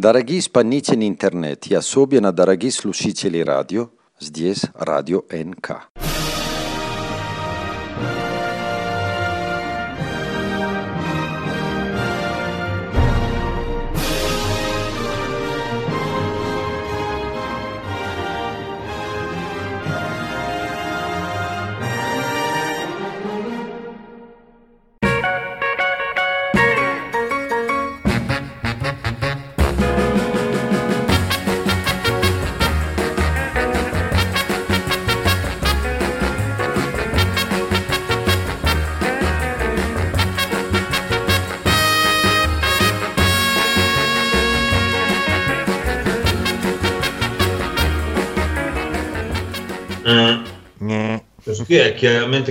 Дорогие исполнители интернет, я особенно дорогие слушатели радио, здесь радио НК.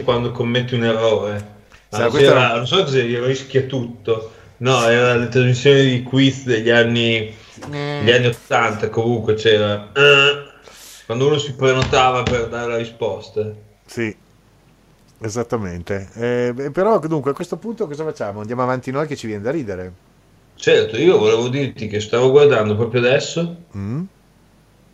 Chiaramente quando commetti un errore. Sa, Ah, era- Non so se rischia tutto. No, era le trasmissioni di quiz degli anni, degli anni 80 comunque c'era. eh, quando uno si prenotava per dare la risposta. Sì, esattamente. Eh, però dunque a questo punto cosa facciamo? Andiamo avanti noi che ci viene da ridere. Certo, io volevo dirti che stavo guardando proprio adesso. Mm?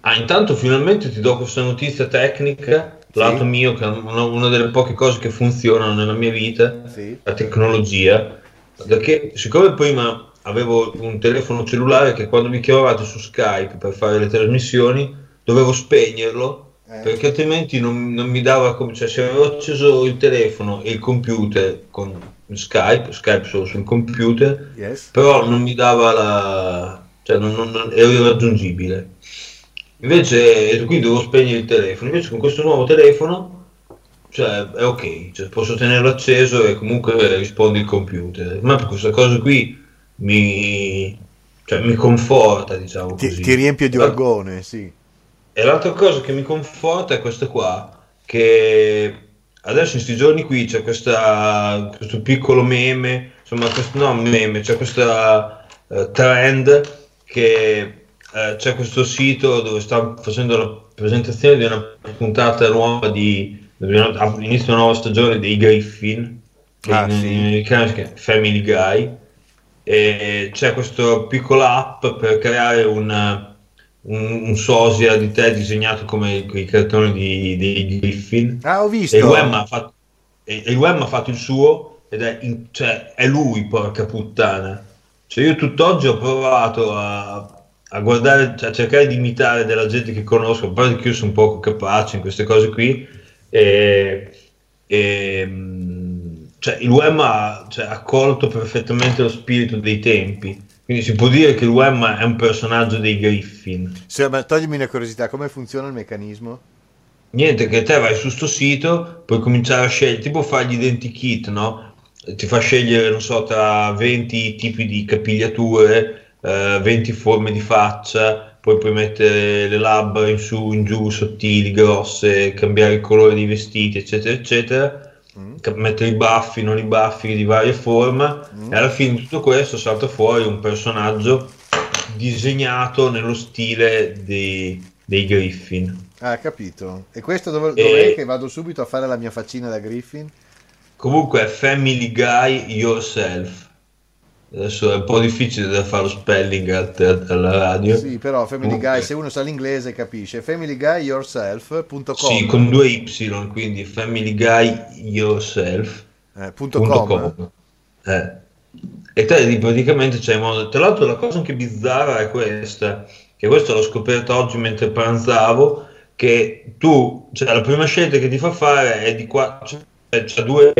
Ah, intanto finalmente ti do questa notizia tecnica, lato mio, che è una, una delle poche cose che funzionano nella mia vita, Sì. la tecnologia, perché siccome prima avevo un telefono cellulare che quando mi chiamavate su Skype per fare le trasmissioni dovevo spegnerlo Eh. perché altrimenti non, non mi dava come cioè se avevo acceso il telefono e il computer con Skype, Skype solo sul computer, Yes. però non mi dava la cioè non, non- non- ero irraggiungibile invece qui devo spegnere il telefono. Invece con questo nuovo telefono cioè è ok. Cioè, posso tenerlo acceso e comunque risponde il computer. Ma questa cosa qui mi cioè, mi conforta diciamo Ti, così. ti riempie di orgone, sì. e l'altra cosa che mi conforta è questa qua, che adesso in questi giorni qui c'è questa, questo piccolo meme, insomma, questo, no meme, c'è questa eh, trend che eh, c'è questo sito dove sta facendo la presentazione di una puntata nuova di, di una- all'inizio di una nuova stagione dei Griffin, Ah, in, sì. in americano si chiama Family Guy, e c'è questo piccola app per creare un, un, un sosia di te disegnato come i cartoni di, dei Griffin Ah, ho visto. e il web ha fatto, e- e il web ha fatto il suo ed è, in- cioè, è lui porca puttana cioè io tutt'oggi ho provato a, a guardare a cercare di imitare della gente che conosco a parte che io sono poco capace in queste cose qui e, e, mm, cioè, il web ha cioè, ha colto perfettamente lo spirito dei tempi quindi si può dire che il web è un personaggio dei Griffin Sì, ma toglimi una curiosità, come funziona il meccanismo? Niente, che te vai su sto sito, puoi cominciare a scegliere, tipo fare gli identikit, no? Ti fa scegliere, non so, tra 20 tipi di capigliature, eh, 20 forme di faccia, poi puoi mettere le labbra in su, in giù, sottili, grosse, cambiare il colore dei vestiti, eccetera, eccetera. Ca- Mettere i baffi, non i baffi di varia forma, e alla fine di tutto questo salta fuori un personaggio disegnato nello stile dei, dei Griffin. Ah, capito. E questo dove, E- dov'è che vado subito a fare la mia faccina da Griffin? Comunque Family Guy Yourself. Adesso è un po' difficile da fare lo spelling al- alla radio. Sì, però Family Guy, se uno sa l'inglese capisce. familyguyyourself.com Sì, con due Y, quindi Family Guy Yourself. Eh. Eh. E te lì praticamente c'è modo. Tra l'altro, la cosa anche bizzarra è questa: che questo l'ho scoperto oggi mentre pranzavo. Che tu, cioè, la prima scelta che ti fa fare è di qua. Cioè, c'è due,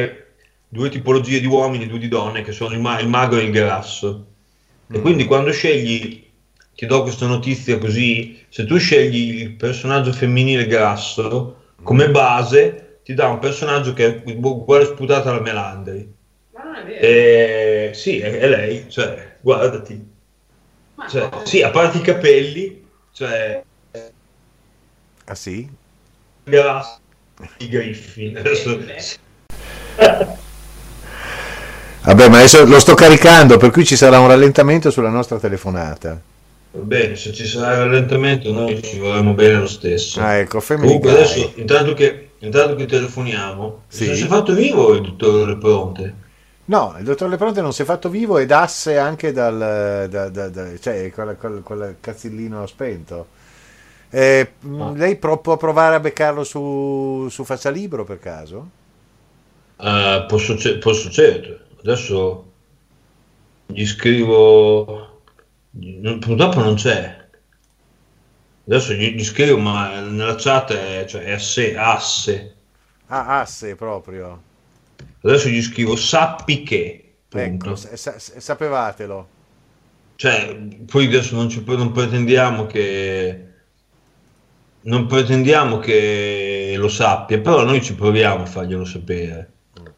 due tipologie di uomini, due di donne, che sono il, ma- il magro e il grasso. E quindi quando scegli, ti do questa notizia così, se tu scegli il personaggio femminile grasso, come base ti dà un personaggio che è uguale sputata alla Melandri. Ma non è vero. Eh, sì, è, è lei, cioè, guardati. Cioè, sì, a parte i capelli, cioè, Ah sì? grasso, i Griffin. Adesso, Vabbè, ma adesso lo sto caricando, per cui ci sarà un rallentamento sulla nostra telefonata. va bene, se ci sarà il rallentamento noi ci vorremmo bene lo stesso. Ah, ecco, Comunque Guy. adesso, intanto che, intanto che telefoniamo, Sì. si è fatto vivo il dottore Pronte? No, il dottor Lepronte non si è fatto vivo ed asse anche dal... da- da- da- cioè, quel, quel- quel cazzillino spento. Eh, No. Lei pro- può provare a beccarlo su, su Faccia Libro per caso? Ce- posso certo. Adesso gli scrivo. Purtroppo non c'è. Adesso gli, gli scrivo, ma nella chat è, cioè, è asse, asse. Ah, asse proprio. Adesso gli scrivo sappi che. Punto. Ecco, sa- sapevatelo. Cioè, poi adesso non, ci, non pretendiamo che. Non pretendiamo che lo sappia, però noi ci proviamo a farglielo sapere.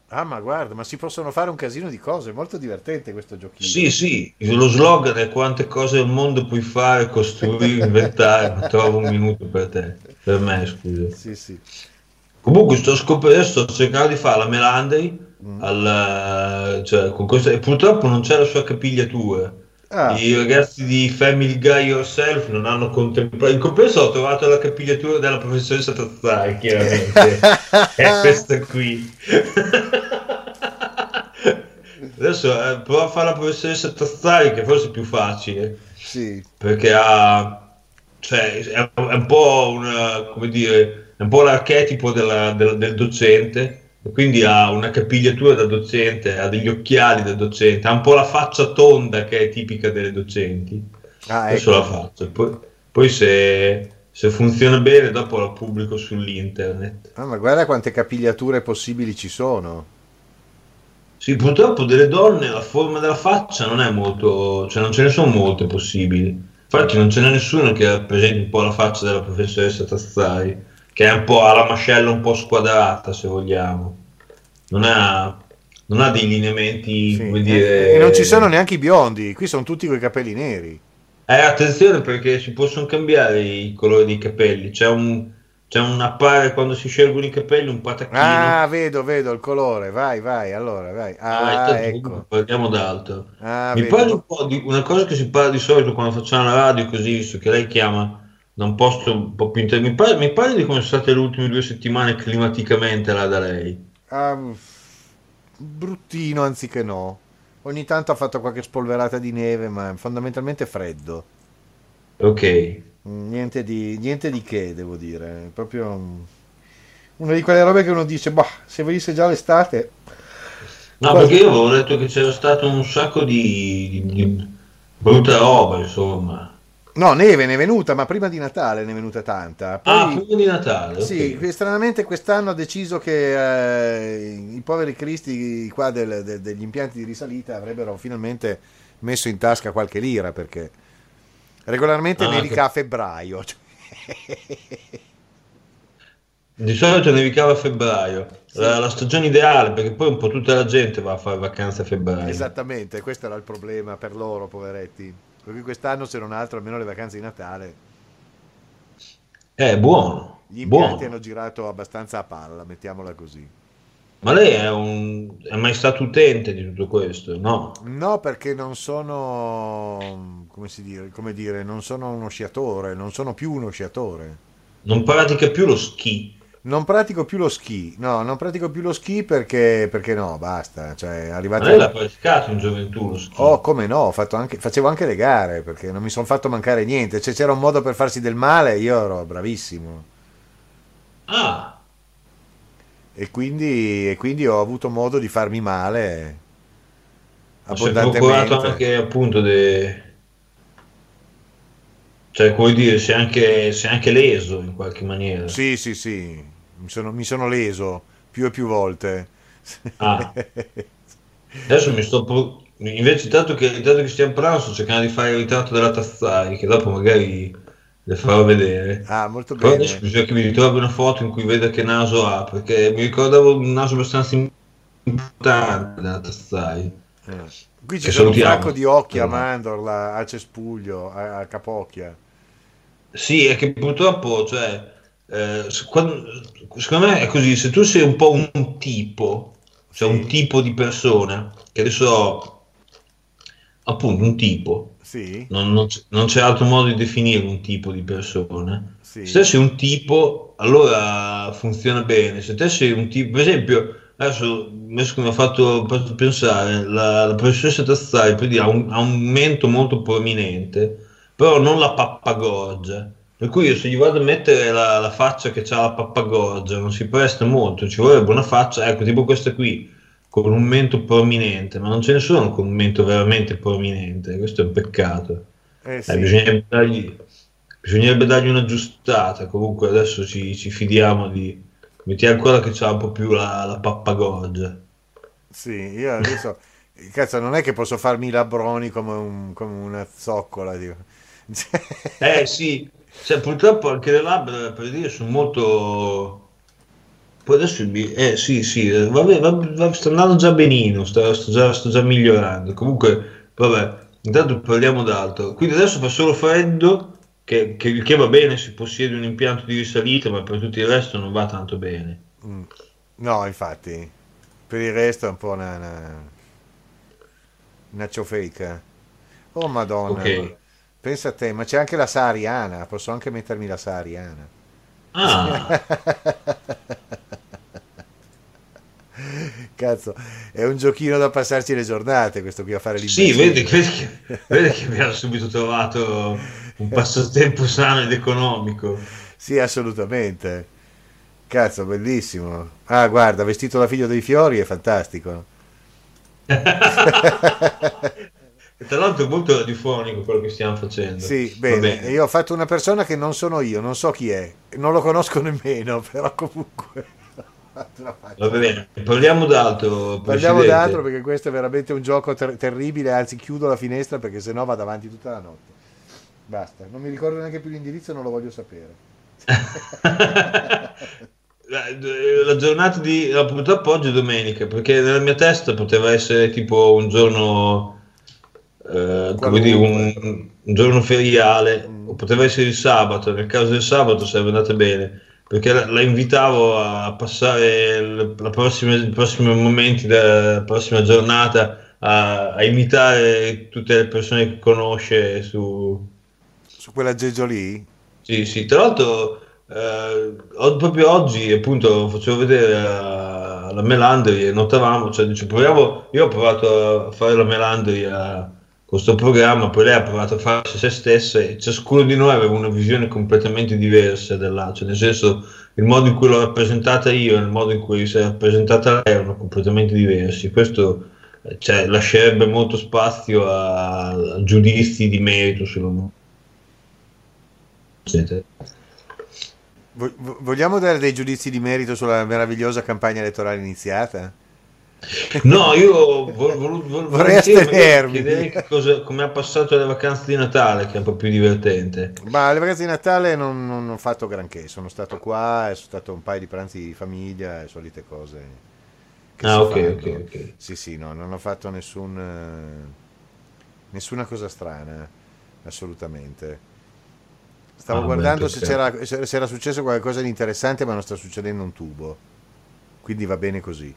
Ah, ma guarda, ma si possono fare un casino di cose, è molto divertente questo giochino. Sì, sì, lo slogan è quante cose al mondo puoi fare, costruire, inventare, trovo un minuto per te, per me, scusa. Sì, sì. Comunque sto scoprendo, sto cercando di fare la Melandri, Mm. al, cioè, con questa, e purtroppo non c'è la sua capigliatura. Ah, I ragazzi di Family Guy Yourself non hanno contemplato. In compenso ho trovato la capigliatura della professoressa Tazzai, chiaramente. è questa qui. Adesso eh, provo a fare la professoressa Tazzai, che forse è più facile, sì. perché ha. Cioè, è un po' una, come dire, è un po' l'archetipo della- del, del docente, quindi ha una capigliatura da docente, ha degli occhiali da docente, ha un po' la faccia tonda che è tipica delle docenti. Ah, Adesso ecco. la faccio. Poi, poi se, se funziona bene, dopo la pubblico sull'internet. Ah, ma guarda quante capigliature possibili ci sono. Sì, purtroppo delle donne la forma della faccia non è molto, cioè non ce ne sono molte possibili. Infatti non ce n'è nessuno che rappresenti un po' la faccia della professoressa Tazzari, che è un po' ha la mascella un po' squadrata, se vogliamo. Non ha, non ha dei lineamenti, Sì. come dire... E non ci sono neanche i biondi, qui sono tutti con i capelli neri. Eh, attenzione perché si possono cambiare i colori dei capelli. C'è un, c'è un appare quando si scelgono i capelli un patacchino. Ah, vedo, vedo il colore. Vai, vai, allora, vai. Ah, Ah, intanto ecco. Parliamo d'altro. Ah, Mi vedo. parli un po' di una cosa che si parla di solito quando facciamo la radio, così, visto che lei chiama da un posto un po' più inter... Mi parli, mi parli di come sono state le ultime due settimane climaticamente là da lei? Ah, bruttino anziché no. Ogni tanto ha fatto qualche spolverata di neve, ma fondamentalmente freddo. Ok. Mm, Niente di, niente di che, devo dire. È proprio una di quelle robe che uno dice, bah, se venisse già l'estate... No, Quasi- perché io avevo letto che c'era stato un sacco di, di- di brutta roba, insomma. No, neve ne è venuta, ma prima di Natale ne è venuta tanta. Poi, Ah, prima di Natale. Sì, ok. stranamente quest'anno ha deciso che eh, i poveri cristi qua del- de- degli impianti di risalita avrebbero finalmente messo in tasca qualche lira perché regolarmente Ah, nevica che- a febbraio. Di solito nevicava a febbraio, la, la stagione ideale perché poi un po' tutta la gente va a fare vacanze a febbraio. Esattamente, questo era il problema per loro, poveretti. Per cui quest'anno, se non altro, almeno le vacanze di Natale, Eh, buono, gli impianti buono. hanno girato abbastanza a palla, mettiamola così. Ma lei è, un, è mai stato utente di tutto questo? No. No, perché non sono, come si dire, come dire, non sono uno sciatore, non sono più uno sciatore. Non pratica più lo ski. Non pratico più lo ski, no, non pratico più lo ski perché, perché no, basta, cioè Ma arrivati lei l'ha praticato in gioventù lo ski. Oh, come no, ho fatto anche, facevo anche le gare perché non mi sono fatto mancare niente, se c'era un modo per farsi del male io ero bravissimo. Ah, e quindi, e quindi ho avuto modo di farmi male ma si è procurato abbondantemente. anche appunto de... Cioè, come dire, è anche, è anche leso in qualche maniera. Sì, sì, sì, mi sono, mi sono leso più e più volte. Ah. Adesso mi sto... pro- Invece, tanto che, tanto che stiamo parlando, sto cercando di fare il ritratto della Tazzari, che dopo magari le farò vedere. Ah, molto Però bene. adesso bisogna che mi ritrovi una foto in cui veda che naso ha, perché mi ricordavo un naso abbastanza importante della Tazzari. Eh. Qui ci sono un sacco di occhi a Eh. mandorla, a cespuglio, a, a capocchia. Sì, è che purtroppo, cioè, eh, quando- secondo me è così, se tu sei un po' un tipo, cioè Sì. un tipo di persona, che adesso appunto un tipo, Sì, non, non c'è, non c'è altro modo di definire un tipo di persona. sì. Se te sei un tipo, allora funziona bene. Se te sei un tipo, per esempio, adesso mi ha fatto fatto pensare, la, la professoressa Tazzari per dire, ha, un, ha un mento molto prominente, però non la pappagorgia. Per cui io se gli vado a mettere la, la faccia che ha la pappagorgia, non si presta molto, ci vorrebbe una faccia, ecco, tipo questa qui, con un mento prominente, ma non ce ne sono con un mento veramente prominente, questo è un peccato. Eh Eh, sì. bisognerebbe, dargli, bisognerebbe dargli una giustata. Comunque adesso ci, ci fidiamo di. Mettiamo quella che c'ha un po' più la, la pappagorgia. Sì, io adesso, cazzo, non è che posso farmi i labroni come, un- come una zoccola. Dico. Eh sì, cioè, purtroppo anche le labbra per dire sono molto. Poi adesso il eh sì, sì, vabbè, va- va- sta andando già benino, sta, sta già, sta già migliorando. Comunque, vabbè, intanto parliamo d'altro. Quindi adesso fa solo freddo, che, che, che va bene, si possiede un impianto di risalita, ma per tutto il resto non va tanto bene. Mm. No, infatti, per il resto è un po' una, una, una ciofeca. Oh madonna, Ok. Pensa a te, ma c'è anche la sahariana, posso anche mettermi la sahariana. Ah, Cazzo, è un giochino da passarci le giornate questo qui a fare sì, l'imbecille. vedi, vedi che, vedi che abbiamo subito trovato un passatempo sano ed economico. Sì, assolutamente. Cazzo, bellissimo. Ah, guarda, vestito da figlio dei fiori è fantastico. Tra l'altro è molto radiofonico quello che stiamo facendo. Sì, Va bene. E Io ho fatto una persona che non sono io, non so chi è, non lo conosco nemmeno, però comunque. Va bene, parliamo d'altro. Parliamo d'altro perché questo è veramente un gioco ter- terribile, anzi chiudo la finestra perché sennò vado avanti tutta la notte. Basta, non mi ricordo neanche più l'indirizzo, non lo voglio sapere. La, la giornata di no, purtroppo oggi è domenica perché nella mia testa poteva essere tipo un giorno eh, come dire un, un giorno feriale o poteva essere il sabato nel caso del sabato sarebbe andata bene perché la, la invitavo a passare la prossima, i prossimi momenti della prossima giornata a, a imitare tutte le persone che conosce su, Su quell'aggeggio lì? sì, sì, tra l'altro eh, proprio oggi appunto facevo vedere a- alla Melandri e notavamo, cioè dice, proviamo, io ho provato a fare la Melandri a questo programma, poi lei ha provato a farsi se stessa e ciascuno di noi aveva una visione completamente diversa della, cioè nel senso il modo in cui l'ho rappresentata io e il modo in cui si è rappresentata lei erano completamente diversi. Questo cioè, lascerebbe molto spazio a, a giudizi di merito sulla eccetera. Vo- vo- Vogliamo dare dei giudizi di merito sulla meravigliosa campagna elettorale iniziata? No, io vol- vol- vol- Vorrei astenermi. come ha passato le vacanze di Natale, che è un po' più divertente. Ma le vacanze di Natale non, non ho fatto granché, sono stato qua, sono stato un paio di pranzi di famiglia e solite cose. che Ah, ok, fanno. ok, ok. Sì, sì, no, non ho fatto nessun, nessuna cosa strana, assolutamente. Stavo Ah, guardando beh, se, c'era, se se era successo qualcosa di interessante, ma non sta succedendo un tubo. Quindi va bene così.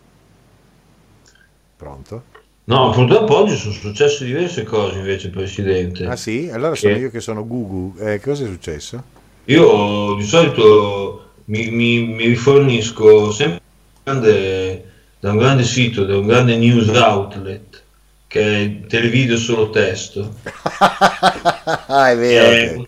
Pronto? No, purtroppo oggi sono successe diverse cose invece, Presidente. Ah sì? Allora sono Sì. io che sono Gugu. Eh, cosa è successo? Io di solito mi, mi- mi rifornisco sempre da un grande- da un grande sito, da un grande news outlet, che è televideo solo testo. ah, è vero.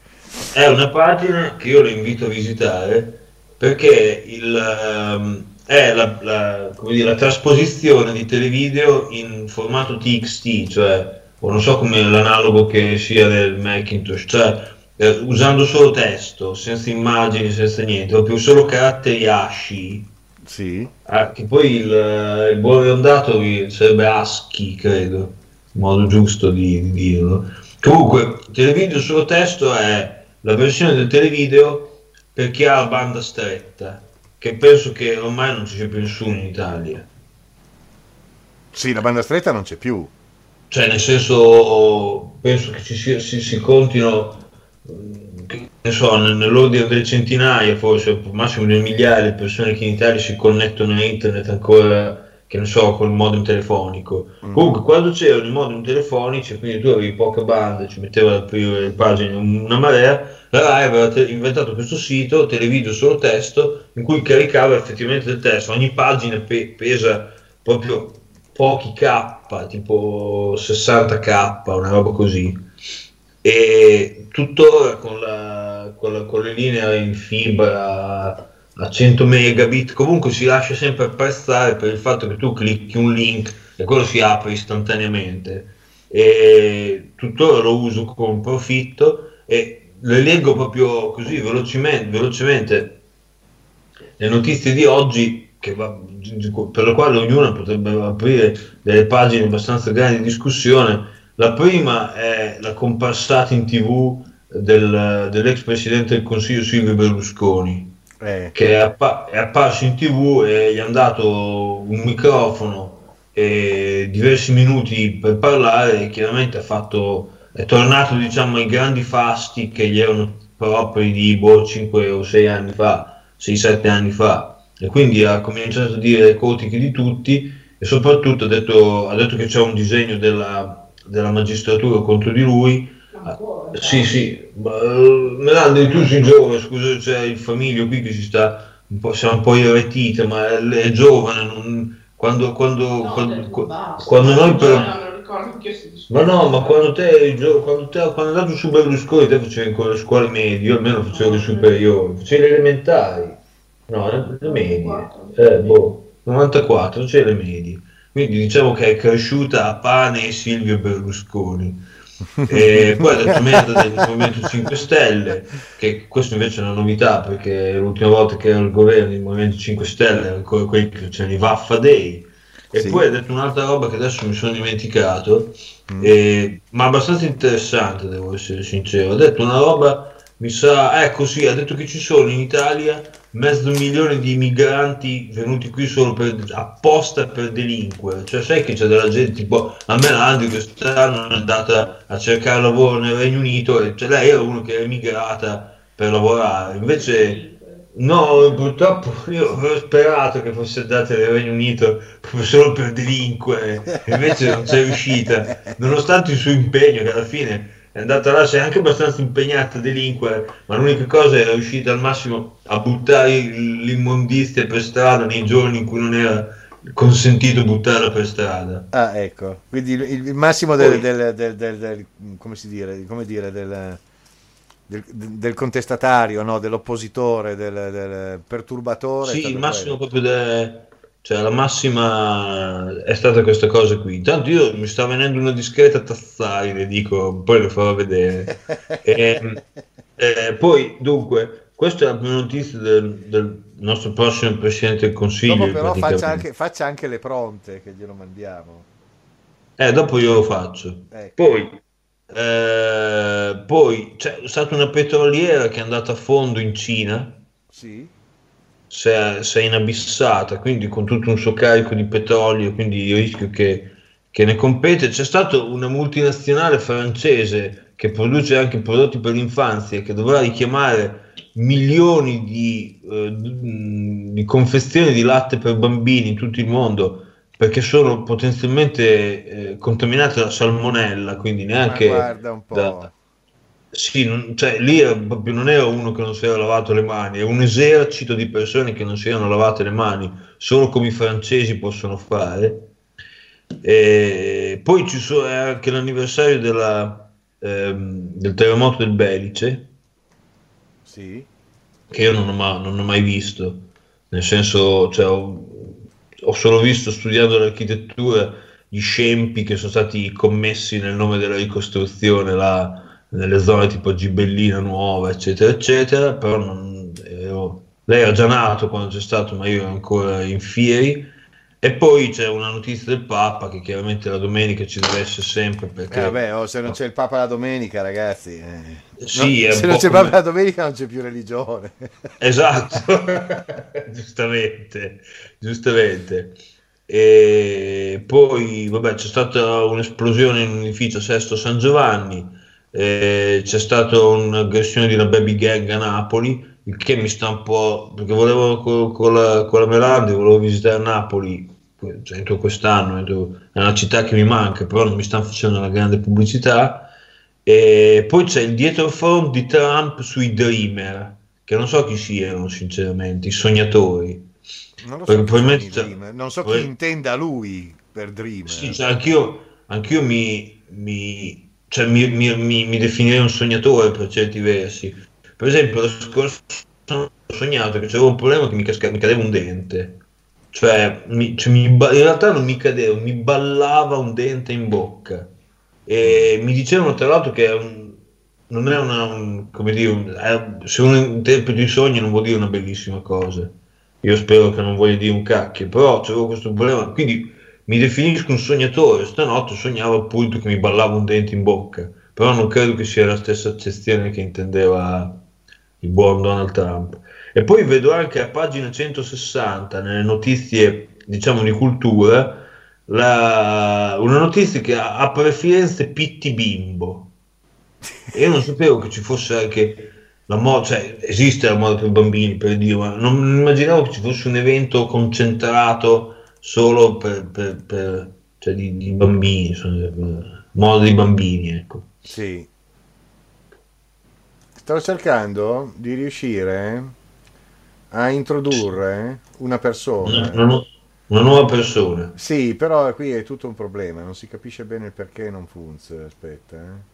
È, è una pagina che io le invito a visitare perché il, ehm, è la, la- come dire, la trasposizione di televideo in formato TXT, cioè, o non so come l'analogo che sia del Macintosh, cioè eh, usando solo testo, senza immagini, senza niente, proprio solo caratteri asci. Sì. Ah, che poi il, il buon riondato sarebbe ASCII, credo, il modo giusto di, di dirlo. Comunque, televideo solo testo è la versione del televideo per chi ha la banda stretta, che penso che ormai non ci sia più nessuno in Italia. Sì, la banda stretta non c'è più. Cioè, nel senso, penso che ci sia, si, si contino, mm, che ne so, nel- nell'ordine delle centinaia, forse, massimo di migliaia di persone che in Italia si connettono a internet ancora, che ne so, col modem telefonico. Mm. Comunque, quando c'erano i modem telefonici, quindi tu avevi poche bande, ci metteva le prime pagine una marea, la Rai aveva te- inventato questo sito, televideo solo testo, in cui caricava effettivamente il testo. Ogni pagina pe- pesa proprio pochi K, tipo 60K, una roba così. E tuttora con, la, con, la- con le linee in fibra a 100 megabit, comunque si lascia sempre apprezzare per il fatto che tu clicchi un link e quello si apre istantaneamente. E tuttora lo uso con profitto e le leggo proprio così velocemente, velocemente le notizie di oggi, va- per le quali ognuno potrebbe aprire delle pagine abbastanza grandi di discussione. La prima è la comparsata in tv del- dell'ex presidente del Consiglio Silvio Berlusconi Eh, che è, appa- è apparso in tv e gli hanno dato un microfono e diversi minuti per parlare e chiaramente fatto, è tornato diciamo ai grandi fasti che gli erano propri di boh, 5 o 6 anni fa, 6-7 anni fa. E quindi ha cominciato a dire cotiche di tutti e soprattutto ha detto, ha detto che c'è un disegno della, della magistratura contro di lui Ancora. sì, sì, ma, eh, Melandi, tu sei giovane, scusa, c'è il famiglio qui che si sta un po', siamo un po' irretite, ma è, giovane, non- quando, quando, No, quando, detto, basta. quando noi No, per... no, me lo ricordo anch'io sto Ma no, ma quando te, quando te quando andato su Berlusconi, te facevi ancora le scuole medie, io almeno facevo le superiori, facevi le elementari, no, le, medie, eh, boh, 94, facevi le medie. Quindi diciamo che è cresciuta a pane e Silvio Berlusconi. E poi ha detto merda del Movimento 5 Stelle, che questo invece è una novità perché l'ultima volta che era il governo il Movimento 5 Stelle era ancora quelli che c'erano i Vaffa Day. E Sì. poi ha detto un'altra roba che adesso mi sono dimenticato, Mm. eh, ma abbastanza interessante, devo essere sincero. Ha detto una roba, mi sa, ecco sì, ha detto che ci sono in Italia mezzo milione di migranti venuti qui solo per, apposta per delinquere. Cioè, sai che c'è della gente tipo a Melandi quest'anno è andata a cercare lavoro nel Regno Unito e cioè, lei era uno che era emigrata per lavorare. Invece No, purtroppo io avevo sperato che fosse andata nel Regno Unito solo per delinquere, invece non c'è riuscita, nonostante il suo impegno, che alla fine è andata là, si è anche abbastanza impegnata a delinquere, ma l'unica cosa è riuscita al massimo a buttare l'immondizia per strada nei giorni in cui non era consentito buttarla per strada. Ah, ecco, quindi il, il massimo del, Poi- del- del- del- come si dire, come dire, del, contestatario, no? dell'oppositore, del, del perturbatore. Sì, il massimo quello. proprio cioè la massima è stata questa cosa qui. Intanto io mi sta venendo una discreta tazzare, dico, poi lo farò vedere. E, eh, poi, dunque, questa è la prima notizia del, del nostro prossimo Presidente del Consiglio. Dopo però faccia anche, faccia anche le pronte che glielo mandiamo. Eh, dopo io lo faccio. Ecco. Poi, eh, poi c'è stata una petroliera che è andata a fondo in Cina. Sì, si è, si è inabissata, quindi con tutto un suo carico di petrolio, quindi il rischio che, che ne compete. C'è stata una multinazionale francese che produce anche prodotti per l'infanzia che dovrà richiamare milioni di, eh, di confezioni di latte per bambini in tutto il mondo perché sono potenzialmente eh, contaminate da salmonella, quindi neanche guarda un po'. da- sì, non- cioè, lì non era uno che non si era lavato le mani, è un esercito di persone che non si erano lavate le mani, solo come i francesi possono fare. E poi ci sono, è anche l'anniversario della, ehm, del terremoto del Belice, Sì, che io non ho, ma- non ho mai visto, nel senso, cioè, ho, ho solo visto studiando l'architettura gli scempi che sono stati commessi nel nome della ricostruzione là nelle zone tipo Gibellina Nuova, eccetera, eccetera, però non, ero- lei era già nato quando c'è stato, ma io ero ancora in fieri. E poi c'è una notizia del Papa che chiaramente la domenica ci deve essere sempre perché Eh, vabbè, oh, se non c'è il Papa la domenica, ragazzi. eh. Sì, No, è un se non c'è il come- Papa la domenica non c'è più religione. Esatto, giustamente, giustamente. E poi, vabbè, c'è stata un'esplosione in un edificio a Sesto San Giovanni, eh, c'è stata un'aggressione di una baby gang a Napoli, il che mi sta un po'... perché volevo co- con, la, con la Melandi, volevo visitare Napoli cioè entro quest'anno, entro- è una città che mi manca, però non mi stanno facendo una grande pubblicità. E poi c'è il dietro front di Trump sui Dreamer, che non so chi siano sinceramente, i sognatori. Non lo so, chi non so chi intenda lui per Dreamer. Sì, cioè, anch'io, anch'io mi, mi, cioè, mi, mi- mi- mi definirei un sognatore per certi versi. Per esempio, lo scorso ho sognato che c'era un problema che mi, casca- cadeva un dente. Cioè, cioè, in realtà non mi cadeva, mi ballava un dente in bocca. E mi dicevano tra l'altro che un- non è una, un- come dire, un- è- se uno interpreta i sogni non vuol dire una bellissima cosa. Io spero che non voglia dire un cacchio, però c'avevo questo problema, quindi mi definisco un sognatore. Stanotte sognavo appunto che mi ballava un dente in bocca, però non credo che sia la stessa accezione che intendeva il buon Donald Trump. E poi vedo anche a pagina 160, nelle notizie, diciamo, di cultura, la- una notizia che ha a Firenze Pitti Bimbo. Io non sapevo che ci fosse anche la moda, cioè esiste la moda per bambini, per dire, ma non immaginavo che ci fosse un evento concentrato solo per, per- per- cioè di, di bambini, insomma, per- moda di bambini, ecco. Sì. Sto cercando di riuscire a introdurre una persona. Una, una una nuova persona. Sì, però qui è tutto un problema, non si capisce bene il perché non funziona. Aspetta, eh.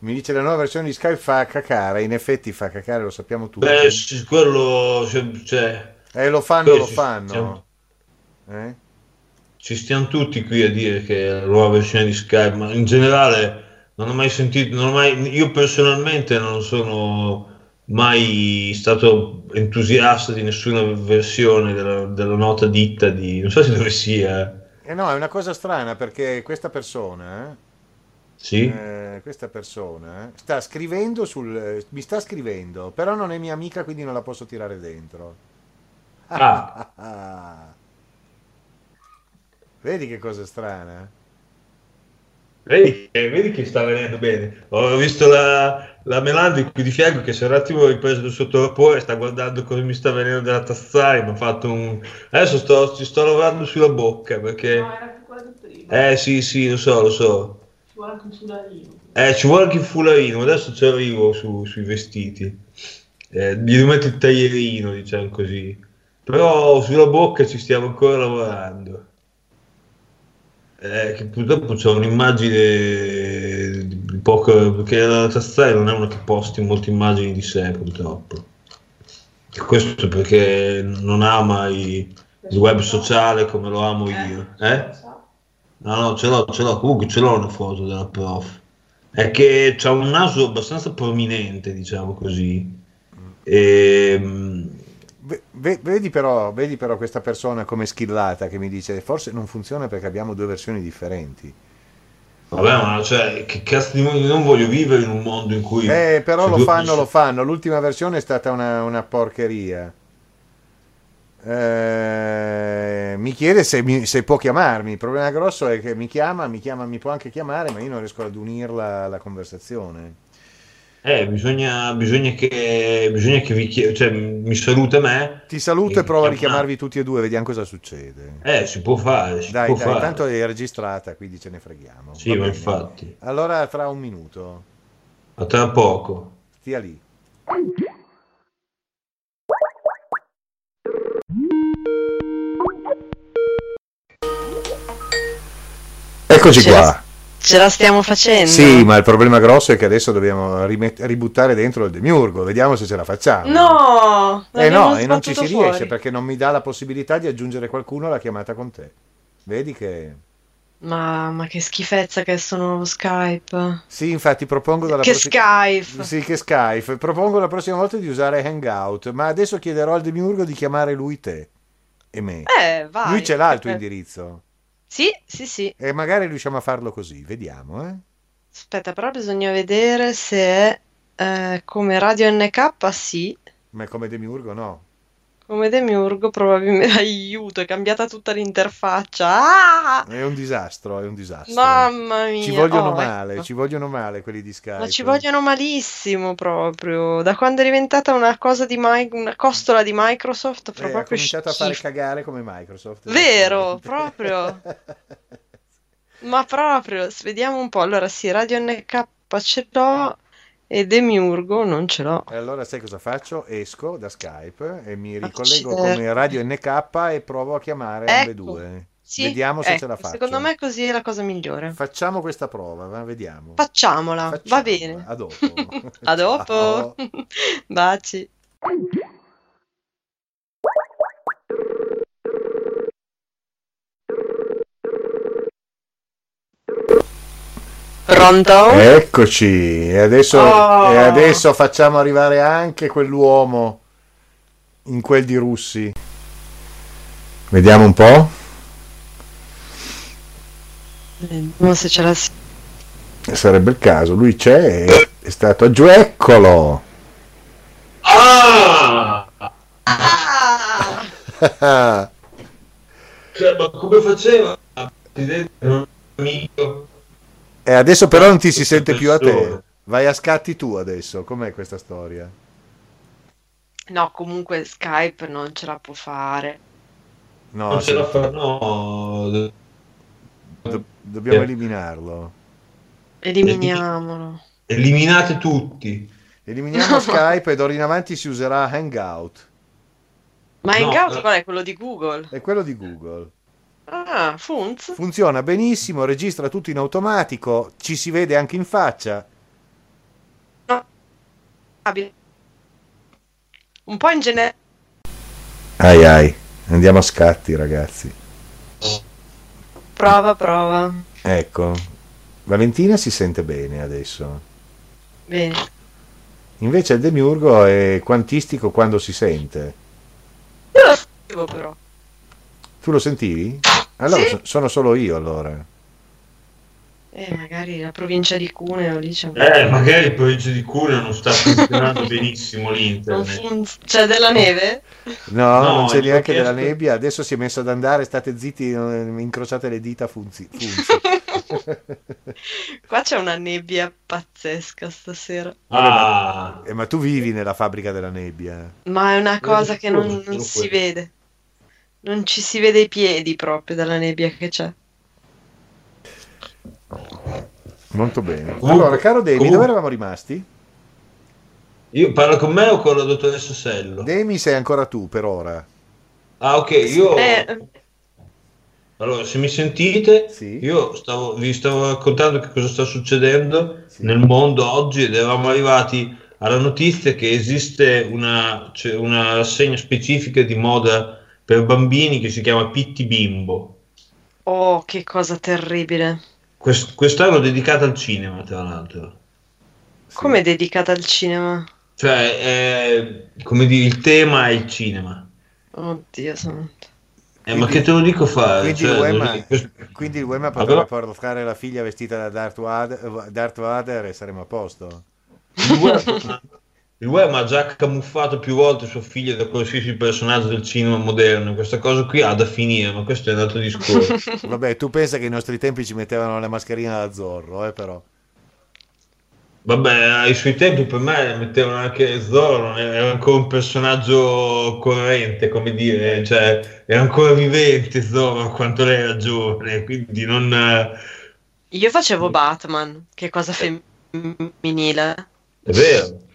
Mi dice la nuova versione di Skype fa cacare, in effetti fa cacare, lo sappiamo tutti. Beh, quello, cioè, cioè, Eh, lo fanno, lo fanno. stiamo- Eh? ci stiamo tutti qui a dire che è la nuova versione di Skype, ma in generale non ho mai sentito, non ho mai, io personalmente non sono mai stato entusiasta di nessuna versione della, della nota ditta di, non so se dove sia, Eh no, è una cosa strana perché questa persona, sì? eh, questa persona eh, sta scrivendo sul, eh, mi sta scrivendo, però non è mia amica, quindi non la posso tirare dentro. Ah. Vedi che cosa strana? Vedi, che- vedi che sta venendo bene. Ho visto la, la Melandi qui di fianco che si è un attimo ripreso dal suo torpore, sta guardando cosa mi sta venendo dalla tazzare. Mi ha fatto un. Adesso sto, ci sto lavorando sulla bocca perché. No, era più quello di prima. Eh sì, sì, lo so, lo so. Ci vuole anche un fularino. Eh, ci vuole anche il fularino, adesso ci arrivo su- sui vestiti. Eh, gli rimetto il taglierino, diciamo così. Però sulla bocca ci stiamo ancora lavorando. Eh, che purtroppo c'è un'immagine di poco, perché la tazzare non è una che posti molte immagini di sé, purtroppo. E questo perché non ama i- il web sociale come lo amo io. Eh? No, no, ce l'ho, ce l'ho, comunque ce l'ho una foto della prof. È che c'ha un naso abbastanza prominente, diciamo così. E, ve- vedi, però, vedi però questa persona come skillata che mi dice forse non funziona perché abbiamo due versioni differenti. vabbè, ma cioè, che cazzo di mondo, non voglio vivere in un mondo in cui... Eh, però lo fanno, persone- lo fanno. L'ultima versione è stata una, una porcheria. Eh, mi chiede se, mi- se può chiamarmi. Il problema grosso è che mi chiama, mi chiama, mi può anche chiamare, ma io non riesco ad unirla alla conversazione. Eh, bisogna, bisogna che, bisogna che vi chie- cioè, mi saluta me. Ti saluto e provo a chiama- richiamarvi tutti e due, vediamo cosa succede. Eh, si può fare, si Dai, può dai, fare. tanto è registrata, quindi ce ne freghiamo. Sì, ma infatti. Allora, tra un minuto, A tra poco. stia lì. Eccoci qua. Ce la stiamo facendo? Sì, ma il problema grosso è che adesso dobbiamo rimet- ributtare dentro il demiurgo, vediamo se ce la facciamo. No! Eh no, e non ci si sbattuto riesce fuori. perché non mi dà la possibilità di aggiungere qualcuno alla chiamata con te. Vedi che... Ma, ma che schifezza che nuovo Skype. Sì, infatti propongo dalla Che prossima... Skype! Sì, che Skype. Propongo la prossima volta di usare Hangout, ma adesso chiederò al demiurgo di chiamare lui te e me. Eh, vai. lui ce l'ha il tuo Eh, indirizzo Sì, sì, sì. e magari riusciamo a farlo così, vediamo, eh. Aspetta, però bisogna vedere se è eh, come Radio NK, sì. Ma come demiurgo no. Come Demiurgo probabilmente aiuto, è cambiata tutta l'interfaccia. Ah! È un disastro, è un disastro. Mamma mia. Ci vogliono Oh, male, ecco. ci vogliono male quelli di Skype. Ma ci vogliono malissimo proprio. Da quando è diventata una cosa di Mi- una costola di Microsoft, Eh, fa ha proprio cominciato a fare cagare come Microsoft. Vero, proprio. Ma proprio, vediamo un po'. Allora, sì, Radio NK ce l'ho e Demiurgo non ce l'ho. E allora sai cosa faccio? Esco da Skype e mi ricollego come radio NK e provo a chiamare Ecco. ambedue. Sì, Vediamo se ecco, ce la faccio. Secondo me così è la cosa migliore. Facciamo questa prova, va? vediamo. Facciamola, va Facciamola. bene. A dopo. A dopo. Baci. Pronto? Eccoci, e adesso, Oh. e adesso facciamo arrivare anche quell'uomo in quel di Russi. Vediamo un po'. Vediamo se ce la si... Sarebbe il caso, lui c'è, è, è stato giù, eccolo! Ah! Ah! Cioè, ma come faceva? Presidente, un amico. E adesso però non ti si sente più a te. Vai a scatti tu adesso, com'è questa storia? No, comunque Skype non ce la può fare. No, Non ce la fa, no. do- dobbiamo Eh. eliminarlo. Eliminiamolo. Eliminate tutti. Eliminiamo Skype e d'ora in avanti si userà Hangout. Ma No, Hangout eh. qual è? Quello di Google? È quello di Google. Ah, Funz? Funziona benissimo, registra tutto in automatico, ci si vede anche in faccia. Un po' in generale. Ai ai, andiamo a scatti ragazzi. Prova, prova. Ecco, Valentina si sente bene adesso. Bene. Invece il demiurgo è quantistico quando si sente. Io lo sentivo però. Tu lo sentivi? Allora Sì. so- sono solo io allora. Eh, magari la provincia di Cuneo lì c'è un Eh, magari il provincia di Cuneo non sta funzionando benissimo l'internet. funz- C'è della neve? No, No, non c'è neanche della nebbia, adesso si è messo ad andare, state zitti, eh, incrociate le dita, funzi. funzi. Qua c'è una nebbia pazzesca stasera. Ah, Eh, ma tu vivi nella fabbrica della nebbia. Ma è una cosa Eh, che non, non si vede. Non ci si vede i piedi proprio dalla nebbia che c'è. Molto bene. Comunque- Allora, caro Demi, comunque- dove eravamo rimasti? io parlo con me o con la dottoressa Sello? Demi sei ancora tu per ora. Ah, ok, io... Eh, Allora, se mi sentite, Sì. io stavo- vi stavo raccontando che cosa sta succedendo Sì. nel mondo oggi ed eravamo arrivati alla notizia che esiste una, c'è una rassegna specifica di moda per bambini che si chiama Pitti Bimbo. oh, che cosa terribile. Quest- quest'anno dedicata al cinema, tra l'altro. Sì. Come è dedicata al cinema? Cioè, è- come dire, il tema è il cinema. Oddio santo. Eh, ma Quindi- che te lo dico fare? Quindi, Cioè, quindi il Wema potrebbe Allora- portare la figlia vestita da Darth Vader, Darth Vader e saremo a posto. Il web, ha già camuffato più volte sua figlia da qualsiasi personaggio del cinema moderno. Questa cosa qui ha da finire, ma questo è un altro discorso. Vabbè, tu pensa che ai nostri tempi ci mettevano la mascherina da Zorro, eh, però. Vabbè, ai suoi tempi per me mettevano anche Zorro, non era ancora un personaggio corrente, come dire, cioè era ancora vivente Zorro quanto lei era giovane, quindi non... Io facevo Batman, che cosa femminile. È vero.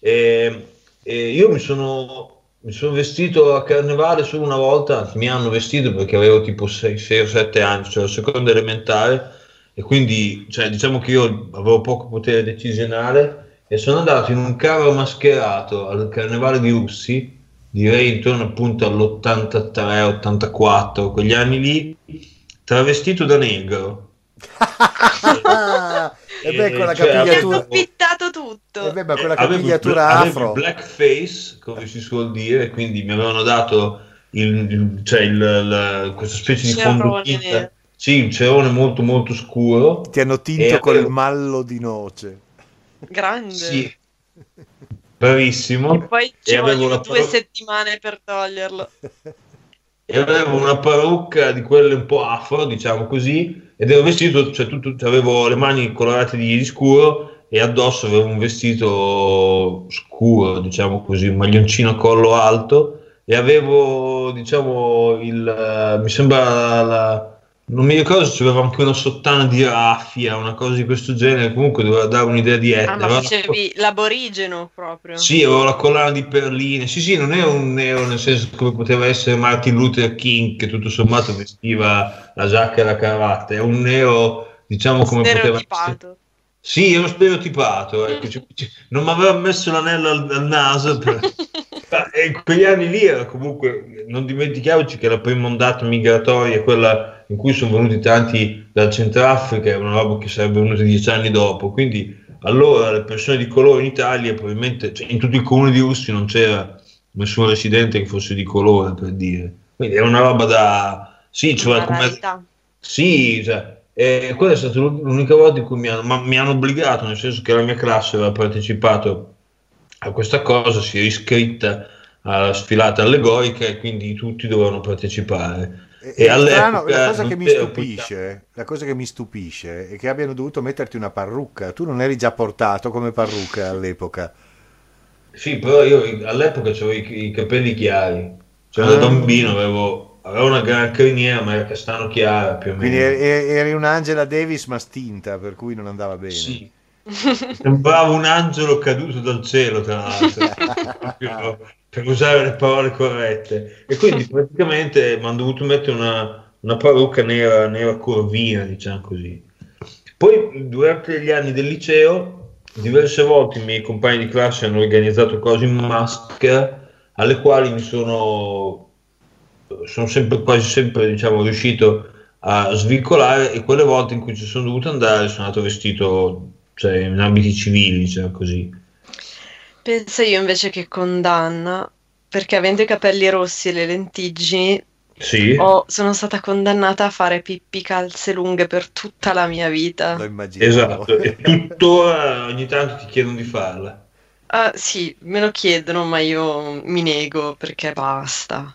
E, e io mi sono, mi sono vestito a carnevale solo una volta, mi hanno vestito perché avevo tipo 6, o 7 anni, cioè la seconda elementare, e quindi cioè, diciamo che io avevo poco potere decisionale e sono andato in un carro mascherato al carnevale di Russi, direi intorno appunto all'83-84, quegli anni lì, travestito da negro. e beh, con la Cioè, capigliatura... avevo- tutto. E beh, ma con la avevo capigliatura avevo afro. il blackface, come si suol dire, quindi mi avevano dato il, il- cioè il, il- questa specie di nero. sì, un cerone molto molto scuro. Ti hanno tinto col avevo- mallo di noce. Grande. Sì. bravissimo. E poi ci E avevo vogliono la due settimane per toglierlo. e avevo una parrucca di quelle un po' afro, diciamo così, ed ero vestito, cioè tutto, avevo le mani colorate di, di scuro e addosso avevo un vestito scuro, diciamo così, un maglioncino a collo alto. E avevo, diciamo, il, eh, mi sembra la, non mi ricordo se aveva anche una sottana di raffia, una cosa di questo genere, comunque doveva dare un'idea di Ah, etnia. ma Aveva- facevi l'aborigeno proprio. Sì, avevo la collana di perline. Sì, sì, non era un nero nel senso come poteva essere Martin Luther King, che tutto sommato vestiva la giacca e la cravatta. È un nero, diciamo, come poteva essere. Sì, ero stereotipato. Ecco. Non mi aveva messo l'anello al, al naso. per- Ma, E in quegli anni lì era comunque, non dimentichiamoci che la prima ondata migratoria è quella in cui sono venuti tanti dal Centrafrica, è una roba che sarebbe venuta dieci anni dopo. Quindi allora le persone di colore in Italia, probabilmente, cioè, in tutti i comuni di Russi non c'era nessun residente che fosse di colore, per dire. Quindi era una roba da... Sì, cioè, come... Sì, cioè, e quella è stata l'u- l'unica volta in cui mi hanno, mi hanno obbligato, nel senso che la mia classe aveva partecipato a questa cosa, si è iscritta alla sfilata allegorica e quindi tutti dovevano partecipare. E, E e strano, all'epoca la cosa che mi stupisce, la cosa che mi stupisce è che abbiano dovuto metterti una parrucca. Tu non eri già portato come parrucca all'epoca. Sì, però io all'epoca avevo i, i capelli chiari, cioè Ah. da bambino avevo, avevo una gran criniera ma era castano chiara più o meno. Quindi eri, eri un'Angela Davis ma stinta, per cui non andava bene. Sì. Sembrava un angelo caduto dal cielo, tra l'altro, per usare le parole corrette. E quindi praticamente mi hanno dovuto mettere una, una parrucca nera, nera corvina, diciamo così. Poi durante gli anni del liceo, diverse volte i miei compagni di classe hanno organizzato cose in maschera, alle quali mi sono, sono sempre, quasi sempre diciamo, riuscito a svincolare e quelle volte in cui ci sono dovuto andare sono andato vestito cioè, in abiti civili, diciamo così. Penso io invece che condanna, perché avendo i capelli rossi e le lentiggini, Sì, ho- sono stata condannata a fare pippi calze lunghe per tutta la mia vita. Lo immaginavo. esatto, e tuttora ogni tanto ti chiedono di farla. Ah, sì, me lo chiedono, ma io mi nego perché basta.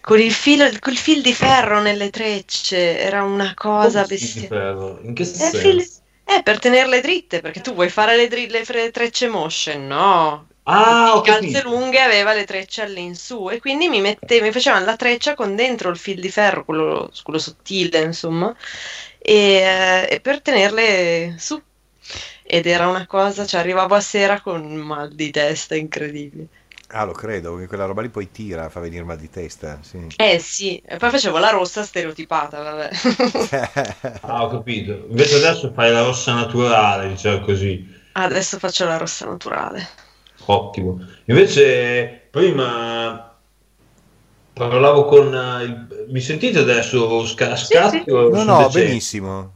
Con il filo, col fil di ferro nelle trecce era una cosa Come si di bestia. ferro? In che Eh, senso? Eh, per tenerle dritte, perché tu vuoi fare le, dri- le fre- trecce mosce? No. Ah, Il calze lunghe aveva le trecce all'insù e quindi mi mettevo, mi facevano la treccia con dentro il fil di ferro, quello, quello sottile, insomma, e, eh, e per tenerle su. Ed era una cosa, cioè arrivavo a sera con un mal di testa incredibile. Ah, lo credo, che quella roba lì poi tira, fa venire mal di testa. Sì. Eh sì, e poi facevo la rossa stereotipata, vabbè. Ah, ho capito. Invece adesso fai la rossa naturale, diciamo così. Adesso faccio la rossa naturale. Ottimo. Invece prima parlavo con eh, il... Mi sentite adesso sca- Sì, sì. No, no, decenti? benissimo.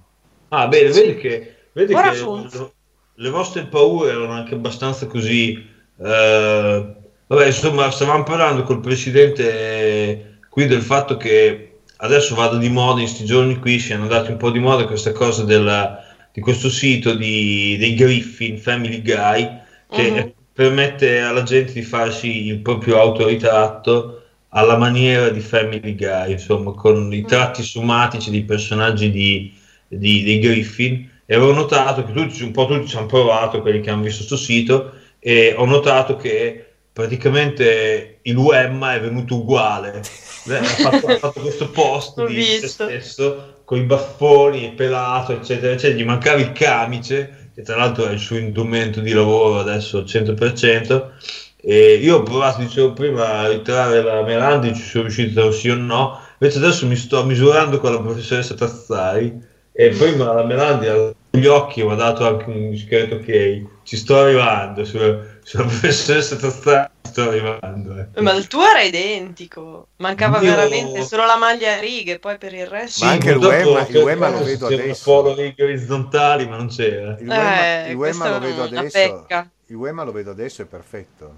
Ah, bene, Sì. vedi che, vedi Ora che funziona. le vostre paure erano anche abbastanza così. eh, vabbè, insomma, stavamo parlando col presidente eh, qui del fatto che adesso vado di moda in questi giorni qui, siano andati un po' di moda questa cosa della- di questo sito di, dei Griffin, Family Guy, che Mhm. permette alla gente di farsi il proprio autoritratto alla maniera di Family Guy, insomma, con i tratti somatici dei personaggi di, di- dei Griffin. E avevo notato che tutti, un po' tutti ci hanno provato, quelli che hanno visto questo sito, e ho notato che praticamente il Wemma è venuto uguale. Ha fatto, ha fatto questo post L'ho di se visto. stesso con i baffoni, pelato, eccetera, eccetera. Gli mancava il camice, che tra l'altro è il suo indumento di lavoro adesso al 100%. E io ho provato, dicevo prima, a ritrarre la Melandi, ci sono riuscito sì o no. Invece adesso mi sto misurando con la professoressa Tazzari e prima la Melandi agli occhi mi ha dato anche un discreto ok. Ci sto arrivando sulla, sulla professoressa Tazzari, ci sto arrivando. ecco. Ma il tuo era identico, mancava Io- veramente solo la maglia a righe, poi per il resto... Ma anche il Wemma- il lo vedo adesso. polo righe orizzontali, ma non c'era. Il Wemma, Eh, il è lo vedo adesso. Il Wemma lo vedo adesso, è perfetto.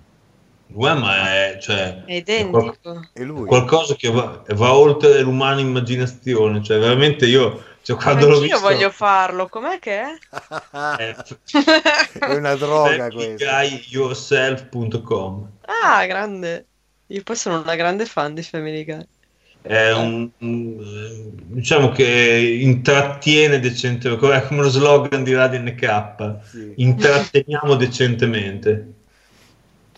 Il Wemma è, cioè, È identico. E lui? qualcosa che va, va oltre l'umana immaginazione, cioè veramente io Cioè, quando l'ho Anch'io visto, voglio farlo, com'è che è? eh, È una droga questa. familyguyyourself.com Ah, grande. Io poi sono una grande fan di Family Guy. è un, un- diciamo che intrattiene decentemente come lo slogan di Radio NK Sì. intratteniamo decentemente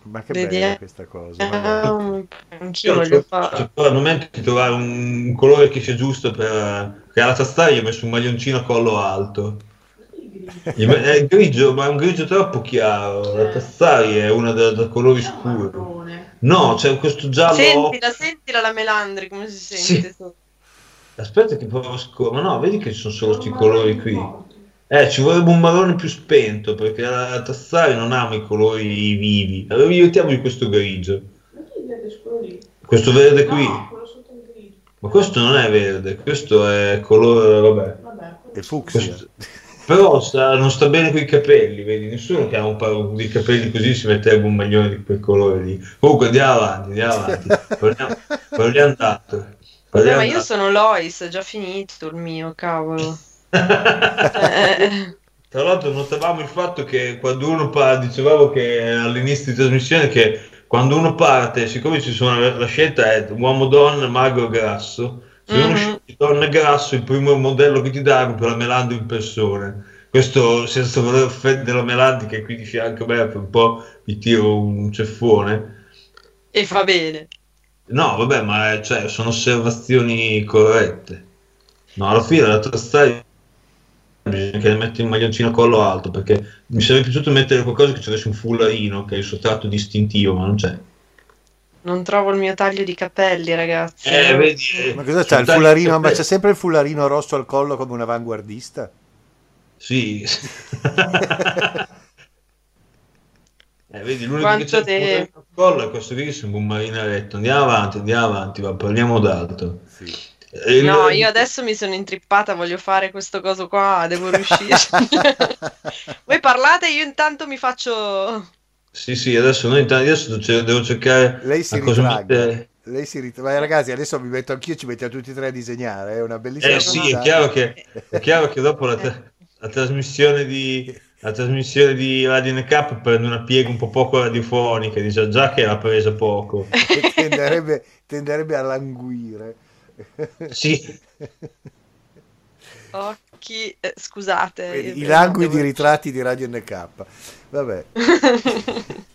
Ma che bella eh. questa cosa. vabbè. Anch'io io voglio però al momento di trovare un colore che sia giusto per che alla tastiera gli ho messo un maglioncino a collo alto è grigio ma è un grigio troppo chiaro la tastiera è una da, da colori scuri no c'è questo giallo Sentila, sentila la Melandri come si sente. Sì. aspetta che provo a scor- ma no vedi che ci sono solo questi colori qui Eh, ci vorrebbe un marrone più spento perché la Tassari non ama i colori vivi. Allora mettiamogli questo grigio. Questo verde qui. No. Ma questo non è verde, questo è colore, vabbè. Vabbè, E fucsia. Questo- Però sta- non sta bene con i capelli, vedi? Nessuno che ha un paio di capelli così si metterebbe un maglione di quel colore lì. Comunque andiamo avanti, andiamo avanti. Parliamo, parliamo d'altro. Parliamo ma io sono Lois, è già finito il mio, cavolo. Tra l'altro notavamo il fatto che quando uno parte, dicevamo che all'inizio di trasmissione che quando uno parte, siccome ci sono la, scelta è uomo, donna, magro, grasso, se uno Mhm. sceglie donna grasso, il primo modello che ti dà è proprio la Melandi in persona. Questo senza voler offendere la Melandi che è qui di fianco a me, per un po' mi tiro un ceffone. e fa bene. No, vabbè, ma cioè, sono osservazioni corrette. No, alla fine la tua storia bisogna che metti un maglioncino a collo alto perché mi sarebbe piaciuto mettere qualcosa che ci avesse un fullarino che è il suo tratto distintivo, ma non c'è. Non trovo il mio taglio di capelli, ragazzi. Eh, vedi, eh, Ma cosa sono Il fularino? Ma c'è sempre il fularino rosso al collo come un avanguardista? Sì. eh, vedi, l'unico Quanto che c'è il te- al collo è questo qui che sembra un marinaretto. Andiamo avanti, andiamo avanti, ma parliamo d'altro. Sì. Eh, No, il- io adesso mi sono intrippata, voglio fare questo coso qua, devo riuscire. Voi parlate, io intanto mi faccio... Sì, sì, adesso noi intanto adesso devo cercare Lei si ritragga. Lei si rit- Ma ragazzi, adesso mi metto anch'io, ci mettiamo tutti e tre a disegnare. È una bellissima Eh sì, è cosa. chiaro che, è chiaro che dopo la, tra- la trasmissione di, la trasmissione di Radio NK prende una piega un po' poco radiofonica, dice già che l'ha presa poco. tenderebbe, tenderebbe a languire. Sì, Occhi... eh, scusate. I languidi devo- ritratti di Radio NK. Vabbè.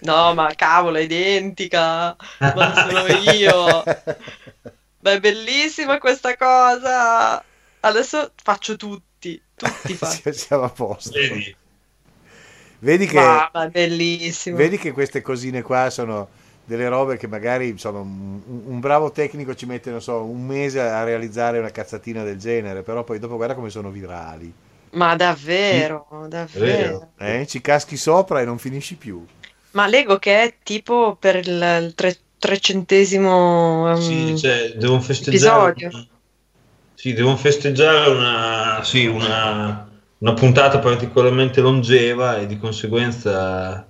No, ma cavolo, è identica. Ma sono io. Ma è bellissima questa cosa. Adesso faccio tutti. Tutti faccio. Siamo a posto. vedi, Vedi che, Ma, ma è bellissimo. vedi che queste cosine qua sono delle robe che magari insomma, un, un bravo tecnico ci mette non so, un mese a realizzare una cazzatina del genere, però poi dopo guarda come sono virali. Ma davvero, davvero. Eh? Ci caschi sopra e non finisci più. Ma Lego che è tipo per il, tre- trecentesimo sì, um, cioè, devono festeggiare. episodio. Sì, devono festeggiare una, sì, una, una puntata particolarmente longeva e di conseguenza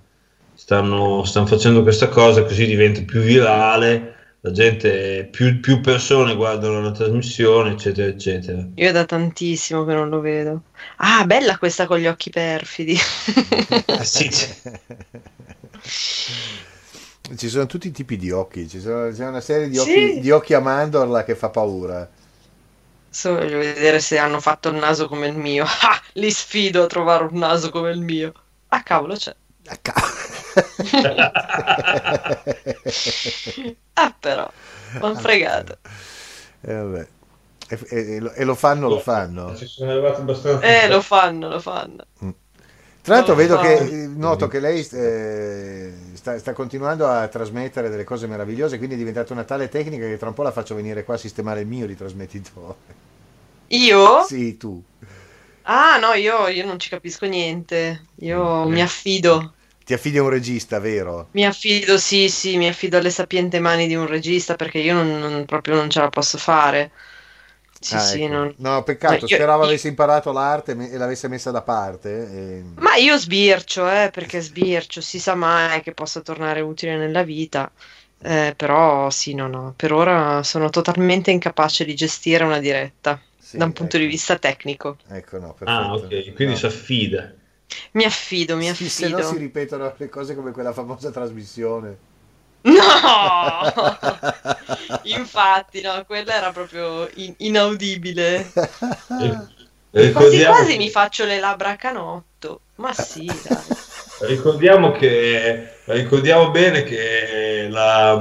stanno, stanno facendo questa cosa così diventa più virale, la gente, più, più persone guardano la trasmissione, eccetera, eccetera. Io da tantissimo che non lo vedo. Ah, bella questa con gli occhi perfidi. Eh sì, Ci sono tutti i tipi di occhi, ci sono, c'è una serie di Sì. occhi, di occhi a mandorla che fa paura. Adesso voglio vedere se hanno fatto il naso come il mio. Ah, li sfido a trovare un naso come il mio. Ah, cavolo, c'è. Ah, ca- Ah, però, m'han fregato. Eh, vabbè. E, e- e lo- fanno, lo fanno. Ci sono arrivati abbastanza. Eh, lo fanno, lo fanno. Tra l'altro vedo che, eh, noto che lei eh, sta, sta continuando a trasmettere delle cose meravigliose, quindi è diventata una tale tecnica che tra un po' la faccio venire qua a sistemare il mio ritrasmettitore. Io? Sì, tu. Ah, no, io, io non ci capisco niente. Io mi affido. Ti affidi a un regista, vero? Mi affido, sì, sì, mi affido alle sapiente mani di un regista perché io non, non- proprio non ce la posso fare. Sì, Ah, sì, ecco. non- No, peccato, io- speravo io- avessi imparato l'arte e l'avesse messa da parte. e- Ma io sbircio, eh, perché sbircio, si sa mai che possa tornare utile nella vita. Eh, però sì, no, no, per ora sono totalmente incapace di gestire una diretta. Sì, da un punto ecco. di vista tecnico. Ecco, no, perfetto. Ah, ok, quindi No. si affida. Mi affido, mi Sì, se affido. no si ripetono le cose come quella famosa trasmissione. No! Infatti, no, quella era proprio in- inaudibile. Quasi Ricordiamo, quasi mi faccio le labbra a canotto. Ma sì, dai. ricordiamo che ricordiamo bene che la,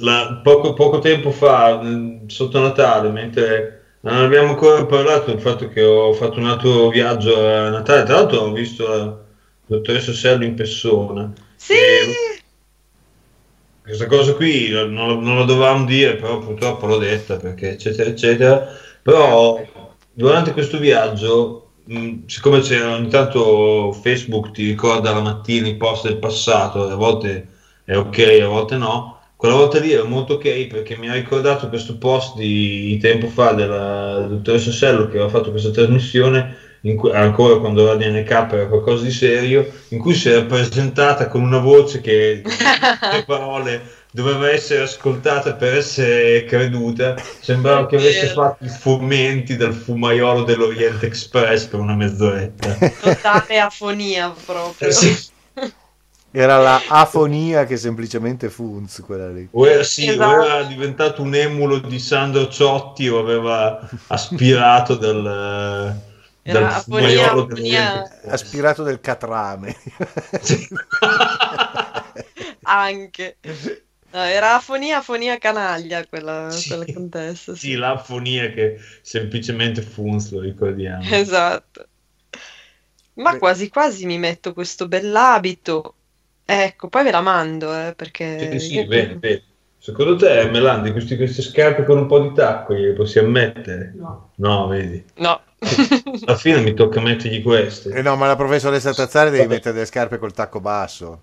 la- poco, poco tempo fa, sotto Natale, mentre non abbiamo ancora parlato del fatto che ho fatto un altro viaggio a Natale, tra l'altro ho visto la dottoressa Sello in persona. Sì! E questa cosa qui non, non la dovevamo dire, però purtroppo l'ho detta perché eccetera eccetera. Però durante questo viaggio, mh, siccome c'era ogni tanto Facebook ti ricorda la mattina i post del passato, a volte è ok, a volte no. Quella volta lì era molto ok perché mi ha ricordato questo post di, tempo fa della dottoressa Sello che aveva fatto questa trasmissione cui- ancora quando la DNK era qualcosa di serio, in cui si era presentata con una voce che le parole doveva essere ascoltata per essere creduta. Sembrava che avesse fatto i fumenti del fumaiolo dell'Oriente Express per una mezz'oretta. Totale afonia proprio. Sì. Era la afonia che semplicemente funz quella lì. O era, sì, o Esatto. era diventato un emulo di Sandro Ciotti o aveva aspirato dal, dal afonia, afonia. Aspirato del catrame. Sì. Anche. No, era afonia, afonia canaglia quella, Sì. quella contessa. Sì, l'afonia che semplicemente funz, lo ricordiamo. Esatto. Ma Beh. quasi quasi mi metto questo bell'abito. Ecco, poi ve la mando, eh, perché... Sì, sì, bene, bene. Secondo te, Melandi, questi- queste scarpe con un po' di tacco le possiamo mettere? No. No, vedi. No. Alla fine mi tocca mettergli queste. Eh no, ma la professoressa Tazzare devi mettere delle scarpe col tacco basso.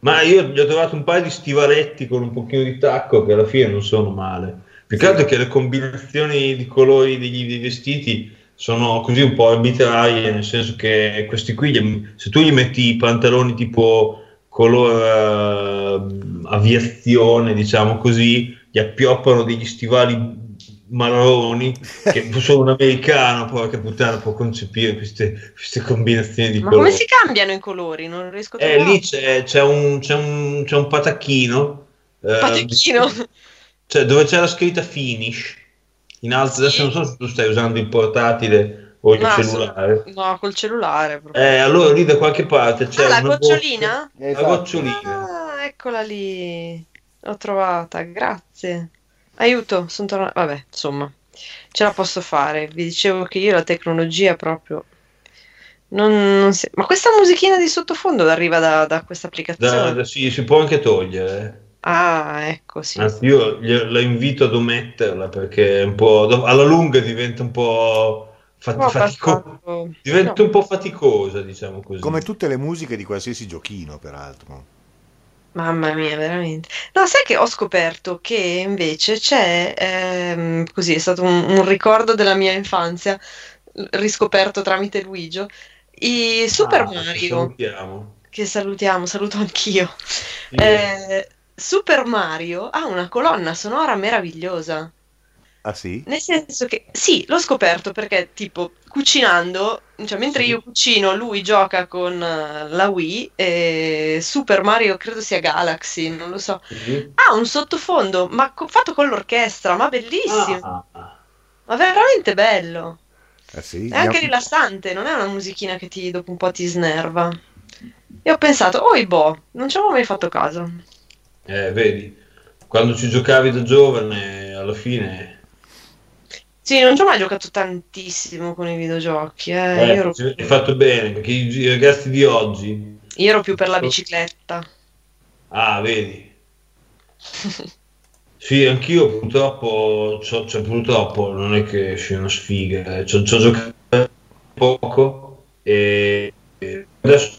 Ma io gli ho trovato un paio di stivaletti con un pochino di tacco che alla fine non sono male. Più che altro che le combinazioni di colori degli, dei vestiti sono così un po' arbitrarie, nel senso che questi qui, se tu gli metti i pantaloni tipo color eh, aviazione, diciamo così, gli appioppano degli stivali marroni che solo un americano, porca puttana, può concepire queste, queste combinazioni di Ma colori. come si cambiano i colori? Non riesco a Eh, trovare. lì c'è, c'è un, c'è, un, c'è un patacchino. eh, Patacchino. Cioè, dove c'è la scritta finish. In alto, adesso Sì. non so se tu stai usando il portatile o il No, cellulare. sono- No, col cellulare proprio. Eh, allora lì da qualche parte c'è ah, la gocciolina? goccia- La gocciolina. Ah, eccola lì. L'ho trovata, grazie. Aiuto, sono tornata. Vabbè, insomma, ce la posso fare. Vi dicevo che io la tecnologia proprio. Non, non si- Ma questa musichina di sottofondo arriva da, da questa applicazione? Da- da- sì, si può anche togliere. Ah, ecco, sì. Anzi, io la invito ad ometterla perché è un po', alla lunga diventa un po' fati- Ho fatico- diventa no. un po' faticosa, diciamo così. Come tutte le musiche di qualsiasi giochino, peraltro. Mamma mia, veramente. No, sai che ho scoperto che invece c'è, ehm, così è stato un, un ricordo della mia infanzia, riscoperto tramite Luigi, i Super Ah, Mario, salutiamo. che salutiamo, saluto anch'io. Sì. Eh, Super Mario ha una colonna sonora meravigliosa. Ah sì? Nel senso che sì, l'ho scoperto perché tipo cucinando, cioè mentre Sì. io cucino, lui gioca con eh, la Wii e Super Mario credo sia Galaxy, non lo so. Sì. Ha un sottofondo, ma co- fatto con l'orchestra, ma bellissimo, Ah, ma veramente bello. Ah sì? È anche Andiamo- rilassante, non è una musichina che ti dopo un po' ti snerva. E ho pensato, oh boh, non ci avevo mai fatto caso. eh, vedi, quando ci giocavi da giovane, alla fine Sì, non ci ho mai giocato tantissimo con i videogiochi, eh. eh, Io, ero, hai fatto bene, perché i, i ragazzi di oggi, io ero più per la bicicletta. ah, vedi, sì, anch'io purtroppo, c'ho- cioè, purtroppo non è che sia una sfiga, eh, ci ho giocato poco e e adesso...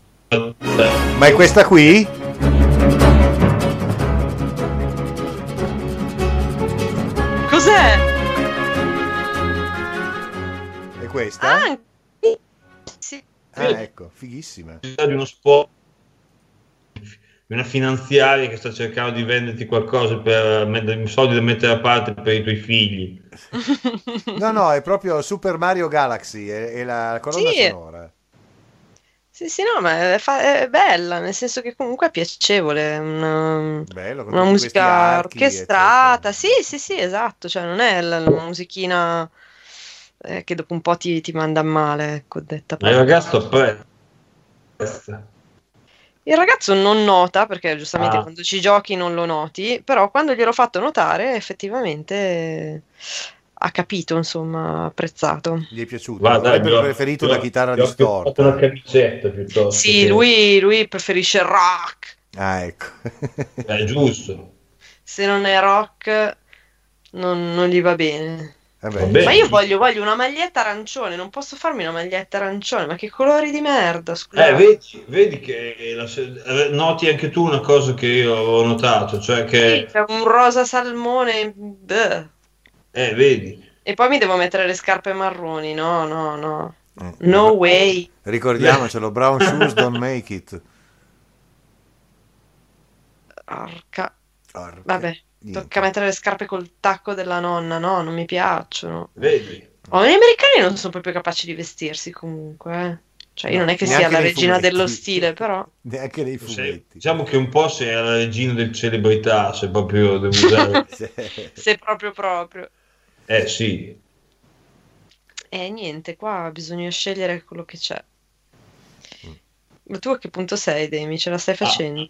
Ma è questa qui? Cos'è? Questa? Ah, sì. Ah, ecco, fighissima. di uno sport una finanziaria che sta cercando di venderti qualcosa per mettere soldi da mettere a parte per i tuoi figli. No, no, è proprio Super Mario Galaxy, è, è la colonna Sì. sonora. Sì, sì, no, ma è, fa- è bella, nel senso che comunque è piacevole, una, Bello, con una musica archi, orchestrata, eccetera. sì, sì, sì, esatto, cioè non è la, la musichina eh, che dopo un po' ti, ti manda a male, ecco, detta il ragazzo apprezza. Il ragazzo non nota, perché giustamente Ah. quando ci giochi non lo noti, però quando gliel'ho fatto notare effettivamente ha capito, insomma, ha apprezzato. Gli è piaciuto. Dai, Avrebbe ho- preferito ho- una chitarra gli ho distorta. fatto una camicetta piuttosto. Sì, che- lui, lui preferisce il rock. Ah, ecco. È giusto. Se non è rock non, non gli va bene. Vabbè, Va bene. Ma io voglio, voglio una maglietta arancione, non posso farmi una maglietta arancione, ma che colori di merda, scusa. Eh, vedi, vedi che la eh, noti anche tu una cosa che io ho notato, cioè Sì, che, c'è un rosa salmone. bleh. eh, vedi, E poi mi devo mettere le scarpe marroni. No, no, no. Eh, No way. Ricordiamocelo, brown shoes don't make it. Orca. Orca. Vabbè, Niente. tocca mettere le scarpe col tacco della nonna. No, non mi piacciono. vedi. Oh, gli americani non sono proprio capaci di vestirsi comunque. eh. Cioè, io No, non è che sia la regina fumetti. dello stile, però. Neanche nei fumetti. diciamo che un po' sei la regina del celebrità, se proprio devo usare. Se proprio proprio. eh sì, E niente, qua bisogna scegliere quello che c'è. Ma tu a che punto sei, Demi? Ce la stai facendo?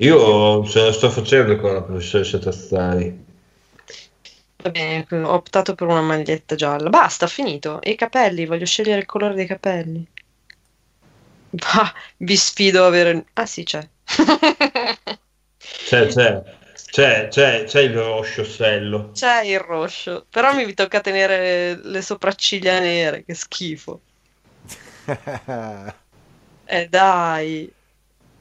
Io ce la sto facendo con la professoressa Tazzari. Va bene, ho optato per una maglietta gialla. Basta, finito. E i capelli, voglio scegliere il colore dei capelli. Bah, vi sfido a avere... Ah sì, c'è. C'è, c'è, c'è, c'è, c'è il rosciosello. C'è il rosso, però mi tocca tenere le sopracciglia nere, che schifo. Eh dai,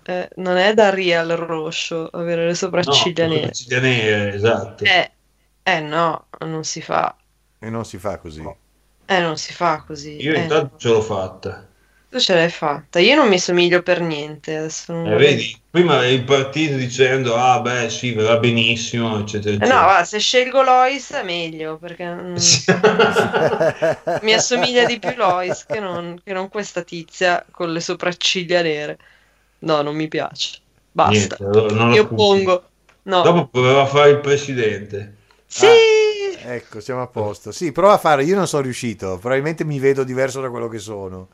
Eh, non è da real rosso avere le No, sopracciglia nere. sopracciglia nere, esatto. Eh, eh no, non si fa. e non si fa così. Eh, non si fa così. Io Eh, intanto ce l'ho fatta. tu ce l'hai fatta. Io non mi somiglio per niente. Adesso non Eh, vedi, prima eri partito dicendo, ah beh sì, verrà benissimo, eccetera, Eh, no, eccetera. guarda, se scelgo Lois è meglio perché mm, mi assomiglia di più Lois che non, che non questa tizia con le sopracciglia nere. No, non mi piace. Basta. Niente, allora Io pongo. No. Dopo proverò a fare il presidente. Sì. Ecco, siamo a posto. Sì, prova a fare. Io non sono riuscito. Probabilmente mi vedo diverso da quello che sono.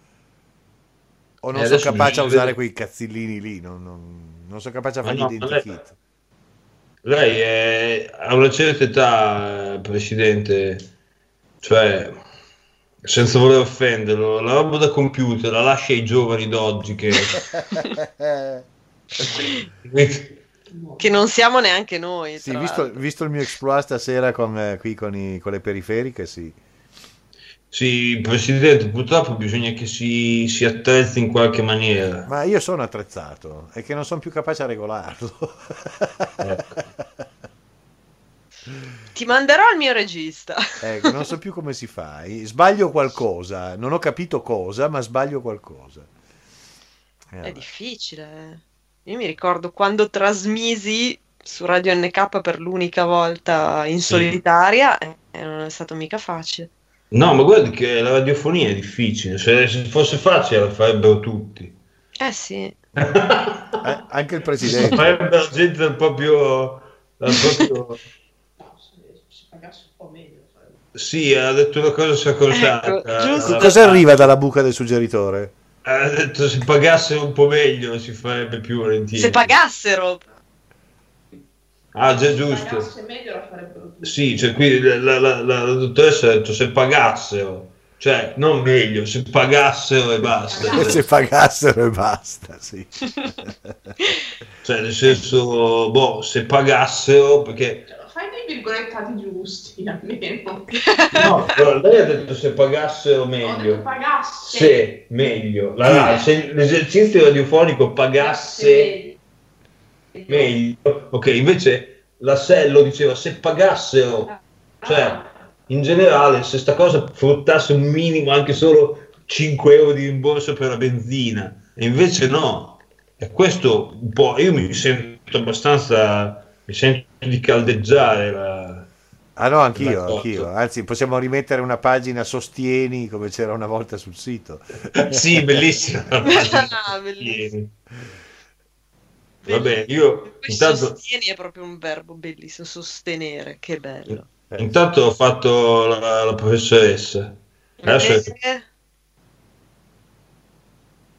O non Eh, sono capace a usare vedo- quei cazzillini lì. Non, non- non sono capace a fare no, lei-. Lei è, ha una certa età, eh, presidente, cioè, senza voler offenderlo, la roba da computer la lascia ai giovani d'oggi che... Che non siamo neanche noi. sì, visto, visto il mio exploit stasera con, eh, qui con, i- con le periferiche, sì. Sì, presidente, purtroppo bisogna che si, si attrezzi in qualche maniera. Ma io sono attrezzato, è che non sono più capace a regolarlo. Ecco. Ti manderò al mio regista. Ecco, non so più come si fa. Sbaglio qualcosa, non ho capito cosa, ma sbaglio qualcosa. Eh, È vabbè. difficile. eh. Io mi ricordo quando trasmisi su Radio NK per l'unica volta in Sì. solitaria e non è stato mica facile. No, ma guardi che la radiofonia è difficile, se, se fosse facile la farebbero tutti. Eh sì. Eh, anche il presidente. Farebbero la gente dal proprio... dal proprio- se si pagasse un po' meglio. Sì, ha detto una cosa sacrosanta. Ecco, giusto. Cosa arriva dalla buca del suggeritore? Ha detto se pagasse un po' meglio si farebbe più volentieri. Se pagassero. Ah, già Se giusto. pagasse meglio la farebbero. Sì, cioè qui la, la- la- la dottoressa ha detto se pagassero, cioè non meglio, se pagassero e basta. Se pagassero e basta, sì. Cioè nel senso, boh, se pagassero, perché... Fai dei virgolettati giusti almeno. No, però lei ha detto se pagassero meglio. pagasse. Se, meglio. La- se l'esercizio radiofonico pagasse meglio. Ok, invece la Sello diceva se pagassero, cioè in generale se sta cosa fruttasse un minimo, anche solo 5 euro di rimborso per la benzina, e invece no, E questo un po', io mi sento abbastanza, mi sento di caldeggiare la, Ah no, anch'io, anch'io. Anzi, possiamo rimettere una pagina sostieni come c'era una volta sul sito. Sì, bellissima. Ah, bellissimo. Vabbè, io intanto, sostieni è proprio un verbo bellissimo, sostenere, che bello. Eh, intanto ho fatto la, la professoressa. Adesso Invece-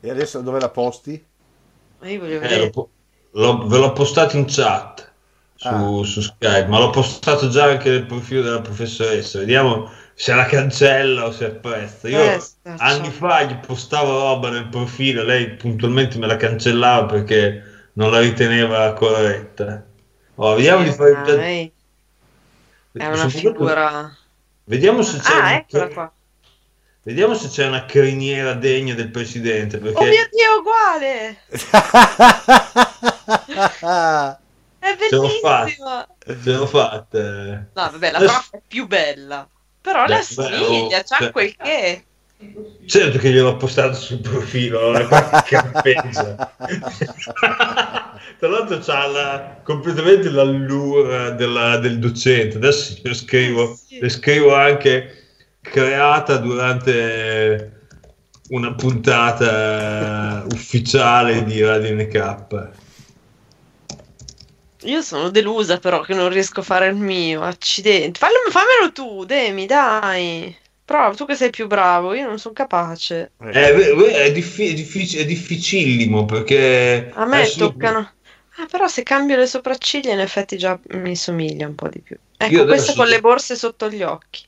E adesso dove la posti? Io voglio eh, po- l'ho- ve l'ho postato in chat su, Ah. su Skype, ma l'ho postato già anche nel profilo della professoressa. Vediamo se la cancella o se apprezza. Io Eh, anni fa gli postavo roba nel profilo, lei puntualmente me la cancellava perché non la riteneva corretta. Oh, vediamo di fare Ah, lei è una figura. Vediamo se c'è Ah, una, qua. Vediamo se c'è una criniera degna del presidente. Perché Oh mio Dio, uguale! È Ce l'ho fatta. bellissima! ce l'ho fatta. No, vabbè, la prof è più bella. Però Beh, la beh, somiglia, oh, c'ha cioè- quel che. Certo che gliel'ho postato sul profilo, allora qua che campeggia. Tra l'altro c'ha la- completamente l'allura della- del docente. Adesso io scrivo, Eh, sì. le scrivo anche creata durante una puntata ufficiale di Radio NK. Io sono delusa però che non riesco a fare il mio. Accidenti. Fallo, fammelo tu, Demi, dai. Prova, tu che sei più bravo, io non sono capace. Eh, è, diffi- è diffic- è difficillimo perché A me adesso- toccano. Ah, però se cambio le sopracciglia in effetti già mi somiglia un po' di più. Ecco, adesso- con le borse sotto gli occhi.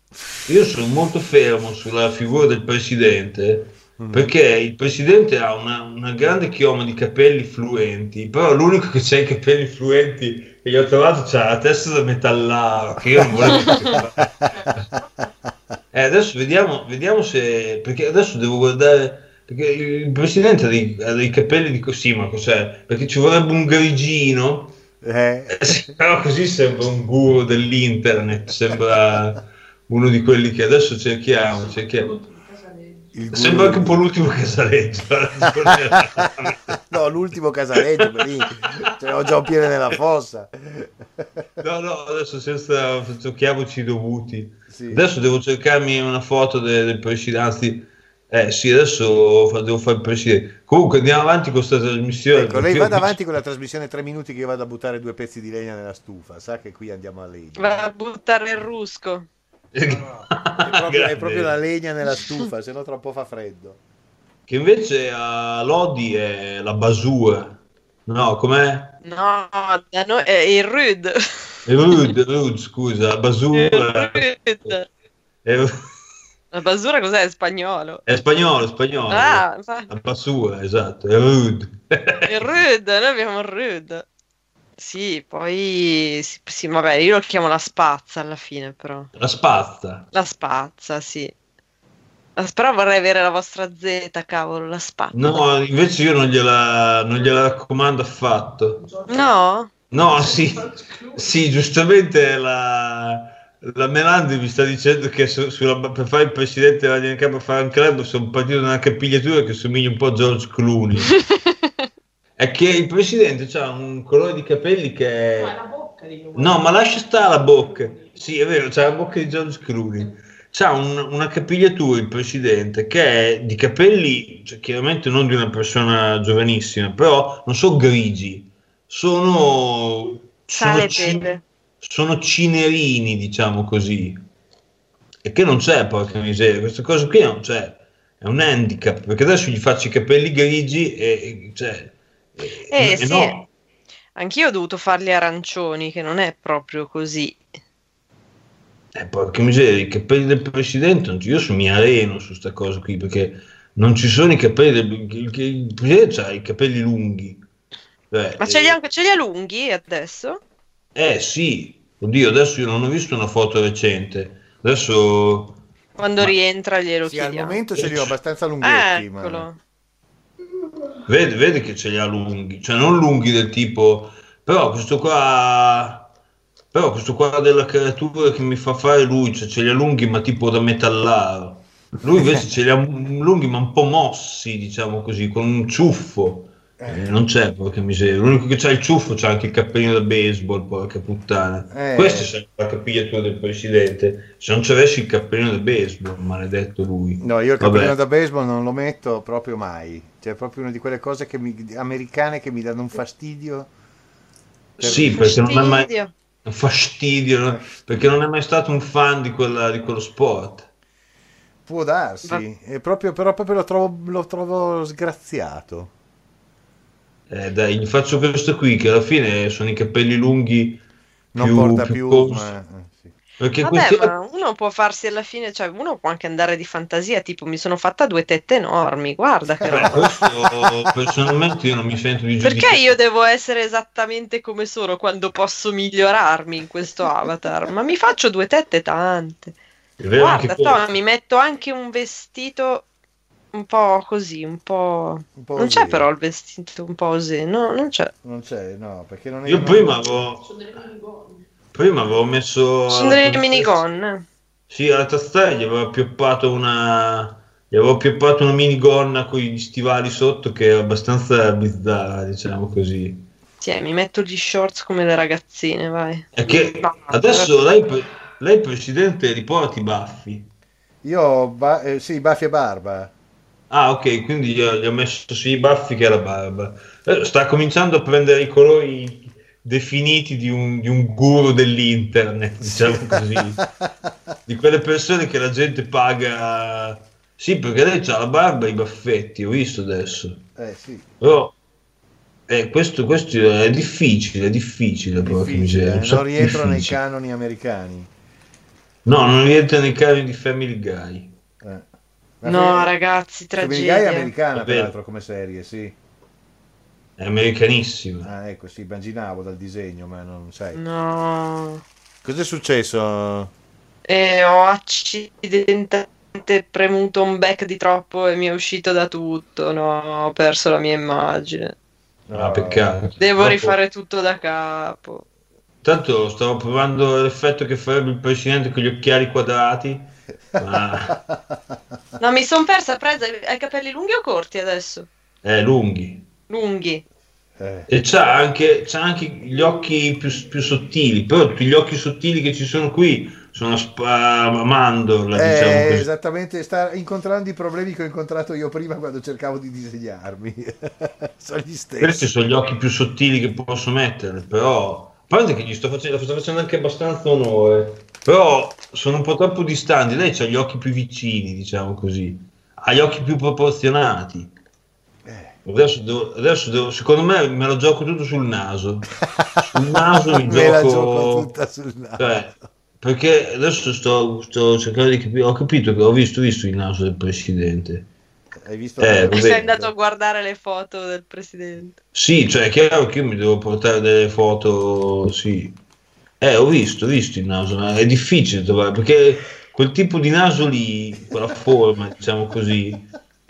Io sono molto fermo sulla figura del presidente Mm. perché il presidente ha una, una grande chioma di capelli fluenti, però l'unico che c'ha i capelli fluenti che gli ho trovato c'ha la testa da metallaro, che io non volevo Eh, adesso vediamo, vediamo se... perché adesso devo guardare... Perché il presidente ha dei, ha dei capelli di così, ma cos'è? Perché ci vorrebbe un grigino, Eh, eh, però così sembra un guru dell'internet, sembra uno di quelli che adesso cerchiamo, cerchiamo. Il Sembra anche un po' l'ultimo casaleggio. No, l'ultimo casaleggio, lì. Ce l'ho già un piede nella fossa. no, no, adesso senza giochiamoci i dovuti. Sì. Adesso devo cercarmi una foto de- del presidente. Anzi, eh sì, adesso devo fare il presidente. Comunque andiamo avanti con questa trasmissione. Ecco, lei vada avanti con la trasmissione tre minuti che io vado a buttare due pezzi di legna nella stufa. Sa che qui andiamo a legna. Va a buttare il rusco. È proprio, è proprio la legna nella stufa, se no troppo fa freddo. Che invece a Lodi è la basura. No, com'è? No, da noi è il Rud. È Rud, Rud, scusa, la basura. Il Rud. È, La basura cos'è? È spagnolo. è spagnolo, è spagnolo. Ah. La basura, esatto, è Rud. Il Rud, noi abbiamo il Rud. Sì, poi sì, vabbè, io lo chiamo la spazza alla fine, però. La spazza. La spazza, sì. Però vorrei avere la vostra Z, cavolo, la spazza. No, invece io non gliela, non gliela raccomando affatto. No? No, sì, sì, giustamente la, la Melandi mi sta dicendo che su- sulla- per fare il presidente della DNK per fare un club sono partito da una capigliatura che somiglia un po' a George Clooney. È che il presidente ha un colore di capelli che Ma la bocca di No, ma lascia stare la bocca. Sì, è vero, c'ha la bocca di George Clooney. C'ha un- una capigliatura il presidente che è di capelli, cioè, chiaramente non di una persona giovanissima, però non sono grigi, sono, sono, Sale ci- pepe. sono cinerini, diciamo così. E che non c'è, porca miseria, questa cosa qui non c'è. È un handicap, perché adesso gli faccio i capelli grigi e, e- cioè, e- Eh, e sì. no. Anch'io ho dovuto farli arancioni, che non è proprio così. Eh, porca miseria, i capelli del presidente, io mi areno su sta cosa qui perché non ci sono i capelli del il, presidente ha i capelli lunghi. Cioè, Ma ce li, eh, ha anche, ce li ha lunghi adesso? eh sì, oddio, adesso io non ho visto una foto recente. Adesso Quando Ma- rientra glielo Sì, al chiediamo. momento ce li ho abbastanza lunghetti, ma... Eccolo. vedi, vedi che ce li ha lunghi, cioè non lunghi del tipo, però questo qua, però questo qua della creatura che mi fa fare lui, cioè ce li ha lunghi ma tipo da metallaro. Lui invece ce li ha lunghi ma un po' mossi, diciamo così, con un ciuffo. Eh, non c'è, porca miseria. L'unico che c'ha il ciuffo c'ha anche il cappellino da baseball, porca puttana. Eh. Questa è la capigliatura del presidente. Se non c'avessi il cappellino da baseball, maledetto lui. No, io il Vabbè. cappellino da baseball non lo metto proprio mai. Cioè, è proprio una di quelle cose che mi- americane che mi danno un fastidio. per- Sì, perché non è mai Fastidio. un fastidio, no? perché non è mai stato un fan di, quella- di quello sport. Può darsi, è proprio, però proprio lo trovo, lo trovo sgraziato. Eh, dai, gli faccio questo qui, che alla fine sono i capelli lunghi Non più, porta più più... corsi. ma- eh, sì. Perché Vabbè, questi ma uno può farsi alla fine, cioè uno può anche andare di fantasia, tipo mi sono fatta due tette enormi, guarda che roba. questo personalmente io non mi sento di Perché giudicare. io devo essere esattamente come sono quando posso migliorarmi in questo avatar? Ma mi faccio due tette tante. È vero anche Guarda. Tom, mi metto anche un vestito un po' così, un po'... Un po' Non c'è però il vestito un po' così, no, non c'è. Non c'è, no, perché non è... Io prima avevo, Sono delle minigonne. Prima avevo messo... Sono delle tastiera- minigonne. Sì, alla tastiera gli avevo appioppato una... Gli avevo appioppato una minigonna con gli stivali sotto che è abbastanza bizzarra, diciamo così. Sì, mi metto gli shorts come le ragazzine, vai. È che No, adesso lei, lei presidente riporti i baffi. Io ho ba- eh, sì, baffi e barba. Ah, ok, quindi gli ho, gli ho messo sia i baffi che la barba. Eh, Sta cominciando a prendere i colori definiti di un, di un guru dell'internet, diciamo così. di quelle persone che la gente paga. Sì, perché lei ha la barba e i baffetti, ho visto adesso. Eh sì, Però eh, questo, questo è difficile, è difficile, porca difficile, miseria, eh, non rientro nei difficile. canoni americani. No, non rientra nei casi di Family Guy. Eh. No, ragazzi, Family Guy è tragedia. americana, È peraltro, come serie, sì. È americanissima. Ah, ecco, sì, immaginavo dal disegno, ma non sai. No. Cos'è successo? E ho accidentalmente premuto un back di troppo e mi è uscito da tutto. No, ho perso la mia immagine. Ah, peccato. Devo Dopo- rifare tutto da capo. Tanto stavo provando l'effetto che farebbe il presidente con gli occhiali quadrati. Ma No, mi sono persa, presa. Hai capelli lunghi o corti adesso? è lunghi. Lunghi. Eh, E c'ha anche, c'ha anche gli occhi più, più sottili. Però tutti gli occhi sottili che ci sono qui sono a mandorla, diciamo eh, così. esattamente, sta incontrando i problemi che ho incontrato io prima quando cercavo di disegnarmi. Sono gli stessi. Questi sono gli occhi più sottili che posso mettere, però a parte che gli sto facendo, sto facendo anche abbastanza onore, però sono un po' troppo distanti. Lei ha gli occhi più vicini, diciamo così, ha gli occhi più proporzionati. Adesso, devo- adesso devo- secondo me me lo gioco tutto sul naso. Sul naso mi Me la gioco- gioco tutta sul naso. Cioè, perché adesso sto, sto cercando di capire, ho capito che ho visto, visto il naso del presidente. Hai visto? Eh, E sei andato a guardare le foto del presidente. Sì, cioè è chiaro che io mi devo portare delle foto, sì. Eh, ho visto, ho visto il naso, ma è difficile trovare, perché quel tipo di naso lì, quella forma, diciamo così,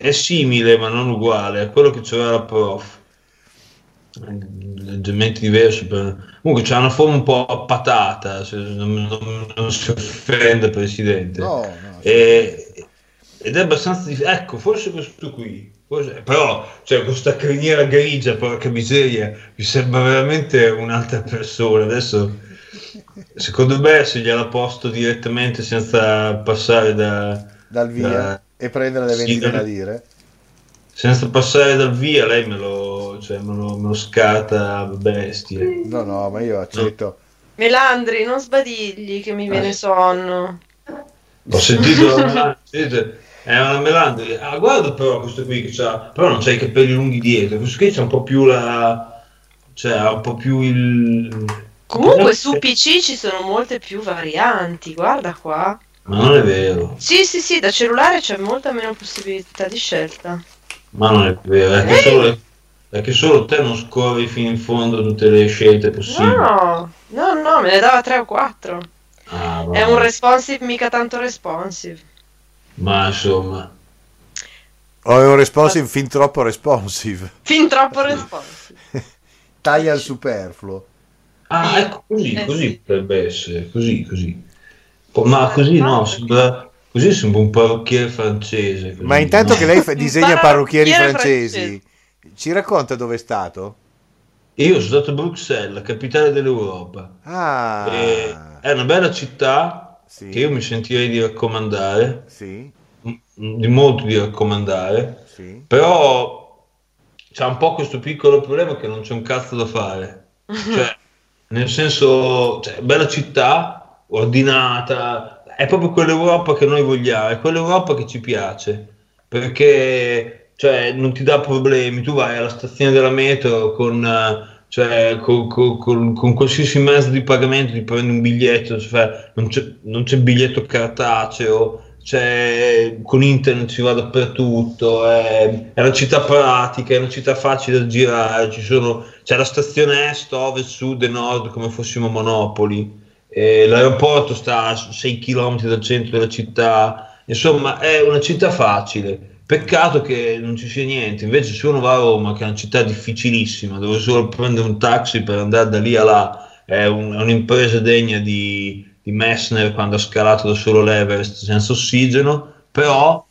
è simile ma non uguale a quello che c'era la prof. Leggermente diverso. per- Comunque c'ha una forma un po' appatata, se non, non- non si offende, Presidente. No, no. E- ed è abbastanza dif- ecco forse questo qui forse- però cioè questa criniera grigia porca miseria mi sembra veramente un'altra persona adesso secondo me se gliela posto direttamente senza passare da Dal via da- e prendere le sì, vendite dal- da dire. senza passare dal via lei me lo, cioè, me lo, me lo scarta a bestie No, no, ma io accetto. Melandri, non sbadigli che mi viene Eh. sonno. Ho sentito la Melandri? È una Melandri. Ah, guarda però questo qui che c'ha, però non c'ha i capelli lunghi dietro. Questo qui c'ha un po' più la, cioè ha un po' più il. Comunque su PC ci sono molte più varianti, guarda qua. Ma non è vero, Sì, sì, sì, da cellulare c'è molta meno possibilità di scelta. ma non è vero, è che solo, è che solo te non scorri fino in fondo tutte le scelte possibili. No, no, no, me ne dava 3 o 4. Ah, È un responsive mica tanto responsive. Ma insomma, Ho un responsive fin troppo responsive. Fin troppo responsive. Taglia il superfluo. ah, ecco così, Eh, così sì. potrebbe essere, così, così. Ma così no, sembra, così sembra un parrucchiere francese. così, Ma intanto no? che lei fa- disegna parrucchieri francesi, francese. Ci racconta dove è stato? Io sono stato a Bruxelles, la capitale dell'Europa. Ah, E è una bella città sì, che io mi sentirei di raccomandare, sì, m- di molto di raccomandare, sì. però c'è un po' questo piccolo problema che non c'è un cazzo da fare. Cioè, nel senso, cioè, bella città, ordinata, è proprio quell'Europa che noi vogliamo, è quell'Europa che ci piace, perché cioè, non ti dà problemi, tu vai alla stazione della metro con, cioè, con, con- con- con qualsiasi mezzo di pagamento, ti prendi un biglietto, cioè, non c'è non c'è biglietto cartaceo, c'è- con internet si va dappertutto, è, è una città pratica, è una città facile da girare, ci sono, c'è la stazione est, ovest, sud e nord come fossimo Monopoli, e l'aeroporto sta a 6 km dal centro della città, insomma è una città facile. Peccato che non ci sia niente, invece se uno va a Roma, che è una città difficilissima, dove solo prendere un taxi per andare da lì a là è, un- è un'impresa degna di, di Messner quando ha scalato da solo l'Everest senza ossigeno, però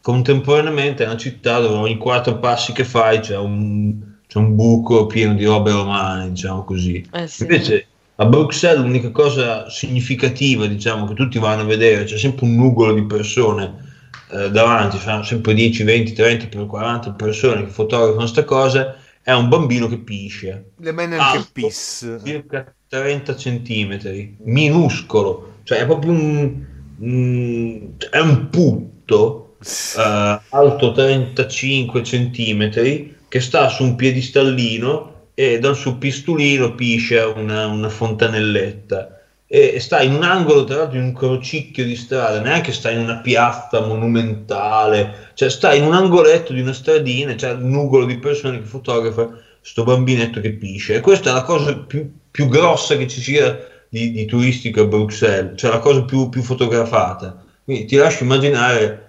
contemporaneamente è una città dove ogni quattro passi che fai c'è un, c'è un buco pieno di robe romane, diciamo così. Eh sì. Invece a Bruxelles l'unica cosa significativa, diciamo, che tutti vanno a vedere, c'è sempre un nugolo di persone eh, davanti, sono sempre 10, 20, 30, per 40 persone che fotografano queste cose, è un bambino che pisce, Le men Alto. che pis. circa 30 centimetri, minuscolo, cioè è proprio un, un- è un putto eh, alto 35 centimetri che sta su un piedistallino e dal suo pistolino piscia una, una fontanelletta. E sta in un angolo tra l'altro in un crocicchio di strada neanche sta in una piazza monumentale cioè sta in un angoletto di una stradina c'è un nugolo di persone che fotografa sto bambinetto che pisce e questa è la cosa più, più grossa che ci sia di, di turistico a Bruxelles cioè la cosa più, più fotografata. Quindi ti lascio immaginare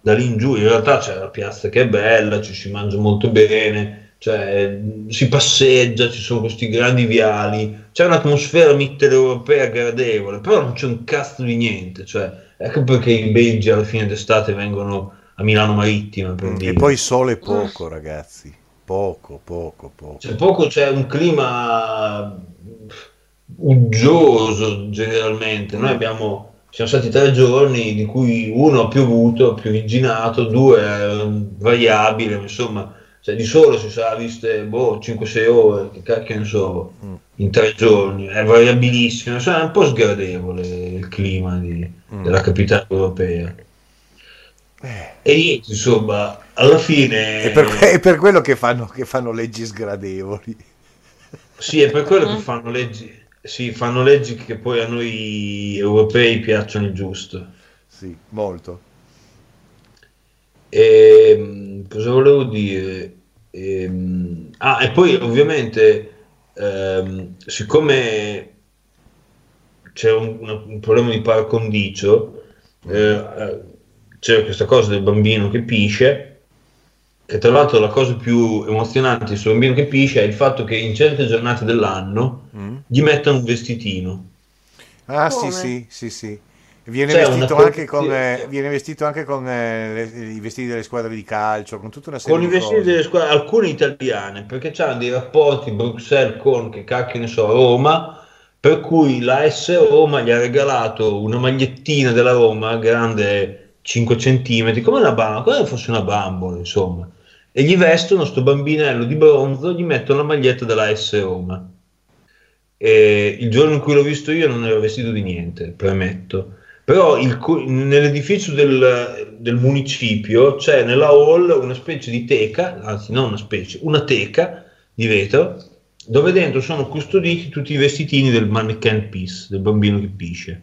da lì in giù in realtà c'è la piazza che è bella, ci si mangia molto bene, cioè, si passeggia, ci sono questi grandi viali, c'è un'atmosfera mitteleuropea gradevole, però non c'è un cazzo di niente, cioè, ecco perché i belgi alla fine d'estate vengono a Milano Marittima per dire. E poi sole poco, ragazzi. Poco, poco, poco. C'è poco, c'è un clima uggioso generalmente. Noi abbiamo, siamo stati tre giorni di cui uno ha piovuto, ha pioviginato, due è variabile, insomma, cioè di sole si sarà viste boh, 5-6 ore, che cacchio ne so, Mm. in tre giorni, è variabilissimo, insomma, è un po' sgradevole il clima di- Mm. della capitale europea. Eh, E niente, insomma, alla fine... È per, que- è per quello che fanno, che fanno leggi sgradevoli. Sì, è per quello Mm. che fanno leggi, sì, fanno leggi che poi a noi europei piacciono il giusto. Sì, molto. E, cosa volevo dire? Ehm, ah, e poi ovviamente, ehm, siccome c'è un, un problema di par condicio, eh, eh, c'è questa cosa del bambino che pisce, che tra l'altro la cosa più emozionante sul bambino che pisce è il fatto che in certe giornate dell'anno Mm. gli mettono un vestitino. Ah, Come? sì, sì, sì, sì. Viene C'è vestito, anche con, eh, viene vestito anche con eh, le- i vestiti delle squadre di calcio, con tutta una serie Con i di vestiti cose. delle squadre, alcune italiane, perché hanno dei rapporti Bruxelles con, che cacchio ne so, Roma, per cui la S Roma gli ha regalato una magliettina della Roma grande 5 centimetri, come una bambola, come se fosse una bambola, insomma. E gli vestono sto bambinello di bronzo, gli mettono la maglietta della S Roma. E il giorno in cui l'ho visto io non ero vestito di niente, premetto. Però il nell'edificio del, del municipio c'è nella hall una specie di teca, anzi non una specie, una teca di vetro, dove dentro sono custoditi tutti i vestitini del mannequin peace, del bambino che pisce.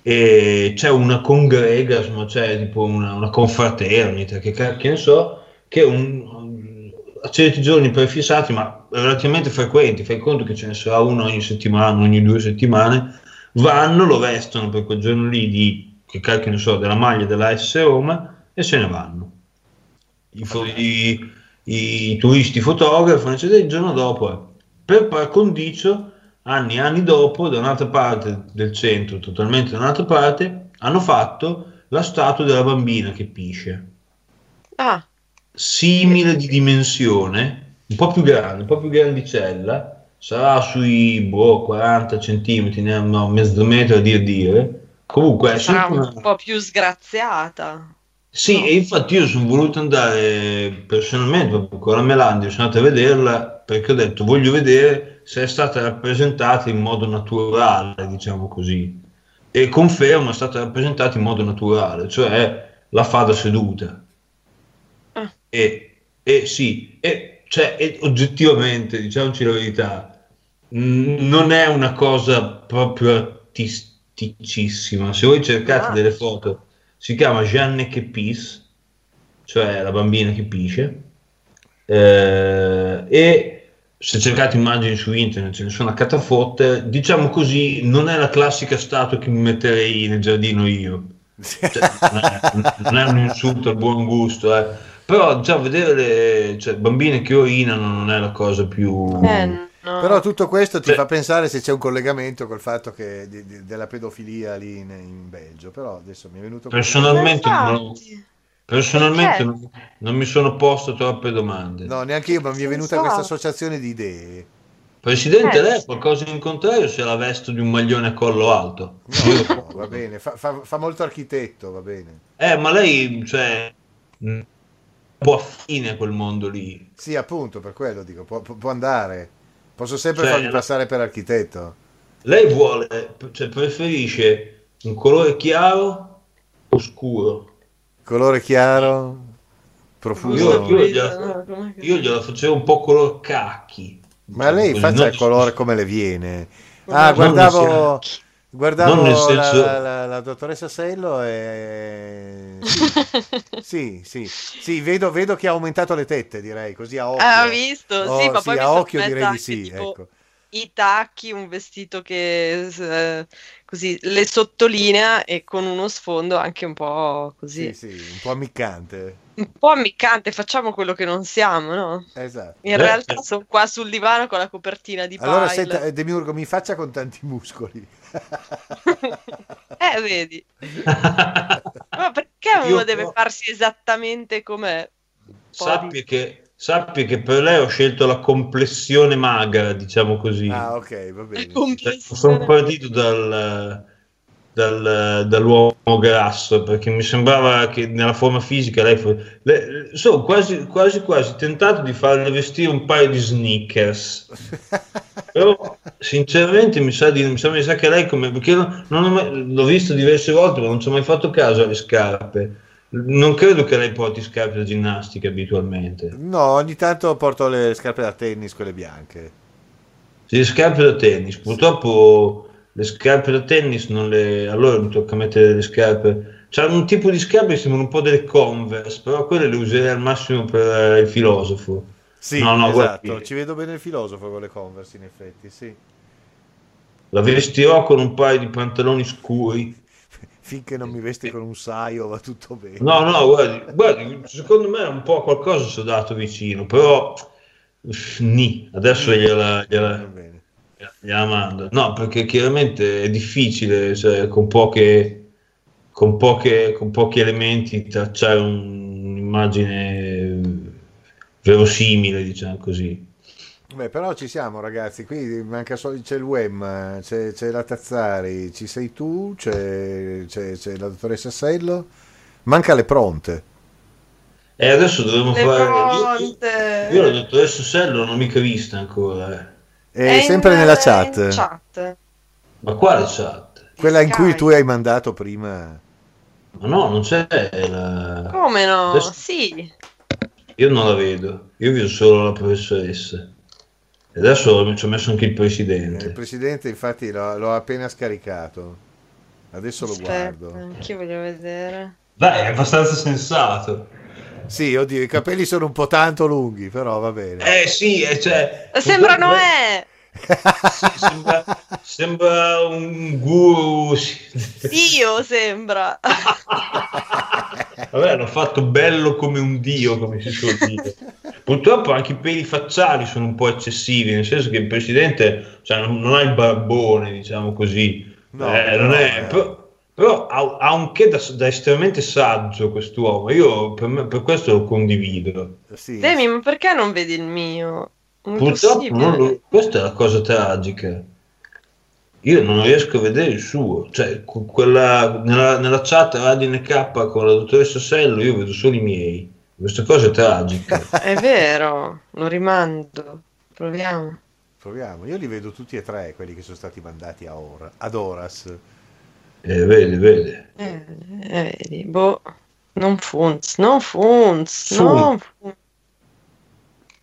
E c'è una congrega, insomma, c'è tipo una, una confraternita, che cacchio ne so, che un, a certi giorni prefissati, ma relativamente frequenti, fai conto che ce ne sarà uno ogni settimana, ogni due settimane, vanno, lo vestono per quel giorno lì di, che cacchio ne so, della maglia della S Roma e se ne vanno. I, i- i turisti fotografano, eccetera, il giorno dopo, eh, per par condicio, anni e anni dopo, da un'altra parte del centro, totalmente da un'altra parte, hanno fatto la statua della bambina che pisce. Ah, simile di dimensione, un po' più grande, un po' più grandicella, sarà sui boh, 40 centimetri, ne- no, mezzo metro a dire dire. Comunque Sarà sempre un una- po' più sgraziata. Sì, No. e infatti io sono voluto andare personalmente con la Melandia, sono andato a vederla perché ho detto voglio vedere se è stata rappresentata in modo naturale, diciamo così. E confermo è stata rappresentata in modo naturale, cioè la fada seduta. Ah. E, e sì, e, cioè, e oggettivamente, diciamoci la verità, mh, non è una cosa proprio artisticissima. Se voi cercate Ah. delle foto, si chiama Jeanne che pisse, cioè la bambina che pisce, eh, e se cercate immagini su internet ce ne sono a catafotte, diciamo così, non è la classica statua che mi metterei nel giardino io. Cioè, non, è, non è un insulto al buon gusto, eh. Però diciamo, vedere le cioè, bambine che urinano non è la cosa più... Eh, no. Però tutto questo ti Cioè- fa pensare se c'è un collegamento col fatto che di- di- della pedofilia lì in, in Belgio. Però adesso mi è venuto Personalmente, non, personalmente Perché? non, non mi sono posto troppe domande. No, neanche io, ma mi è venuta Senza- questa associazione di idee. Presidente, Eh, lei ha qualcosa in contrario se la vesto di un maglione a collo alto? No, no, va bene, fa, fa- fa molto architetto, va bene. Eh, ma lei, cioè, po' affine a quel mondo lì. Sì, appunto, per quello dico, può, può- andare. Posso sempre Cioè, farmi passare per architetto. Lei vuole, cioè, preferisce un colore chiaro o scuro? Colore chiaro, profuso. Io- io- Io gliela facevo un po' color cacchi. Ma lei Così, faccia il colore come le viene. Ah, guardavo, guardavo Non nel la, senso- la- la- la dottoressa Sello e... Sì, sì, sì, vedo, vedo che ha aumentato le tette, direi, così a occhio. Ah, ha visto? Oh, sì, ma sì, poi a occhio direi di sì, tipo, ecco. i tacchi, un vestito che eh, così le sottolinea e con uno sfondo anche un po' così, Sì, sì, un po' ammiccante. Un po' ammiccante, facciamo quello che non siamo, no? Esatto. In realtà eh. sono qua sul divano con la copertina di Allora, pile. senta, eh, Demiurgo, mi faccia con tanti muscoli. Eh, vedi. Ma perché uno Io deve però- farsi esattamente com'è? Sappi che, sappi che per lei ho scelto la complessione magra, diciamo così. Ah, ok, va bene. Complessione. Sono partito dal, dal- dall'uomo grasso perché mi sembrava che nella forma fisica lei fosse. le- sono quasi, quasi quasi tentato di farle vestire un paio di sneakers. Però sinceramente mi sa, di, mi sa, mi sa che lei come perché non, non mai- l'ho visto diverse volte ma non ci ho mai fatto caso alle scarpe. Non credo che lei porti scarpe da ginnastica abitualmente. No, ogni tanto porto le scarpe da tennis, quelle bianche. Le scarpe da tennis, purtroppo le scarpe da tennis non le... Allora mi tocca mettere le scarpe... C'è un tipo di scarpe che sembrano un po' delle Converse, però quelle le userei al massimo per eh, il filosofo. Sì, No, no, esatto. Ci vedo bene il filosofo con le Converse, in effetti, sì. La vestirò con un paio di pantaloni scuri. Finché non mi vesti con un saio va tutto bene. No, no, guardi, guardi, secondo me un po' qualcosa sono dato vicino, però... Ni, adesso gliela, gliela, mando. No, perché chiaramente è difficile, cioè, con poche... con, poche, con pochi elementi tracciare un- un'immagine verosimile, diciamo così. Beh, però ci siamo ragazzi, qui manca solo, c'è il Wem, c'è, c'è la Tazzari, ci sei tu, c'è, c'è- c'è la dottoressa Sello, manca le pronte. E adesso dovremmo Le fare... pronte. Io, io la dottoressa Sello non l'ho mica vista ancora, eh. È, in- sempre nella in chat, chat. Ma quale chat? quella in cui tu hai mandato prima. Ma no, non c'è la... Come no? Adesso- Sì. Io non la vedo, io vedo solo la professoressa. E adesso ci ho messo anche il Il presidente. presidente infatti l'ho, l'ho appena scaricato, adesso lo Aspetta, guardo. anch'io voglio vedere. Dai, è abbastanza sensato. Sì, oddio, i capelli sono un po' tanto lunghi, però va bene. Eh sì, eh, cioè... Sembra Noè! Sì, sembra, sembra un guru. Dio sembra. Vabbè, l'ho fatto bello come un dio, come si suol dire. Purtroppo anche i peli facciali sono un po' eccessivi, nel senso che il presidente cioè, non, non ha il barbone, diciamo così. No, Eh, non no, è- eh. però, Però ha, ha un che da, da estremamente saggio quest'uomo. Io per, me- per questo lo condivido. Sì. Demi, ma perché non vedi il mio? Purtroppo non lo- questa è la cosa tragica. Io non riesco a vedere il suo. Cioè, quella, nella, nella chat Radio NK con la dottoressa Sello io vedo solo i miei. Questa cosa è tragica. È vero, lo rimando. Proviamo. Proviamo. Io li vedo tutti e tre, quelli che sono stati mandati a Ora- ad Horas. Eh, vede, vede. Eh, eh, vedi, boh. Non funz, non funz, non funz,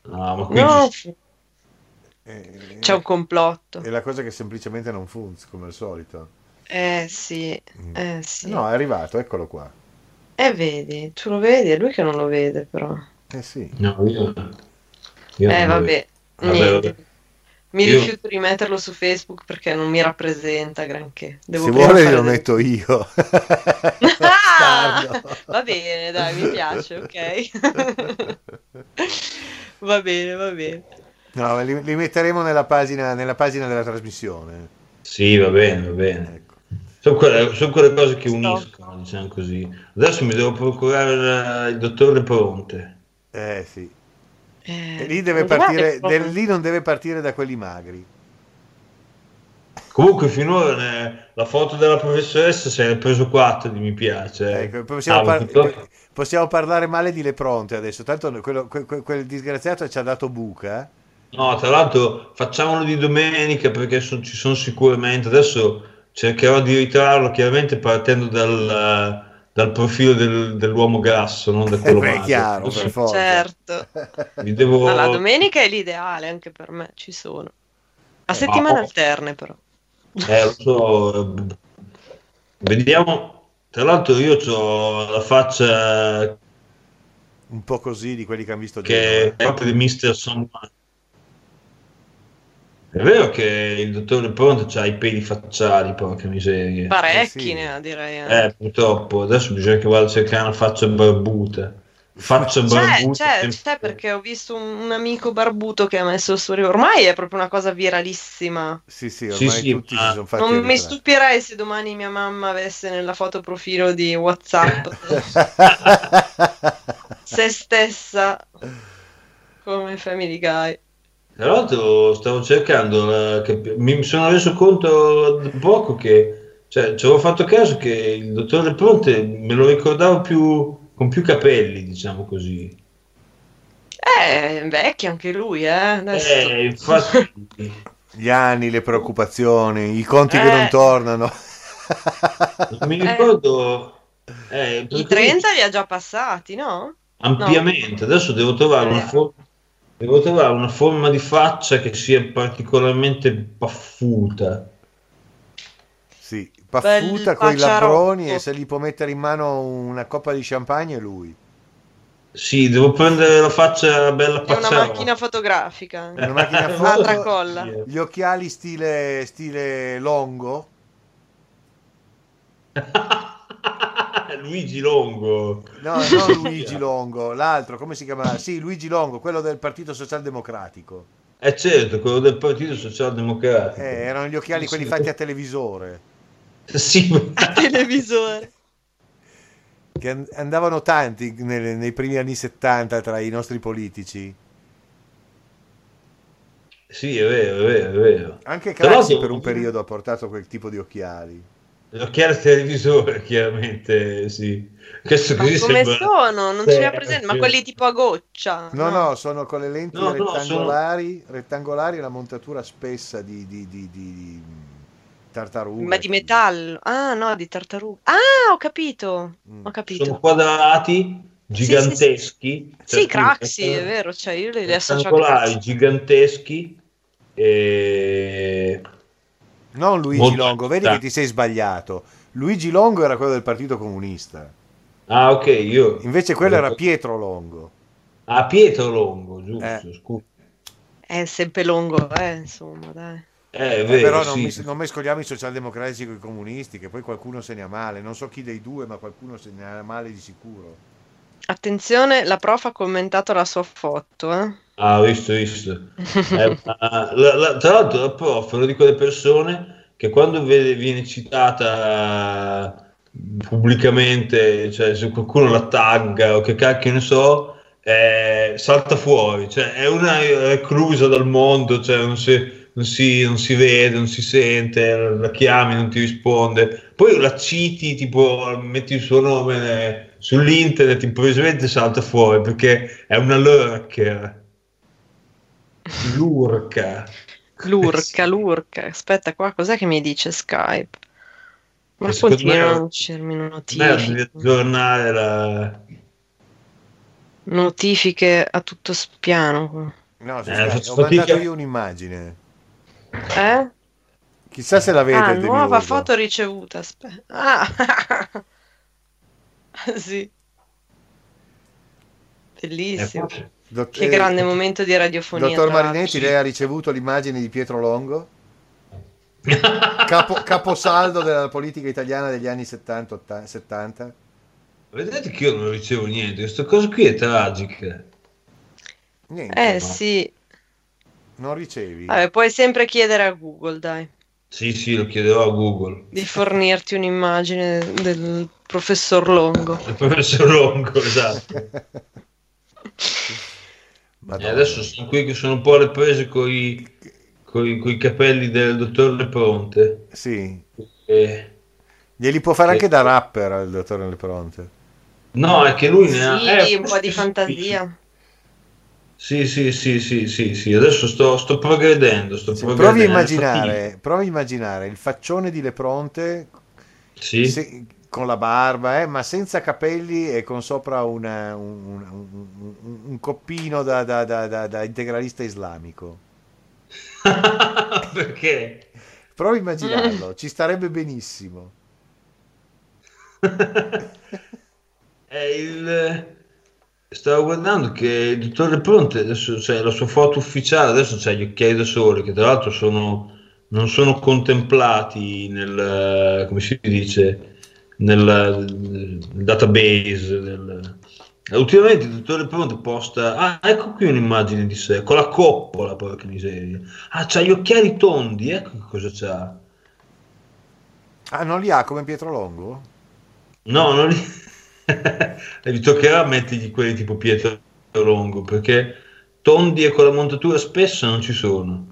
No, ma qui non ci- funz. Eh, C'è un complotto. È la cosa che semplicemente non funziona, come al solito. Eh sì, Mm. eh sì. No, è arrivato, eccolo qua. Eh vedi, tu lo vedi, è lui che non lo vede però. Eh sì. No, io, io Eh vabbè. Vabbè, niente. vabbè. Mi Io- rifiuto di metterlo su Facebook perché non mi rappresenta granché. Devo Se vuole lo del- metto io. Ah! Va bene, dai, mi piace, ok. va bene, va bene. No, li, li metteremo nella pagina, nella pagina della trasmissione. Sì, va bene, va bene. Ecco. Sono quelle, sono quelle cose che uniscono, diciamo così. Adesso mi devo procurare il dottore Pronte. Eh sì. Eh, lì, deve partire, del- lì non deve partire da quelli magri. Comunque finora ne- la foto della professoressa se ne è preso 4 di mi piace. eh. Ecco, possiamo, Ah, par- tutto- possiamo parlare male di Le Pronte adesso. Tanto quello- que- que- quel disgraziato ci ha dato buca. No, tra l'altro facciamolo di domenica perché so- ci sono sicuramente. Adesso cercherò di ritrarlo chiaramente partendo dal, dal profilo del- dell'uomo grasso, non da quello Beh, è magro. chiaro, per forza. Certo. vi devo... No, la domenica è l'ideale anche per me, ci sono. A settimane oh. alterne però. Eh, lo so. eh, Vediamo. Tra l'altro io ho la faccia Un po' così di quelli che hanno visto che è Genova. proprio di Mr. Someone. È vero che il dottore Pronto ha i peli facciali, porca miseria. Parecchi Eh sì. direi. eh. Eh, purtroppo. Adesso bisogna che vada a cercare una faccia barbuta. Faccia C'è, barbuta. c'è, sempre- c'è perché ho visto un, un amico barbuto che ha messo il suo Ormai è proprio una cosa viralissima. Sì, sì, Sì, ormai sì, tutti ma- si sono fatti Non mi stupirei se domani mia mamma avesse nella foto profilo di WhatsApp se stessa come Family Guy. Tra l'altro stavo cercando, cap- mi sono reso conto da poco che, cioè, ci avevo fatto caso che il dottore Pronte me lo ricordavo più, con più capelli, diciamo così. Eh, è vecchio anche lui, eh. Adesso. Eh, infatti, Gli anni, le preoccupazioni, i conti che Eh. non tornano. mi ricordo... eh, I perché 30 li ha già passati, no? ampiamente, adesso devo trovare, una Eh. Devo trovare una forma di faccia che sia particolarmente paffuta. Sì, paffuta con i paciarotto. e se gli può mettere in mano una coppa di champagne è lui. Sì, devo prendere la faccia bella È una macchina fotografica. Una macchina foto. Gli occhiali stile, stile longo. Luigi Longo. No, non Luigi Longo, l'altro, come si chiama? Sì, Luigi Longo, quello del Partito Socialdemocratico. Eh certo, quello del Partito Socialdemocratico. Eh, erano gli occhiali quelli fatti a televisore, Sì, A televisore. che an- andavano tanti nel- nei primi anni 70 tra i nostri politici. sì, è vero, è vero, è vero. Anche Craxi per un periodo ha portato quel tipo di occhiali. L'occhiale televisore, chiaramente, sì. Questo Ma così come sembra... sono? Non ce li ha Sì, presenti? Ma sì. quelli tipo a goccia? No, no, sono con le lenti No, no, rettangolari, rettangolari e la montatura spessa di, di, di, di tartaruga. Ma di metallo. Ah, no, di tartaruga. Ah, ho capito. Mm. Ho capito. Sono quadrati, giganteschi. Sì, cioè, Craxi, è vero, cioè io li associo a rettangolari, Craxi. giganteschi. E... Non Luigi Molto Longo, vedi che ti sei sbagliato. Luigi Longo era quello del Partito Comunista, Ah, ok, io... invece quello era Pietro Longo. Ah, Pietro Longo, giusto, Eh. scusa. È sempre lungo, eh, insomma, dai. Eh, è Eh, vero, però non, sì. mis- non mescoliamo i socialdemocratici con i comunisti, che poi qualcuno se ne ha male. Non so chi dei due, ma qualcuno se ne ha male di sicuro. Attenzione, la prof ha commentato la sua foto, eh. Ah, ho visto, ho visto. Eh, ma la- la- tra l'altro la prof è una di quelle persone che quando vede- viene citata pubblicamente, cioè se qualcuno la tagga o che cacchio ne so, eh, salta fuori, cioè è una reclusa dal mondo, cioè non si, non si- non si vede, non si sente, la chiami, non ti risponde, poi la citi, tipo metti il suo nome sull'internet, improvvisamente salta fuori perché è una lurker. Lurca. Lurca, lurca. Aspetta qua, cos'è che mi dice Skype? Ma me- a devi notifiche. aggiornare la... Notifiche a tutto spiano. No, Eh, Skype. ho mandato io un'immagine. Eh? Chissà se la vede Ah, nuova foto ricevuta. Aspetta. Ah. sì. Bellissimo. Eh, Dott- Che eh, grande momento di radiofonia. Dottor. Marinetti, lei ha ricevuto l'immagine di Pietro Longo, capo- caposaldo della politica italiana degli anni 70. otta- 70. Vedete che io non ricevo niente, questa cosa qui è tragica. Niente, Eh no. sì. non ricevi. Vabbè, puoi sempre chiedere a Google, dai, Sì, sì, lo chiederò a Google. di fornirti un'immagine del professor Longo. Il professor Longo, esatto. E Madonna. adesso sono qui che sono un po' alle prese con i capelli del dottor Lepronte. Sì. E- Glieli può fare Sì. anche da rapper il dottor Lepronte. No, è che lui ne ha... Sì, eh, un po' di fantasia. Sì, sì, sì, sì, sì, sì. Adesso sto, sto progredendo, sto Sì, provi a progredendo. immaginare, provi a immaginare il faccione di Lepronte Sì. se- con la barba, eh, ma senza capelli e con sopra una- un, un- un- un coppino da, da- da- da- integralista islamico. Perché? Provi a immaginarlo, ci starebbe benissimo. È il... Stavo guardando che il dottore Pronte adesso c'è la sua foto ufficiale, adesso c'ha gli occhiali da sole, che tra l'altro sono, non sono contemplati nel, come si dice, nel, nel database. Del... E Ultimamente il dottore Pronte posta, ah ecco qui un'immagine di sé, con la coppola, porca miseria. Ah, c'ha gli occhiali tondi, ecco che cosa c'ha. Ah, non li ha come Pietro Longo? No, non li... Mi toccherà mettergli quelli tipo Pietro Longo perché tondi e con la montatura spessa non ci sono.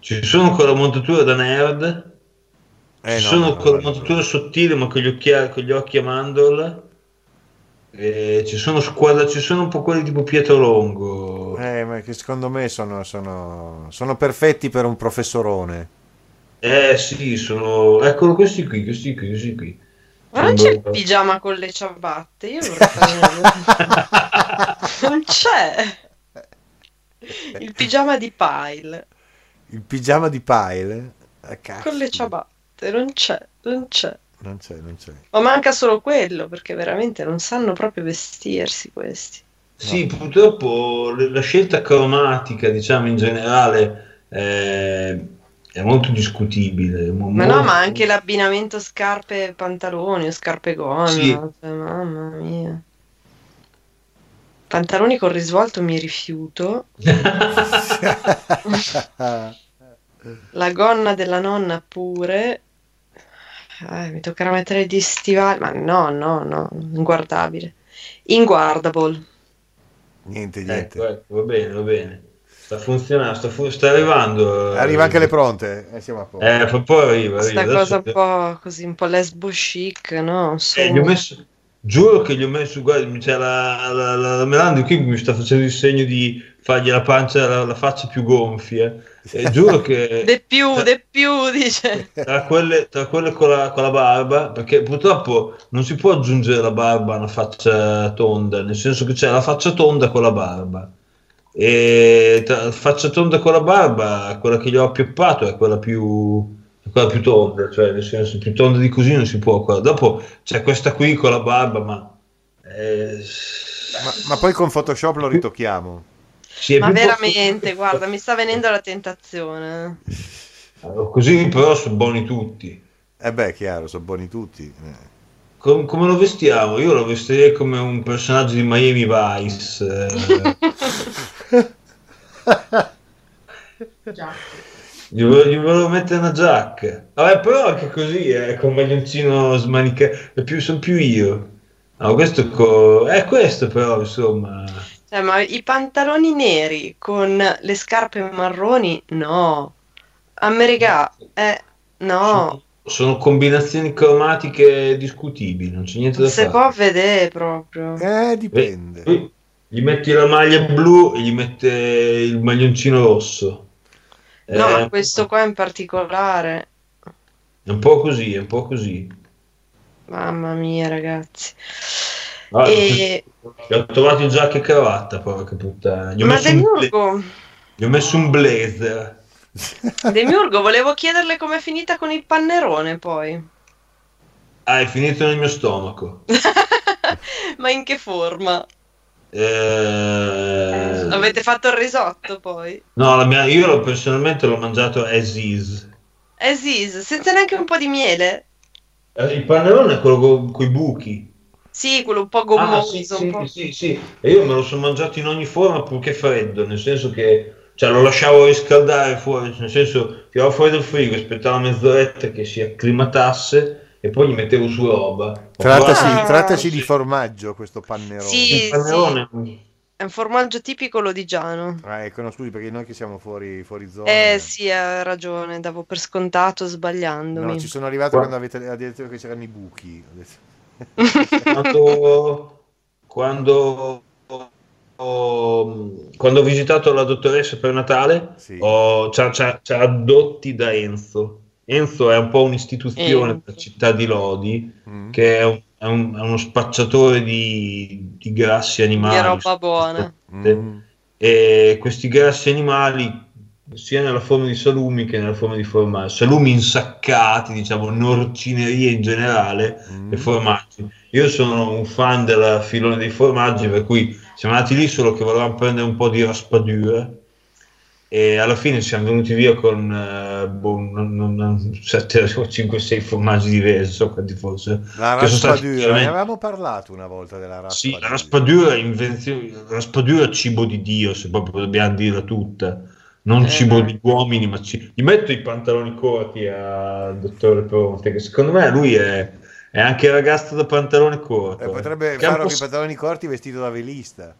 Ci sono con la montatura da nerd, Eh, sono no, con la montatura sottile ma con gli, occhiali, con gli occhi a mandorla. E ci sono squadra, ci sono un po' quelli tipo Pietro Longo. Eh, ma che secondo me sono, sono- sono perfetti per un professorone. Eh sì, sono. Eccolo questi qui, questi qui, questi qui. Ma non c'è il pigiama con le ciabatte? Io vorrei fare- Non c'è. Il pigiama di Pile Il pigiama di Pile? Ah, cazzo. con le ciabatte, non c'è, non c'è. Non c'è, non c'è. Ma manca solo quello, perché veramente non sanno proprio vestirsi questi. Sì, purtroppo la scelta cromatica, diciamo in generale, eh, è molto discutibile. Ma no, molto- ma anche l'abbinamento scarpe e pantaloni o scarpe gonna, Sì. cioè, mamma mia. Pantaloni con risvolto mi rifiuto. La gonna della nonna pure. Eh, mi toccherà mettere gli stivali. Ma no, no, no, inguardabile. Inguardable. niente, niente. Ecco, ecco, va bene, va bene. Sta funzionando, sta, fu- sta arrivando. eh. Arriva anche le pronte. Eh, siamo a posto. Eh, poco arriva. Questa arriva. cosa un po' così, un po' lesbo chic, no? Su- Eh, gli ho messo, giuro che gli ho messo, guarda, c'è la, la, la, la Melandi qui mi sta facendo il segno di fargli la pancia, la, la faccia più gonfia. E giuro che De più, de più, dice. tra quelle, tra quelle con, la, con la barba, perché purtroppo non si può aggiungere la barba a una faccia tonda, nel senso che c'è la faccia tonda con la barba. E tra la faccia tonda con la barba, quella che gli ho appioppato è quella più, quella più tonda, cioè nel senso più tonda di così non si può. Quella- Dopo c'è questa qui con la barba, ma... eh, Ma, ma poi con Photoshop lo ritocchiamo. Sì, Ma veramente, guarda, mi sta venendo la tentazione. Allora, Così però sono buoni tutti. Eh beh, chiaro, sono buoni tutti. Eh. Com- come lo vestiamo? Io lo vestirei come un personaggio di Miami Vice. eh. Già. Gli volevo, gli volevo mettere una giacca. Vabbè, però anche così, eh, con maglioncino smanicato, è più, sono più io. No, questo co- è questo però, insomma. Cioè, ma i pantaloni neri con le scarpe marroni, no. America, eh, no. Sono, sono combinazioni cromatiche discutibili, non c'è niente da Se fare. può vedere proprio. Eh, dipende. Poi Gli metti la maglia blu e gli mette il maglioncino rosso. No, Eh, ma questo qua in particolare, È un po' così, è un po' così. mamma mia, ragazzi. Ah, E... Gli ho trovato in giacca e cravatta, porca puttana. Gli ho, Ma messo un, bla- Demiurgo, gli ho messo un blazer. Demiurgo, volevo chiederle com'è finita con il pannerone poi. Ah, è finito nel mio stomaco. Ma in che forma? Eh, Avete fatto il risotto poi? No, la mia- io l'ho- personalmente l'ho mangiato as is. As is, senza neanche un po' di miele? Eh, Il pannerone è quello con i buchi. Sì, quello un po' Ah, gommoso, sì, un sì, po'. sì, sì. E io me lo sono mangiato in ogni forma purché freddo, nel senso che cioè, lo lasciavo riscaldare fuori, nel senso tiravo fuori dal frigo, aspettavo mezz'oretta che si acclimatasse e poi gli mettevo su roba. Ho Trattasi, Ah. trattasi di formaggio questo pannerone. Sì. Pannerone È un formaggio tipico lodigiano. Ah, ecco, no, scusi, perché noi che siamo fuori, fuori zona. Eh sì, ha ragione, davo per scontato sbagliandomi. No, ci sono arrivato Qua- quando avete ha detto che c'erano i buchi. Ho detto- quando, quando, ho, quando ho visitato la dottoressa per Natale, Sì. ho, ci ha- ci ha- ci ha addotti da Enzo. Enzo è un po' un'istituzione della città di Lodi, Mm. che è, un- è un- è uno spacciatore di, di grassi animali. Di roba buona. Mm. E questi grassi animali, sia nella forma di salumi che nella forma di formaggio, salumi insaccati, diciamo, norcinerie in generale, Mm. e formaggi. Io sono un fan del filone dei formaggi, per cui siamo andati lì solo che volevamo prendere un po' di raspadura e alla fine siamo venuti via con eh, boh, non- non- non- 7 o 5 6 formaggi diversi, so quanti fossero. La raspadura, ne veramente- avevamo parlato una volta della raspadura. Sì, la raspadura la raspadura è cibo di Dio, se proprio dobbiamo dirla tutta. Non Eh. cibo di uomini, ma ci... gli metto i pantaloni corti al dottore Ponte, che secondo me lui è, è anche ragazzo da pantalone corto. Eh, potrebbe po' con i pantaloni corti vestito da velista.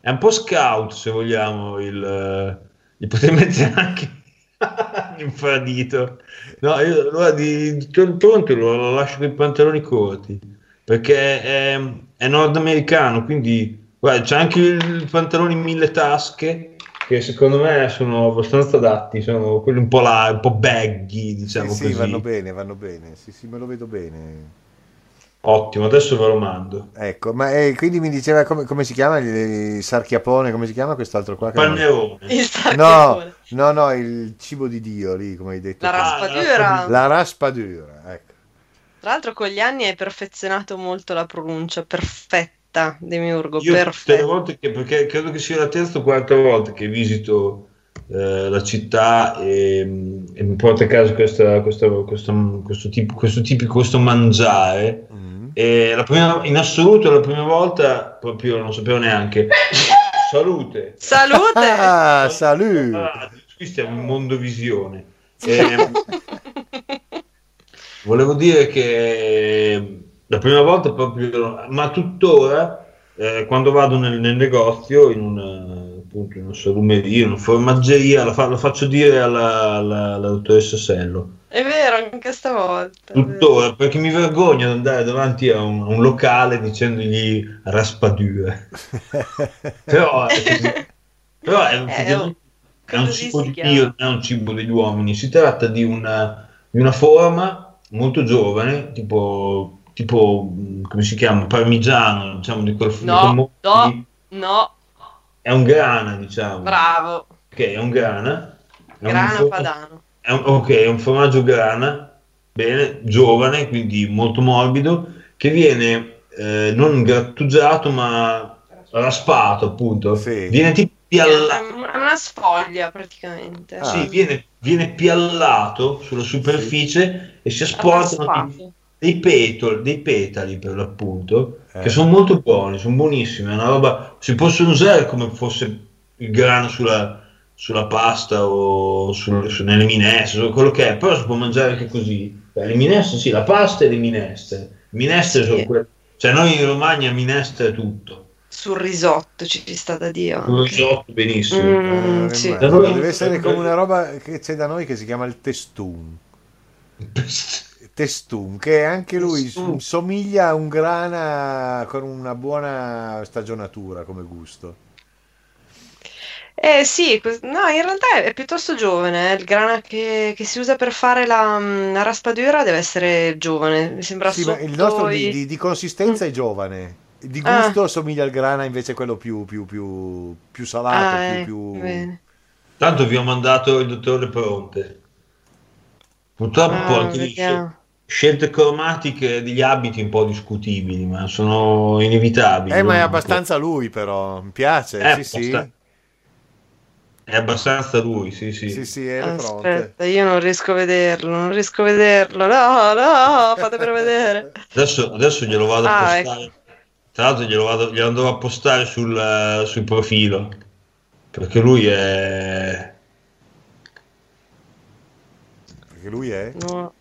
È un po' scout, se vogliamo, il, eh, gli potrei mettere anche l'infradito. No, io allora di, di Toronto lo, lo lascio con i pantaloni corti, perché è, è nordamericano, quindi guarda, c'è anche i pantaloni mille tasche, che secondo me sono abbastanza adatti, sono quelli un po' là, un po' baggy, diciamo sì, sì, così. vanno bene, vanno bene. Sì, sì, me lo vedo bene. Ottimo, adesso ve lo mando. Ecco, ma eh, quindi mi diceva come, come si chiama il, il sarchiapone, come si chiama quest'altro qua? Pannerone. Il No, sarchiapone. no, no, il cibo di Dio lì, come hai detto. La tu. raspadura. La raspadura, ecco. Tra l'altro con gli anni hai perfezionato molto la pronuncia, perfetta, Demiurgo, Io tutte le perfetta. volte che, perché credo che sia la terza o quarta volta che visito eh, la città e, e mi porta a casa questa, questa- questo, questo, tipo, questo tipico questo mangiare. Mm. E la prima, in assoluto la prima volta proprio non sapevo neanche. Salute! Salute! Ah, salute! Ah, qui stiamo in mondovisione. E, volevo dire che la prima volta proprio, ma tuttora, eh, quando vado nel, nel negozio, in una, appunto, in una salumeria, in una formaggeria, la, fa- la faccio dire alla, alla- alla dottoressa Sello. È vero, anche stavolta. è. Tuttora, perché mi vergogno ad andare davanti a un, a un locale dicendogli raspadure. Però, è. Però è, Eh, oh, è un così cibo si di. Dio, non è un cibo degli uomini. Si tratta di una, di una forma molto giovane, tipo, tipo mh, come si chiama? Parmigiano, diciamo di quel No, no, no, È un grana, diciamo. bravo. Ok, è un grana. È un Grana for- padano. è un, ok, è un formaggio grana, bene, giovane, quindi molto morbido, che viene eh, non grattugiato ma raspato, appunto. Sì. Viene tipo piallato. È una sfoglia praticamente. Ah. Sì, viene, viene piallato sulla superficie e si asportano. Dei, dei petoli, dei petali per l'appunto, Eh. che sono molto buoni, sono buonissimi, è una roba, si possono usare come fosse il grano sulla, sulla pasta o sul- su- nelle minestre, o quello che è, però si può mangiare anche così. Beh, le minestre sì, la pasta e le minestre. Minestre Sì. sono quelle... Cioè noi in Romagna minestre è tutto. Sul risotto ci sta da Dio. Un risotto benissimo. Mm, Eh, sì. ma- Da noi- Deve essere come una roba che c'è da noi che si chiama il testum. Testum, che anche lui Testum. somiglia a un grana con una buona stagionatura come gusto. Eh sì, no, in realtà è, piuttosto giovane. eh. Il grana che, che si usa per fare la, mm, la raspadura deve essere giovane. Mi sembra Sì, ma il nostro i- di, di- di consistenza è giovane, di Ah. gusto somiglia al grana invece quello più, più, più, più salato, Ah, più, eh, più-. Tanto vi ho mandato il dottore Pronte. Purtroppo Ah, anche lì scelte cromatiche degli abiti un po' discutibili, ma sono inevitabili. Eh, ma è abbastanza lui però, mi piace, Eh, sì sì, È abbastanza lui, sì, sì. sì sì, è. Aspetta, io non riesco a vederlo, non riesco a vederlo. No, no, fatemelo vedere. Adesso, adesso glielo vado a Ah, postare. Tra l'altro glielo, vado, glielo andrò a postare sul, eh, sul profilo. Perché lui è, Perché lui è... No.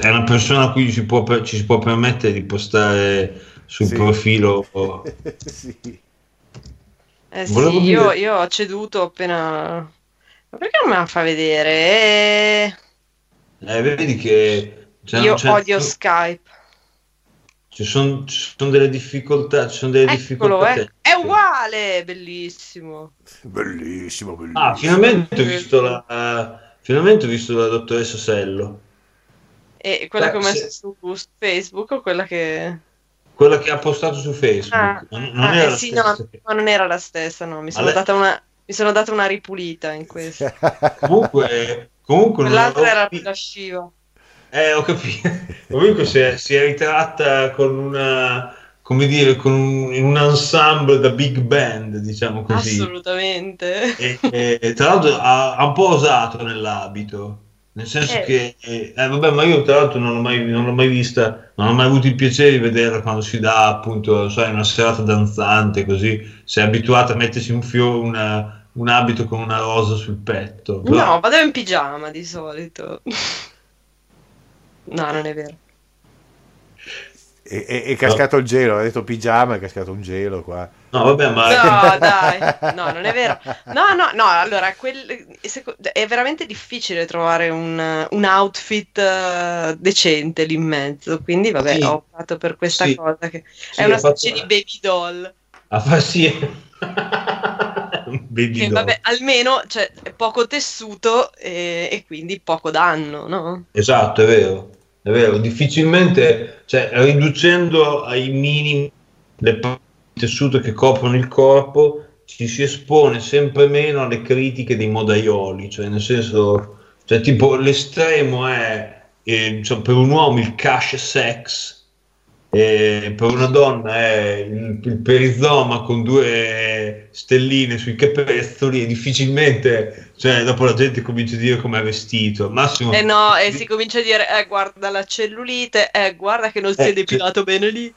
È una persona a cui si può ci si può permettere di postare sul Sì. profilo. sì. Eh sì, io, io ho ceduto appena... Ma perché non me la fa vedere? Eh, Eh, vedi che cioè, io c'è- odio Skype. ci sono, ci sono delle difficoltà. Ci sono delle Eccolo, difficoltà eh. È uguale, bellissimo. Bellissimo, bellissimo. Ah, finalmente ho visto la, finalmente ho visto la dottoressa Sello. E quella Eh, che ho messo sì. su su Facebook o quella che... Quella che ha postato su Facebook. Ah, non non ah, era eh la sì, no, che- ma non era la stessa, no. Mi sono, data una, mi sono data una ripulita in questo. Comunque, comunque Quell'altra ho era più lasciva. Eh, ho capito. Comunque si è, si è ritratta con una, come dire, con un, un ensemble da big band, diciamo così. Assolutamente. E, e tra l'altro ha, ha un po' osato nell'abito. Nel senso Eh. che, eh, eh, vabbè, ma io tra l'altro non l'ho, mai, non l'ho mai vista, non ho mai avuto il piacere di vederla quando si dà appunto, sai, una serata danzante, così, è abituata a mettersi un fiore, una- un abito con una rosa sul petto. Però- No, vado in pigiama di solito. No, non è vero. È, è- è cascato il gelo, ha detto pigiama, è cascato un gelo qua. No, vabbè, ma... No, dai, no, non è vero. No, no, no, allora, quel- è veramente difficile trovare un, un outfit eh, decente lì in mezzo, quindi vabbè, Sì. ho optato per questa Sì. cosa che Sì, è una ha fatto- specie di baby doll. A far sì. Baby vabbè, almeno cioè, è poco tessuto e, e quindi poco danno, no? Esatto, è vero, è vero. Difficilmente, cioè, riducendo ai minimi le parti di tessuto che coprono il corpo, ci si espone sempre meno alle critiche dei modaioli, cioè nel senso, cioè, tipo l'estremo è, eh, cioè, per un uomo il cash sex, e per una donna è il, il perizoma con due stelline sui capezzoli e difficilmente, cioè, dopo la gente comincia a dire com'è vestito. Massimo, Eh no, e si comincia a dire, eh guarda la cellulite, eh guarda che non si Eh, è depilato bene lì.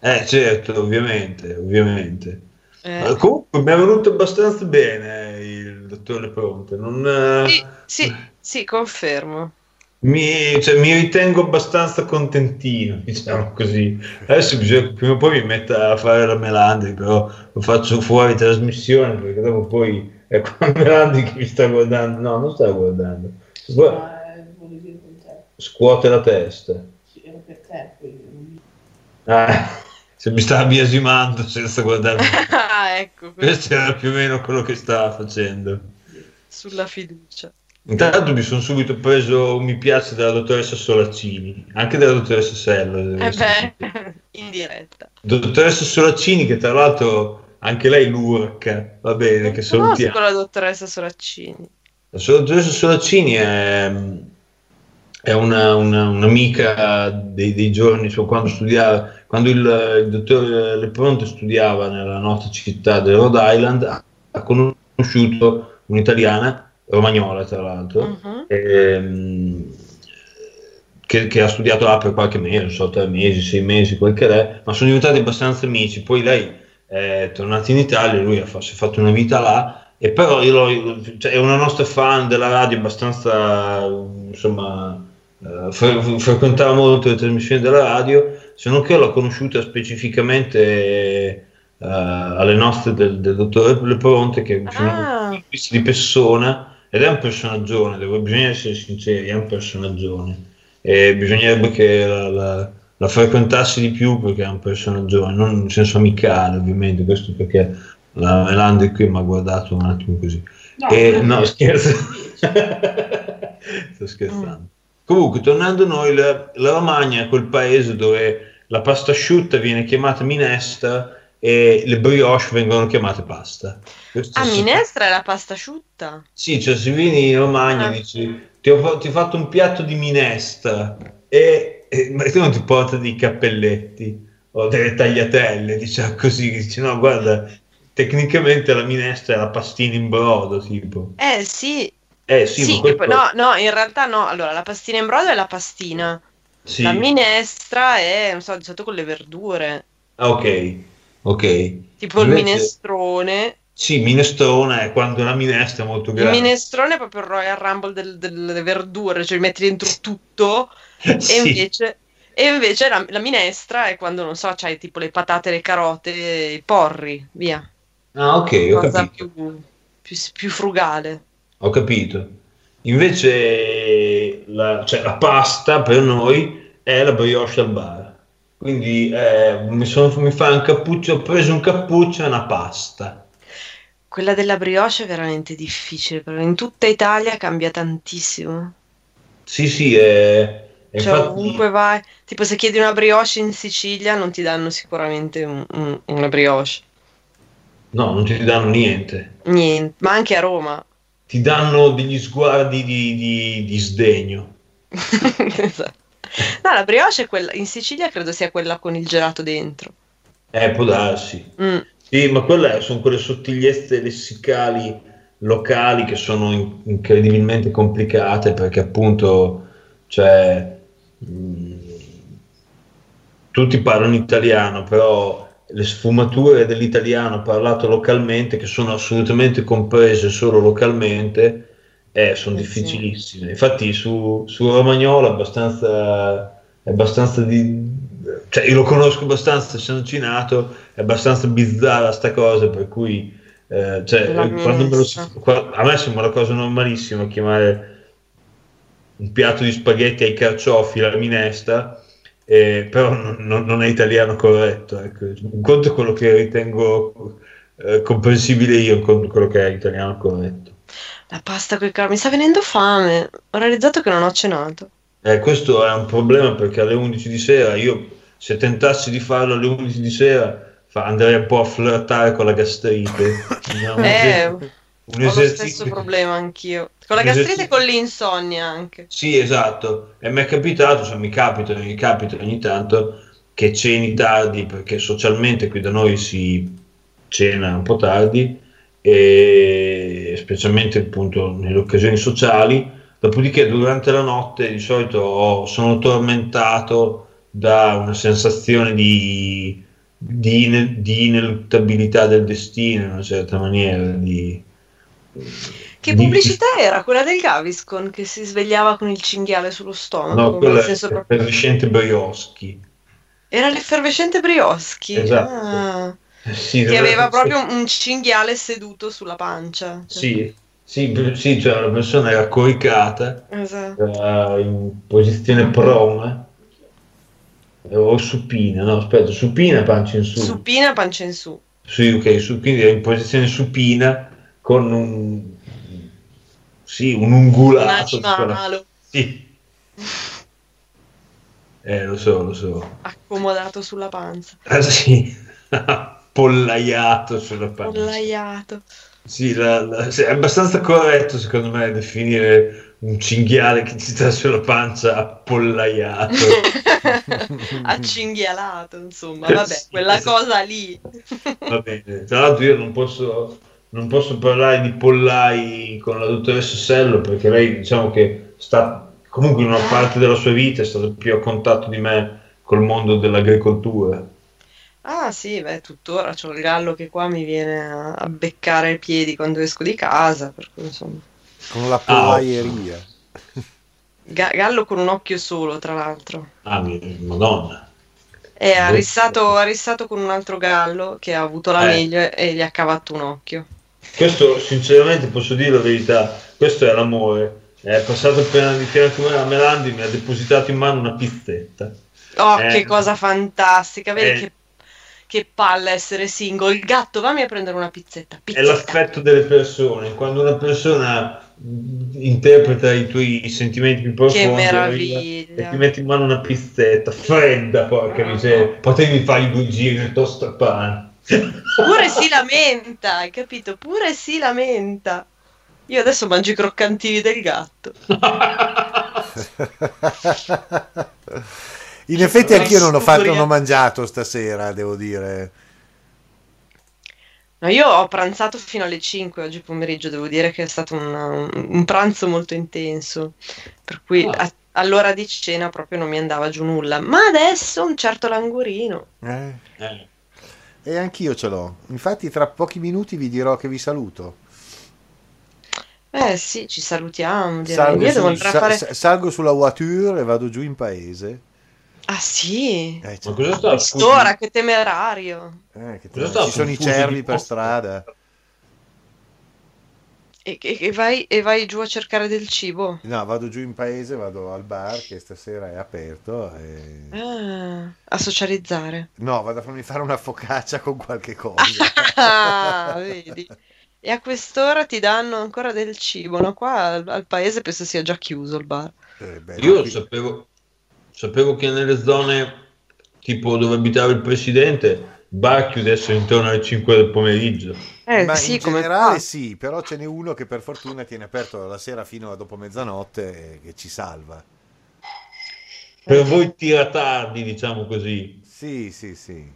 Eh, certo, ovviamente, ovviamente. Eh, Eh, comunque mi è venuto abbastanza bene il dottore Pronte. Non, eh, sì, sì, sì, confermo. mi, cioè, mi ritengo abbastanza contentino, diciamo così. Adesso bisogna prima o poi mi metta a fare la Melandi, però lo faccio fuori trasmissione perché dopo poi è qua Melandi che mi sta guardando. No, non sta guardando. Scu- Ma eh, scuote la testa. Sì, era per te. quindi- Ah, se mi stava biasimando senza guardare. Ah, ecco, Questo era più o meno quello che stava facendo. sulla fiducia. Intanto mi sono subito preso un mi piace dalla dottoressa Solaccini, anche dalla dottoressa Sello. devo Eh beh, in diretta. Dottoressa Solaccini, che tra l'altro anche lei lurca, va bene, che Non conosco salutiamo. la dottoressa Soraccini. La dottoressa Solaccini è, è una- una- un'amica dei, dei giorni, cioè quando studiava, quando il, il dottor Lepronte studiava nella nostra città del Rhode Island, ha, conosciuto un'italiana, romagnola tra l'altro, Mhm. ehm, che, che ha studiato là per qualche mese, non so, tre mesi, sei mesi, quel che è, ma sono diventati abbastanza amici. Poi lei è tornata in Italia, lui ha si è fatto una vita là e però io cioè, è una nostra fan della radio abbastanza, insomma, eh, fre- frequentava molto le trasmissioni della radio, se non che l'ho conosciuta specificamente eh, alle nostre del, del dottore Lepronte, che sono Ah. visti di persona, ed è un personaggione, devo, bisogna essere sinceri, è un personaggione. E bisognerebbe che la, la- la frequentassi di più perché è un personaggione, non in senso amicale ovviamente, questo perché la Melander qui mi ha guardato un attimo così. No, E- no, scherzo. Sto scherzando. Comunque, tornando a noi, la, la Romagna è quel paese dove la pasta asciutta viene chiamata minestra e le brioche vengono chiamate pasta. Questo Ah, è- minestra è la pasta asciutta? Sì, cioè se vieni in Romagna Ah. e dici ti ho, ti ho fatto un piatto di minestra e, e- ma tu non ti porta dei cappelletti o delle tagliatelle, diciamo così, dici no, guarda, tecnicamente la minestra è la pastina in brodo, tipo. Eh sì, Eh sì, sì, questo- no, no, in realtà no. Allora, la pastina in brodo è la pastina. sì. La minestra è, non so, di solito con le verdure. Ah, ok, ok. Tipo il Invece- minestrone. Sì, minestrone è quando la minestra è molto Il grande. minestrone è proprio il Royal Rumble del- delle verdure, cioè metti dentro tutto. Sì. E invece, e invece la, la minestra è quando, non so, c'hai tipo le patate, le carote, i porri, via. Ah, ok, ho Cosa capito. più, più, più frugale. Ho capito. Invece la, cioè, la pasta per noi è la brioche al bar. Quindi eh, mi, sono, mi fa un cappuccio, ho preso un cappuccio e una pasta. Quella della brioche è veramente difficile, però in tutta Italia cambia tantissimo. Sì, sì, è Cioè, infatti- ovunque vai, tipo se chiedi una brioche in Sicilia non ti danno sicuramente un- un- una brioche. no, non ti danno niente. Niente, ma anche a Roma. Ti danno degli sguardi di, di- di sdegno. Esatto. No, la brioche è quella, in Sicilia credo sia quella con il gelato dentro. Eh, può darsi. Mm. Sì, ma quelle sono quelle sottigliezze lessicali locali che sono in- incredibilmente complicate perché appunto, cioè, tutti parlano italiano, però le sfumature dell'italiano parlato localmente, che sono assolutamente comprese solo localmente, eh, sono Eh sì. difficilissime. Infatti su, su Romagnolo è abbastanza, è abbastanza di... Cioè, io lo conosco abbastanza, essendoci nato, è abbastanza bizzarra sta cosa, per cui... eh, cioè, me lo- a me sembra una cosa normalissima chiamare un piatto di spaghetti ai carciofi la minestra, eh, però non, non- è italiano corretto. Ecco. Un conto è quello che ritengo eh, comprensibile io, un conto è quello che è italiano corretto. La pasta con i car- mi sta venendo fame. Ho realizzato che non ho cenato. Eh, questo è un problema perché alle 11 di sera io, se tentassi di farlo alle 11 di sera, andrei un po' a flirtare con la gastrite. No, un ho un lo stesso esercizio- problema anch'io. Con la gastrite e esercizio- con l'insonnia anche. Sì, esatto. E mi è capitato, cioè mi capita, mi capita ogni tanto che ceni tardi, perché socialmente qui da noi si cena un po' tardi, e specialmente appunto nelle occasioni sociali. Dopodiché durante la notte di solito sono tormentato da una sensazione di, di, di ineluttabilità del destino in una certa maniera. Di, Che di- pubblicità era? Quella del Gaviscon che si svegliava con il cinghiale sullo stomaco. No, quella senso è proprio- effervescente Brioschi. Era l'effervescente Brioschi. Esatto. Ah, Sì, che aveva sì. proprio un cinghiale seduto sulla pancia. Cioè, Sì, sì, sì, cioè la persona era coricata, esatto. era in posizione prone o supina, no, aspetta, supina pancia in su. Supina, pancia in su. Sì, ok, su, quindi era in posizione supina con un sì, un Un ungulato. animalo Sì. Eh, lo so, lo so. accomodato sulla panza. Ah, sì, appollaiato sulla pancia. Pollaiato. Sì, la- la- sì, è abbastanza corretto secondo me definire un cinghiale che ti sta sulla pancia appollaiato. Accinghialato, insomma, vabbè, Sì, quella esatto. cosa lì. Va bene. Tra l'altro io non posso, non posso parlare di pollai con la dottoressa Sello perché lei diciamo che sta comunque in una parte della sua vita è stata più a contatto di me col mondo dell'agricoltura. Ah sì, beh, tuttora c'ho il gallo che qua mi viene a, beccare i piedi quando esco di casa, per cui insomma... Con la pollaieria. Ga- gallo con un occhio solo, tra l'altro. Ah, madonna. È Molto. arrissato, arrissato con un altro gallo che ha avuto la Eh. meglio e gli ha cavato un occhio. Questo, sinceramente, posso dire la verità, questo è l'amore. È passato appena di fianco a me, a Melandi, mi ha depositato in mano una pizzetta. Oh, Eh. che cosa fantastica! Vedi Eh. che, che palla essere single. Il gatto, vammi a prendere una pizzetta. È Pizzetta. l'affetto delle persone. Quando una persona mh, interpreta i tuoi sentimenti più profondi Che meraviglia. e ti metti in mano una pizzetta fredda, porca miseria. Potevi fare i due giri nel tostapane. Pure si lamenta, hai capito? Pure si lamenta. Io adesso mangio i croccantini del gatto. In effetti anch'io non ho fatto, non ho mangiato stasera, devo dire. No, io ho pranzato fino alle 5 oggi pomeriggio, devo dire che è stato un, un- pranzo molto intenso, per cui Ah. a- all'ora di cena proprio non mi andava giù nulla, ma adesso un certo languorino. Eh? Eh. E anch'io ce l'ho. Infatti tra pochi minuti vi dirò che vi saluto. Eh sì, ci salutiamo. Salgo, Io devo su- sa- fare... sa- salgo sulla voiture e vado giù in paese. Ah sì, Eh, Ma c'è- cosa sta? quest'ora, che temerario. eh, che Cosa te- sta ci sono i cervi per strada. E, e- e vai, e vai giù a cercare del cibo? No, vado giù in paese, vado al bar che stasera è aperto. e- Ah, a socializzare. No, vado a farmi fare una focaccia con qualche cosa. Ah, vedi. E a quest'ora ti danno ancora del cibo, no? Qua al, al paese penso sia già chiuso il bar. Eh, beh, Io qui- sapevo, sapevo che nelle zone tipo dove abitava il presidente, il bar chiudesse intorno alle 5 del pomeriggio. Eh Ma sì, in come generale qua. sì, però ce n'è uno che per fortuna tiene aperto la sera fino a dopo mezzanotte e che ci salva. Per voi tiratardi, diciamo così. Sì, sì, sì.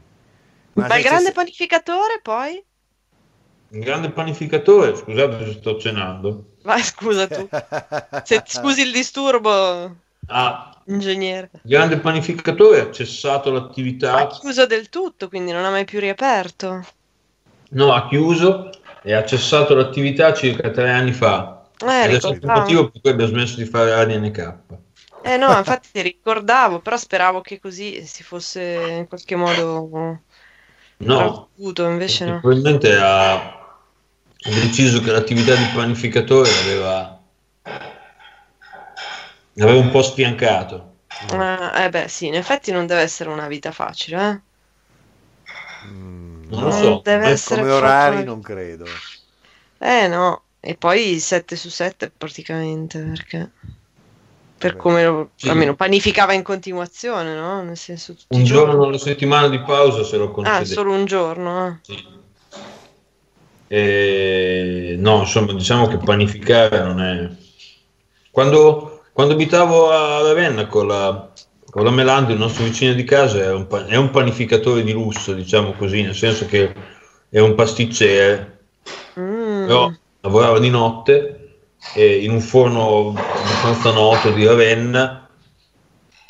Ma il se- grande se- panificatore poi? Un grande panificatore, scusate se sto cenando. Vai, scusa tu. Se, scusi il disturbo, Ah, ingegnere. grande panificatore ha cessato Ha l'attività, chiuso del tutto, quindi non ha mai più riaperto. no, ha chiuso e ha cessato l'attività circa tre anni fa. Eh, Ed è stato il motivo per cui abbia smesso di fare ADNK. Eh no, infatti ricordavo, però speravo che così si fosse in qualche modo No, tradotto, invece no. probabilmente ha, ha deciso che l'attività di panificatore l'aveva, l'aveva un po' sfiancato. Ah, eh beh, sì, in effetti non deve essere una vita facile, eh. Mm, Non lo so. deve eh, essere come orari una- non credo. Eh no, e poi 7 su 7 praticamente, perché per come lo, Sì. almeno panificava in continuazione, no? Nel senso tutti Un giorno alla settimana di pausa se lo Ah, concedeva. solo un giorno, eh. Sì. E, no, insomma, diciamo che panificare non è... Quando, quando abitavo a Ravenna con la, con la Melando, il nostro vicino di casa, è un, è un panificatore di lusso, diciamo così, nel senso che è un pasticcere, Mm. però lavorava di notte e in un forno abbastanza noto di Ravenna.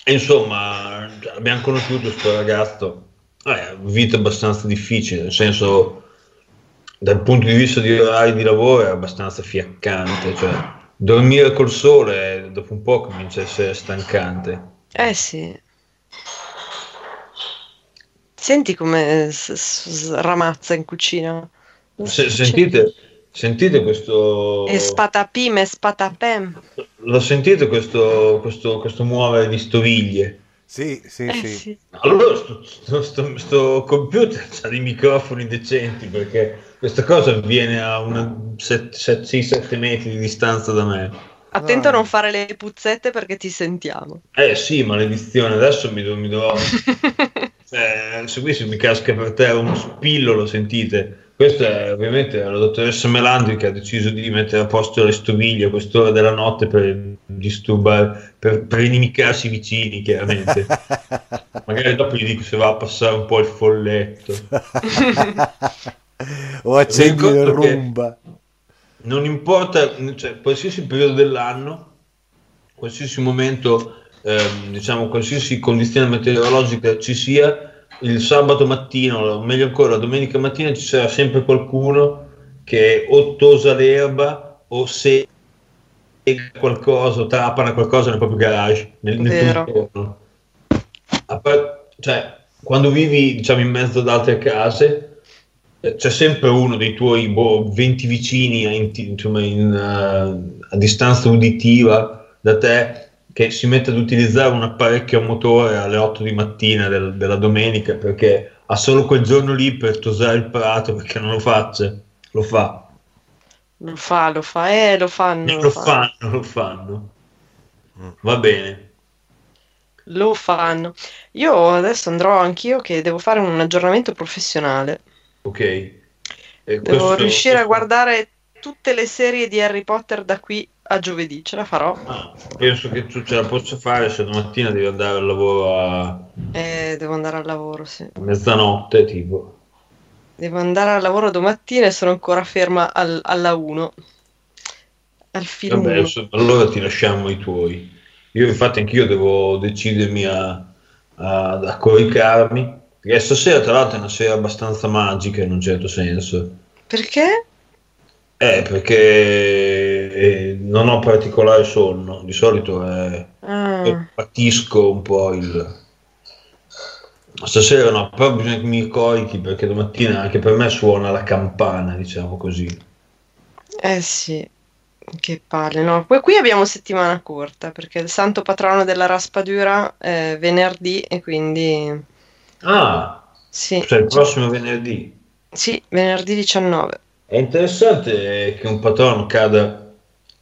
E insomma abbiamo conosciuto questo ragazzo. Eh, vita abbastanza difficile nel senso dal punto di vista di orari di lavoro è abbastanza fiaccante cioè dormire col sole dopo un po' comincia a essere stancante Eh sì. Senti come s- s- ramazza in cucina. Se- sentite sentite questo E spatapim e spatapem. lo sentite questo, questo, questo muovere di stoviglie Sì, sì, Eh sì. sì. Allora sto, sto- sto- sto computer ha dei microfoni decenti perché questa cosa avviene a 6-7 metri di distanza da me. Attento a No. non fare le puzzette perché ti sentiamo. Eh sì, maledizione, adesso mi, do- mi dovrò... Eh, se qui se mi casca per terra uno spillo, lo sentite. Questa è ovviamente la dottoressa Melandri che ha deciso di mettere a posto le stoviglie a quest'ora della notte per disturbare, per, per inimicarsi i vicini, chiaramente. Magari dopo gli dico se va a passare un po' il folletto. o accendi il Ricordo che- rumba. Non importa, cioè, qualsiasi periodo dell'anno, qualsiasi momento, ehm, diciamo, qualsiasi condizione meteorologica ci sia, il sabato mattino, o meglio ancora, la domenica mattina ci sarà sempre qualcuno che o tosa l'erba o se qualcosa, o trapana qualcosa nel proprio garage, nel, nel tuo intorno. Cioè, quando vivi diciamo in mezzo ad altre case, c'è sempre uno dei tuoi boh, 20 vicini a, in- insomma, in, eh, a distanza uditiva da te che si mette ad utilizzare un apparecchio a motore alle 8 di mattina del- della domenica perché ha solo quel giorno lì per tosare il prato perché non lo faccia, lo fa. Lo fa, lo fa, eh, lo fanno. lo fanno, lo fanno. Va bene. Lo fanno. Io adesso andrò anch'io che devo fare un aggiornamento professionale. Ok. E Devo questo- riuscire a questo- guardare tutte le serie di Harry Potter da qui a giovedì. Ce la farò. Ah, penso che tu ce la possa fare se domattina devi andare al lavoro a Eh, devo andare al lavoro, sì. a mezzanotte, tipo. Devo andare al lavoro domattina e sono ancora ferma al- alla 1. Al film Vabbè, 1. adesso- allora ti lasciamo i tuoi. Io infatti anch'io devo decidermi a, a, a coricarmi. Perché stasera tra l'altro è una sera abbastanza magica in un certo senso. Perché? Eh, perché eh, non ho particolare sonno. Di solito è... Ah, e patisco un po' il stasera no, però bisogna che mi corichi perché domattina anche per me suona la campana, diciamo così. eh sì. Che palle, no? Poi qui abbiamo settimana corta perché il santo patrono della raspadura è venerdì e quindi Ah, sì, cioè il prossimo venerdì. sì, venerdì 19. È interessante che un patrono cada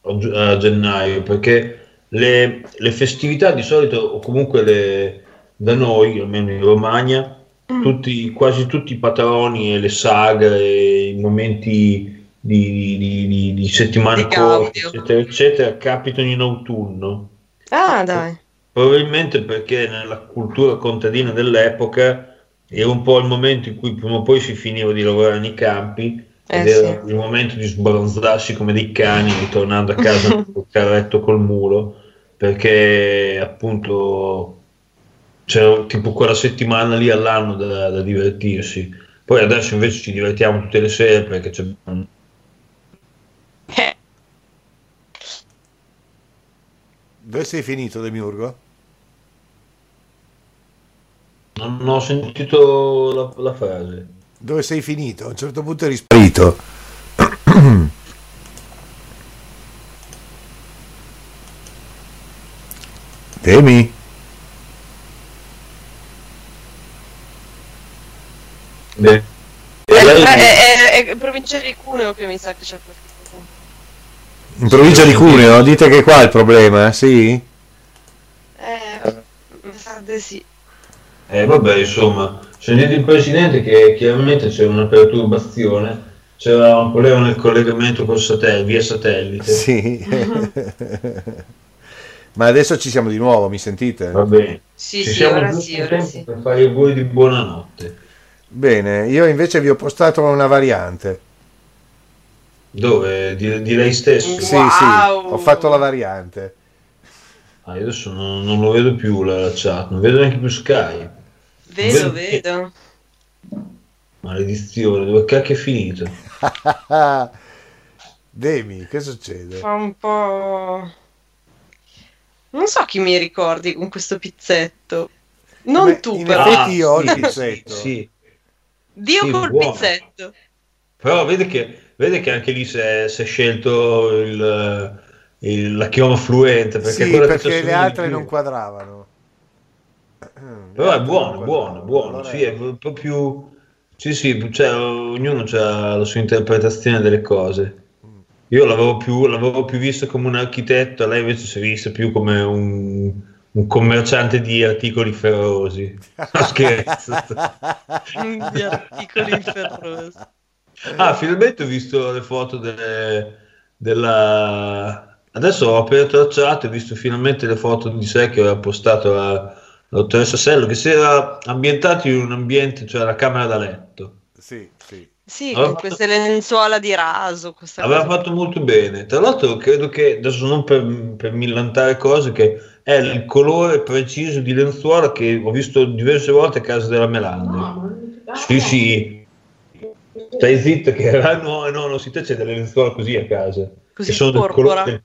a, gennaio perché le, le festività di solito, o comunque le, da noi, almeno in Romagna, Mm. tutti, quasi tutti i patroni e le sagre, i momenti di, di, di, di settimana corta, eccetera, eccetera, capitano in autunno. Ah, dai. Probabilmente perché nella cultura contadina dell'epoca era un po' il momento in cui prima o poi si finiva di lavorare nei campi ed Eh, era il momento di sbronzarsi come dei cani ritornando a casa col carretto col mulo perché appunto c'era tipo quella settimana lì all'anno da, da divertirsi. Poi adesso invece ci divertiamo tutte le sere perché c'è Dove sei finito, Demiurgo? non ho sentito la, la frase. Dove sei finito? A un certo punto eri sparito. Temi? Beh, è, è- è- è provincia di Cuneo che mi sa che c'è qualcosa. In provincia di Cuneo? Dite che qua è il problema, sì? Eh, mi sa di sì. Eh, vabbè, insomma, sentite il presidente che chiaramente c'è una perturbazione, c'era un problema nel collegamento col satellite, via satellite. Sì. Ma adesso ci siamo di nuovo, mi sentite? Va bene. Sì, Ci sì, siamo ora sì, ora sì. per fare gli auguri di buonanotte. Bene, io invece vi ho postato una variante. Dove? Di, di lei stesso? Sì, sì, Wow! ho fatto la variante. Ah, io adesso non, non lo vedo più la, la chat, non vedo neanche più Skype. Vedo, Vedi? vedo. Maledizione, dove cacchio è finito? Demi, che succede? Fa un po'... Non so chi mi ricordi con questo pizzetto. Non Beh, tu, in però. effetti io ho il Ah, sì, pizzetto. Sì, Dio sì, col buono. pizzetto. Però vede che, vede che anche lì si è, si è scelto il, il- la chioma fluente perché, Sì, perché le altre non quadravano. Però Le è buono, buono, buono, Allora sì, è un po' più... Sì, sì, cioè, ognuno ha la sua interpretazione delle cose. Io l'avevo più, l'avevo più visto come un architetto, lei invece si è vista più come un, un commerciante di articoli ferrosi. No, scherzo. Di articoli ferrosi. Ah, finalmente ho visto le foto delle- della... Adesso ho aperto la chat e ho visto finalmente le foto di sé che aveva postato la, la dottoressa Sello, che si era ambientato in un ambiente, cioè la camera da letto. Sì, sì. Sì, Aveva con fatto- queste lenzuola di raso. Aveva cosa. fatto molto bene. Tra l'altro, credo che adesso non per, per millantare cose, che è il colore preciso di lenzuola che ho visto diverse volte a casa della Melande. No, ma non ti Sì, sì. Stai zitto che no, no, no, si te c'è delle lenzuola così a casa. Così che sono del colore del,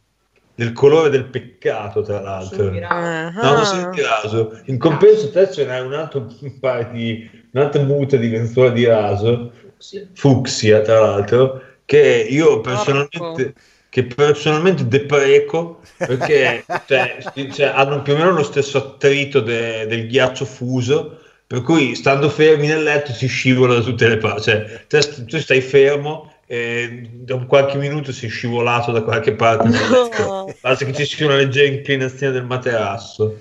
del colore del peccato, tra l'altro. Sono Ah, No, non sei di raso. In compenso te ce n'hai un altro paio di un'altra muta di lenzuola di raso, Sì. fucsia tra l'altro, che io personalmente, Porco. che personalmente depreco perché cioè, cioè, hanno più o meno lo stesso attrito de- del ghiaccio fuso. Per cui stando fermi nel letto si scivola da tutte le parti. Cioè, te tu stai fermo e dopo qualche minuto sei scivolato da qualche parte. No. Basta che ci sia una leggera inclinazione del materasso.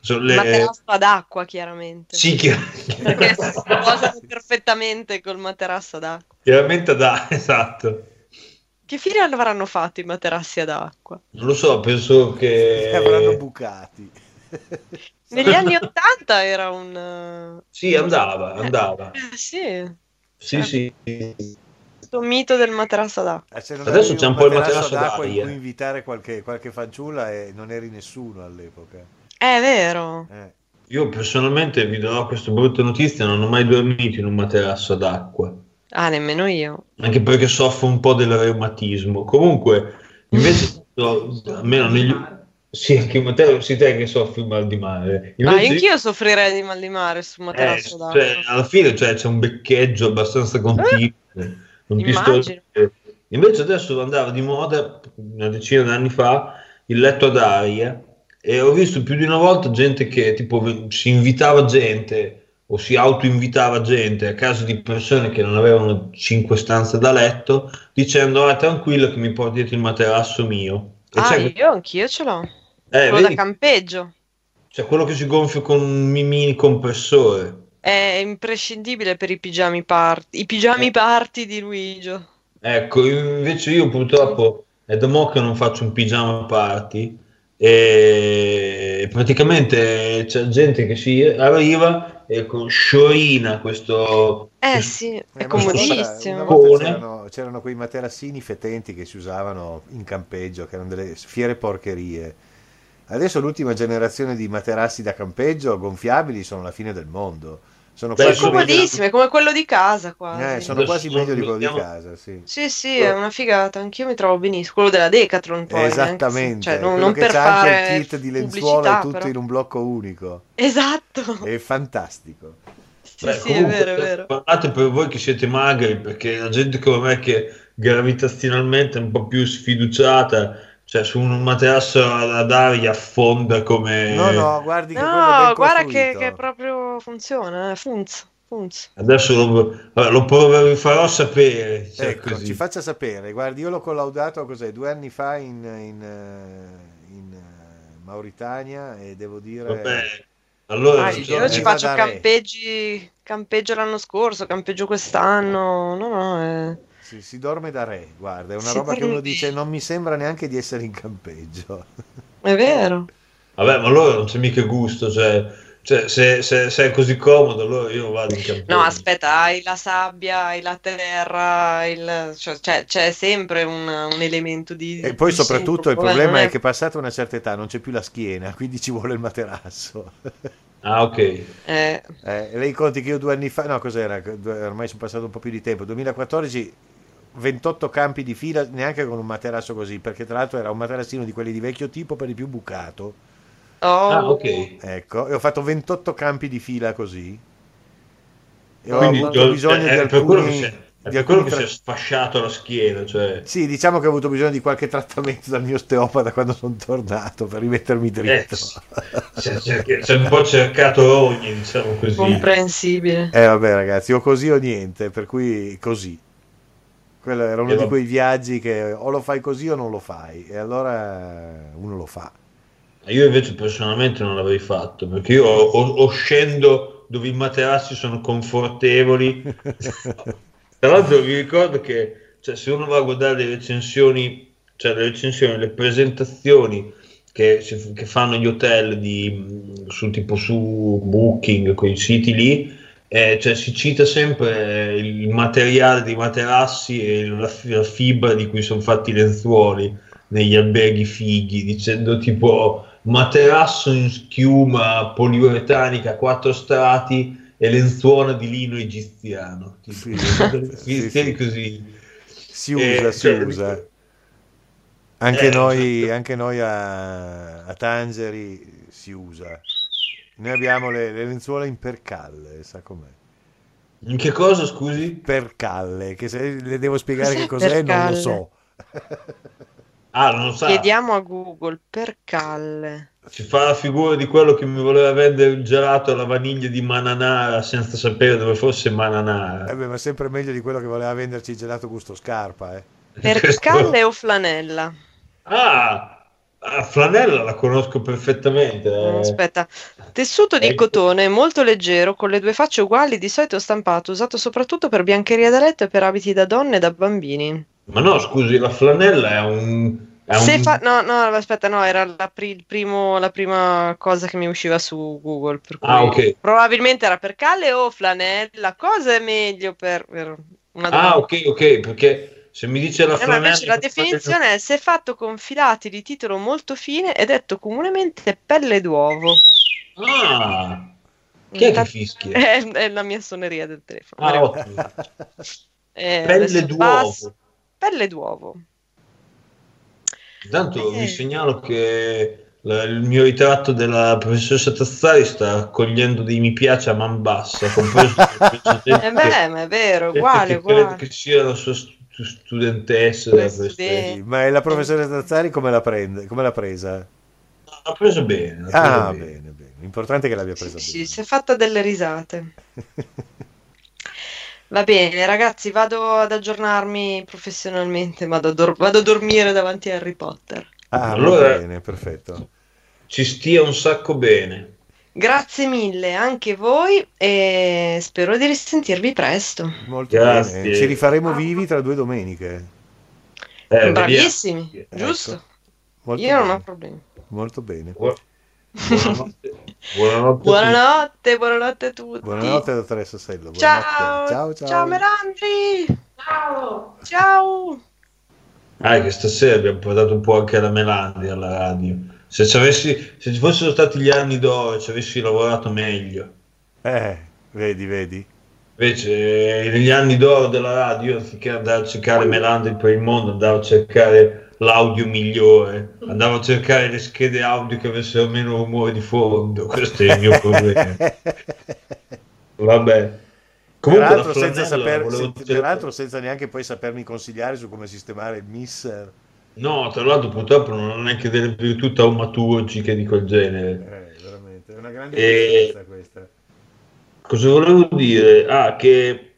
Sono le- Materasso ad acqua, chiaramente. Sì, chi- Perché si posano perfettamente col materasso ad acqua. chiaramente da, esatto. Che fine avranno fatto i materassi ad acqua? Non lo so, penso che... Che avranno bucati. Negli anni Ottanta era un... eh, Sì, andava, andava. Eh, sì, Sì, sì. questo mito del materasso ad acqua. Se non Adesso c'è un po' il materasso materasso d'acqua in cui invitare qualche, qualche fanciulla e non eri nessuno all'epoca. È vero. Eh. Io personalmente vi darò questa brutta notizia, non ho mai dormito in un materasso ad acqua, Ah, nemmeno io. anche perché soffro un po' del reumatismo. Comunque, invece, no, almeno negli... Sì, anche te, sì, te che soffri il mal di mare. Ah, Invece- anch'io soffrirei di mal di mare sul Eh, materasso acqua. cioè, alla fine cioè, c'è un beccheggio abbastanza continuo, un pistone. immagino. Invece adesso andava di moda una decina di anni fa il letto ad aria e ho visto più di una volta gente che tipo si invitava gente o si autoinvitava gente a casa di persone che non avevano cinque stanze da letto dicendo ah tranquillo che mi portate il materasso mio. E Ah, io anch'io ce l'ho. Eh, Quello da campeggio. c'è quello che si gonfia con un mini compressore. È imprescindibile per i pigiami party. I pigiami party di Luigi. Ecco, invece io purtroppo è da mo' che non faccio un pigiama party e praticamente c'è gente che si arriva e con sciorina questo... Eh sì, Eh, è volta- comodissimo. C'erano, c'erano quei materassini fetenti che si usavano in campeggio, che erano delle fiere porcherie. Adesso l'ultima generazione di materassi da campeggio gonfiabili sono la fine del mondo. Sono Beh, quasi è come quello di casa quasi. eh, sono Adesso quasi meglio di quello di casa, sì. Sì, sì, è una figata, anch'io mi trovo benissimo. Quello della Decathlon poi. se- Esattamente, Cioè, non, non per fare il kit di lenzuola pubblicità, e tutto però. in un blocco unico. Esatto. È fantastico. Sì, Beh, sì, è comunque, vero, è vero. Parlate per voi che siete magri, perché la gente come me che gravitazionalmente è un po' più sfiduciata, cioè su un materasso ad aria affonda come... No, no, guardi che quello è No, guarda che, che proprio funziona, eh, funz, funz. Adesso lo, lo vi farò sapere. cioè, Ecco, così. ci faccia sapere. Guardi, io l'ho collaudato cos'è, due anni fa in, in, eh, in, eh, Mauritania e devo dire... Vabbè, allora Ah, io ci faccio campeggi, campeggio l'anno scorso, campeggio quest'anno. No, no, eh. Si, si dorme da re, guarda, è una Si roba che uno dice non mi sembra neanche di essere in campeggio. è vero. Vabbè, ma allora non c'è mica gusto, cioè, cioè, se, se- se è così comodo, allora io vado in campeggio. No, aspetta, hai la sabbia, hai la terra, il- cioè, c'è, c'è sempre un, un elemento di... E poi di soprattutto il problema non è che passata una certa età non c'è più la schiena, quindi ci vuole il materasso. Ah, ok. eh, Eh, lei conti che io due anni fa, no cos'era, ormai sono passato un po' più di tempo, 2014 28 campi di fila neanche con un materasso così, perché tra l'altro era un materassino di quelli di vecchio tipo per di più bucato. oh, Ah, ok. Ecco, e ho fatto 28 campi di fila così. E ho Quindi avuto io- bisogno è di che alcuni, si di quello che si tra- è sfasciato la schiena, cioè... Sì, diciamo che ho avuto bisogno di qualche trattamento dal mio osteopata quando sono tornato per rimettermi Eh, dritto. si è, cerca- si è un po' cercato rogne, diciamo così. comprensibile. Eh vabbè ragazzi, o così o niente, per cui così. Quello era uno Eh, di vabbè. quei viaggi che o lo fai così o non lo fai, e allora uno lo fa. Io invece personalmente non l'avrei fatto, perché io o, o- scendo dove i materassi sono confortevoli. Tra l'altro vi ricordo che cioè, se uno va a guardare le recensioni, cioè le recensioni, le presentazioni che, che fanno gli hotel di, su, tipo su Booking, quei siti lì, eh, cioè, si cita sempre il materiale dei materassi e la, la fibra di cui sono fatti i lenzuoli negli alberghi fighi, dicendo tipo materasso in schiuma poliuretanica a quattro strati e lenzuola di lino egiziano. Tipo, Sì, sì, sì, sì. così. Si Eh, usa, si cioè, usa. Anche Eh, noi, certo. anche noi a, a Tangeri si usa. Noi abbiamo le, le lenzuola in percalle, sa com'è? In che cosa, scusi? Percalle, che se le devo spiegare Cos'è che cos'è non lo percalle? so. Ah, non sa. Chiediamo a Google per calle. Si fa la figura di quello che mi voleva vendere il gelato alla vaniglia di Mananara senza sapere dove fosse Mananara. Eh beh, ma sempre meglio di quello che voleva venderci il gelato gusto scarpa, eh. Per Questo- calle o flanella? Ah, ah, Flanella la conosco perfettamente. eh. Aspetta, tessuto di Ecco. cotone molto leggero con le due facce uguali, di solito stampato, usato soprattutto per biancheria da letto e per abiti da donne e da bambini. Ma no, scusi, la flanella è un... È Se un... fa- no, no, aspetta, no, era la, pri- il primo- la prima cosa che mi usciva su Google. Per cui Ah, ok. Probabilmente era per calle o flanella. Cosa è meglio per, per? Ah, ok, ok, perché se mi dice la Eh, ma flanella... invece la definizione è se fatto con filati di titolo molto fine è detto comunemente pelle d'uovo. Ah, chi è che Intanto- fischia? È, è la mia suoneria del telefono. Ah, ottimo. eh, Pelle d'uovo. passo- Pelle d'uovo. Intanto Eh. vi segnalo che la- il mio ritratto della professoressa Tazzari sta raccogliendo dei mi piace a man bassa, compreso Eh beh, ma è vero, uguale, che uguale. che sia la sua studentessa della ma è la professoressa Tazzari come l'ha, prende, come l'ha presa? L'ha preso bene. l'ha Ah, bene. bene, bene. L'importante è che l'abbia presa Sì, bene. si è fatta delle risate. Va bene, ragazzi, vado ad aggiornarmi professionalmente, vado a, dor- vado a dormire davanti a Harry Potter. Ah, Allora- va bene, perfetto. Ci stia un sacco bene. Grazie mille anche voi e spero di risentirvi presto. Molto Grazie. bene. Ci rifaremo vivi tra due domeniche. Eh, Bravissimi, vediamo. giusto? Ecco. Molto Io non bene. ho problemi. Molto bene. Bu- Buonanotte. Buonanotte. a tutti. Buonanotte, buonanotte a tutti. Buonanotte, dottoressa Sello. Ciao, Buonanotte. Ciao, ciao. ciao Melandri. Ciao! Ciao. Ah, che stasera abbiamo portato un po' anche la Melandi alla radio. Se ci, avessi, se ci fossero stati gli anni d'oro, ci avessi lavorato meglio. Eh, vedi, vedi. Invece, eh, negli anni d'oro della radio, anziché andare a cercare Melandi per il mondo, andavo a cercare l'audio migliore, andavo a cercare le schede audio che avessero meno rumore di fondo. Questo è il mio problema. Vabbè. Comunque, peraltro, senza saper- se- peraltro senza neanche poi sapermi consigliare su come sistemare il misser. No, tra l'altro, purtroppo non ho neanche delle virtù taumaturgiche di quel genere. Eh, veramente, è una grande E- questa. Cosa volevo dire? Ah, che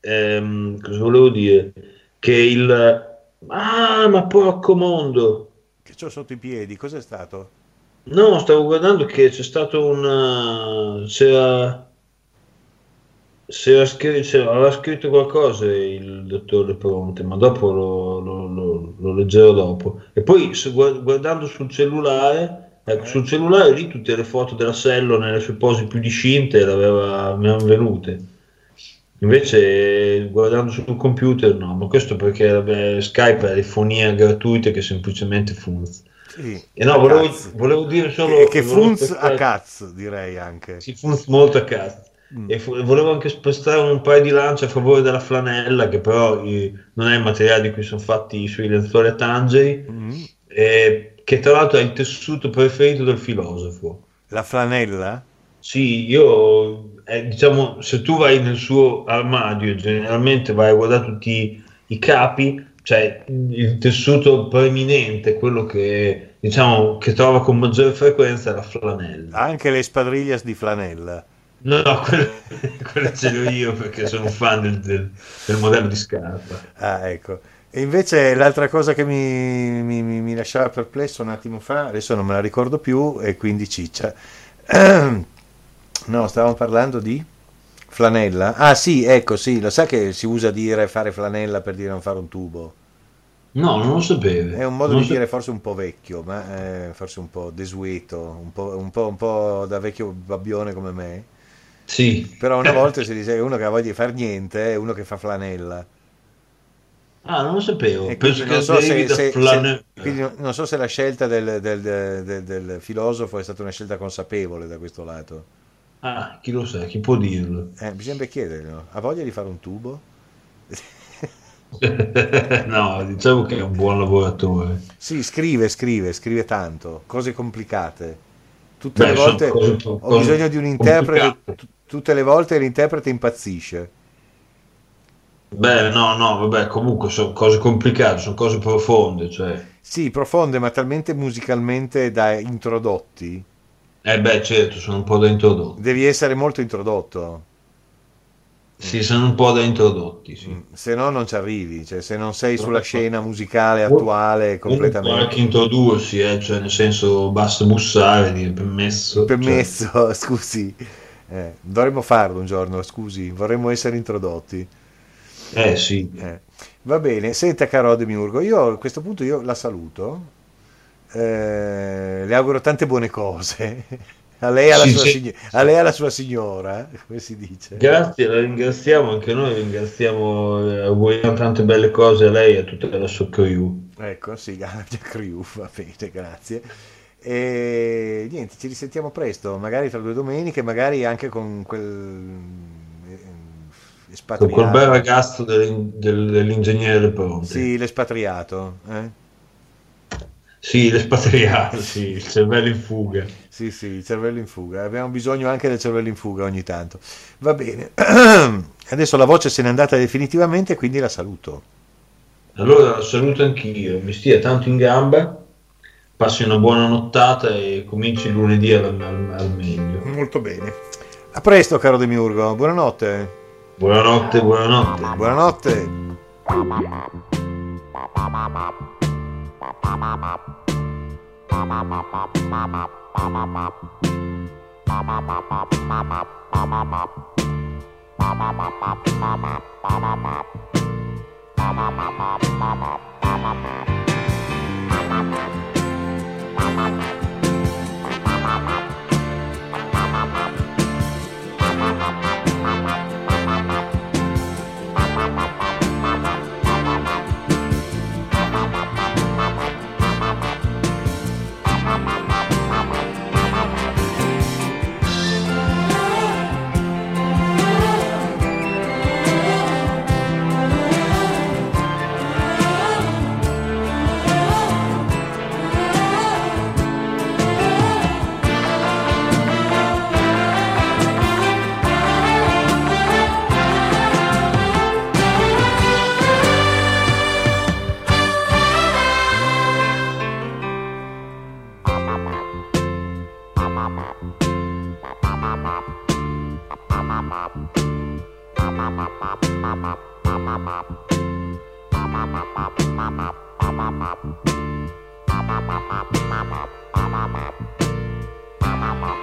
ehm, cosa volevo dire? Che il ah, ma porco mondo! Che c'ho sotto i piedi, cos'è stato? No, stavo guardando che c'è stato un c'era c'era- aveva scritto qualcosa il dottore Pronte, ma dopo lo, lo- lo- lo leggerò dopo. E poi se guard- guardando sul cellulare, ecco, Eh. sul cellulare lì tutte le foto della Sello nelle sue pose più discinte l'aveva, mi erano venute. Invece guardando sul computer no, ma questo perché vabbè, Skype ha le fonie gratuite che semplicemente funzionano. Sì, E no, volevo, volevo dire solo che, che funz a cazzo, direi anche. si funz molto a cazzo. Mm. E fu- volevo anche spostare un paio di lance a favore della flanella, che però eh, non è il materiale di cui sono fatti i suoi lenzuoli a tangeri, Mm. e che tra l'altro è il tessuto preferito del filosofo. La flanella? Sì, io, eh, diciamo, se tu vai nel suo armadio, generalmente vai a guardare tutti i capi, cioè il tessuto preeminente, quello che, diciamo, che trova con maggiore frequenza è la flanella. Anche le spadriglias di flanella. No, no, quelle, quelle ce l'ho io perché sono un fan del, del- del modello di scarpa. Ah, ecco. E invece l'altra cosa che mi, mi- mi- mi lasciava perplesso un attimo fa, adesso non me la ricordo più, e quindi ciccia. No, stavamo parlando di flanella. Ah sì, ecco, sì, lo sa che si usa dire fare flanella per dire non fare un tubo. No, non lo sapevo. È un modo Non di so- dire forse un po' vecchio, ma eh, forse un po' desueto, un po', un po', un po' da vecchio babbione come me. Sì. Però una volta si dice che uno che ha voglia di fare niente è uno che fa flanella. Ah, non lo sapevo. Penso non so se, se- se- non- so se la scelta del, del- del- del- filosofo è stata una scelta consapevole da questo lato. Ah, chi lo sa, chi può dirlo? Eh, bisognerebbe chiederglielo. Ha voglia di fare un tubo? no, diciamo che è un buon lavoratore. Sì, scrive, scrive, scrive tanto, cose complicate. Tutte Beh, le volte cose- ho bisogno di un interprete, t- tutte le volte l'interprete impazzisce. Beh, no, no, vabbè, comunque sono cose complicate, sono cose profonde, cioè. Sì, profonde, ma talmente musicalmente da introdotti. Eh beh, certo, sono un po' da introdotti. Devi essere molto introdotto, Sì, sono un po' da introdotti, sì. Mm, se no non ci arrivi, cioè se non sei sulla scena musicale attuale completamente. anche introdursi, eh, cioè nel senso basta bussare, dire permesso. cioè, Permesso, scusi. Eh, dovremmo farlo un giorno, scusi, vorremmo essere introdotti. eh sì. Eh, Va bene, senta caro Demiurgo, io a questo punto io la saluto, Eh, le auguro tante buone cose, a lei alla, sua, sì. sign- a lei alla sua signora, come si dice. Grazie, la ringraziamo, anche noi ringraziamo, eh, auguriamo tante belle cose a lei e a tutta la sua crew. Ecco, sì, mia crew, va bene, grazie. E niente, ci risentiamo presto, magari tra due domeniche, magari anche con quel eh, Con espatriato. quel bel ragazzo del- del- dell'ingegnere del Ponte. Sì, l'espatriato. eh? Sì, l'espatriato, sì, il cervello in fuga. Sì, sì, il cervello in fuga. Abbiamo bisogno anche del cervello in fuga ogni tanto. Va bene. Adesso la voce se n'è andata definitivamente, quindi la saluto. Allora saluto anch'io, mi stia tanto in gamba, passi una buona nottata e cominci lunedì al, al- al meglio. Molto bene. A presto, caro Demiurgo. Buonanotte. Buonanotte, buonanotte. Buonanotte. Bye. Bop, bop, bop,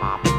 bop.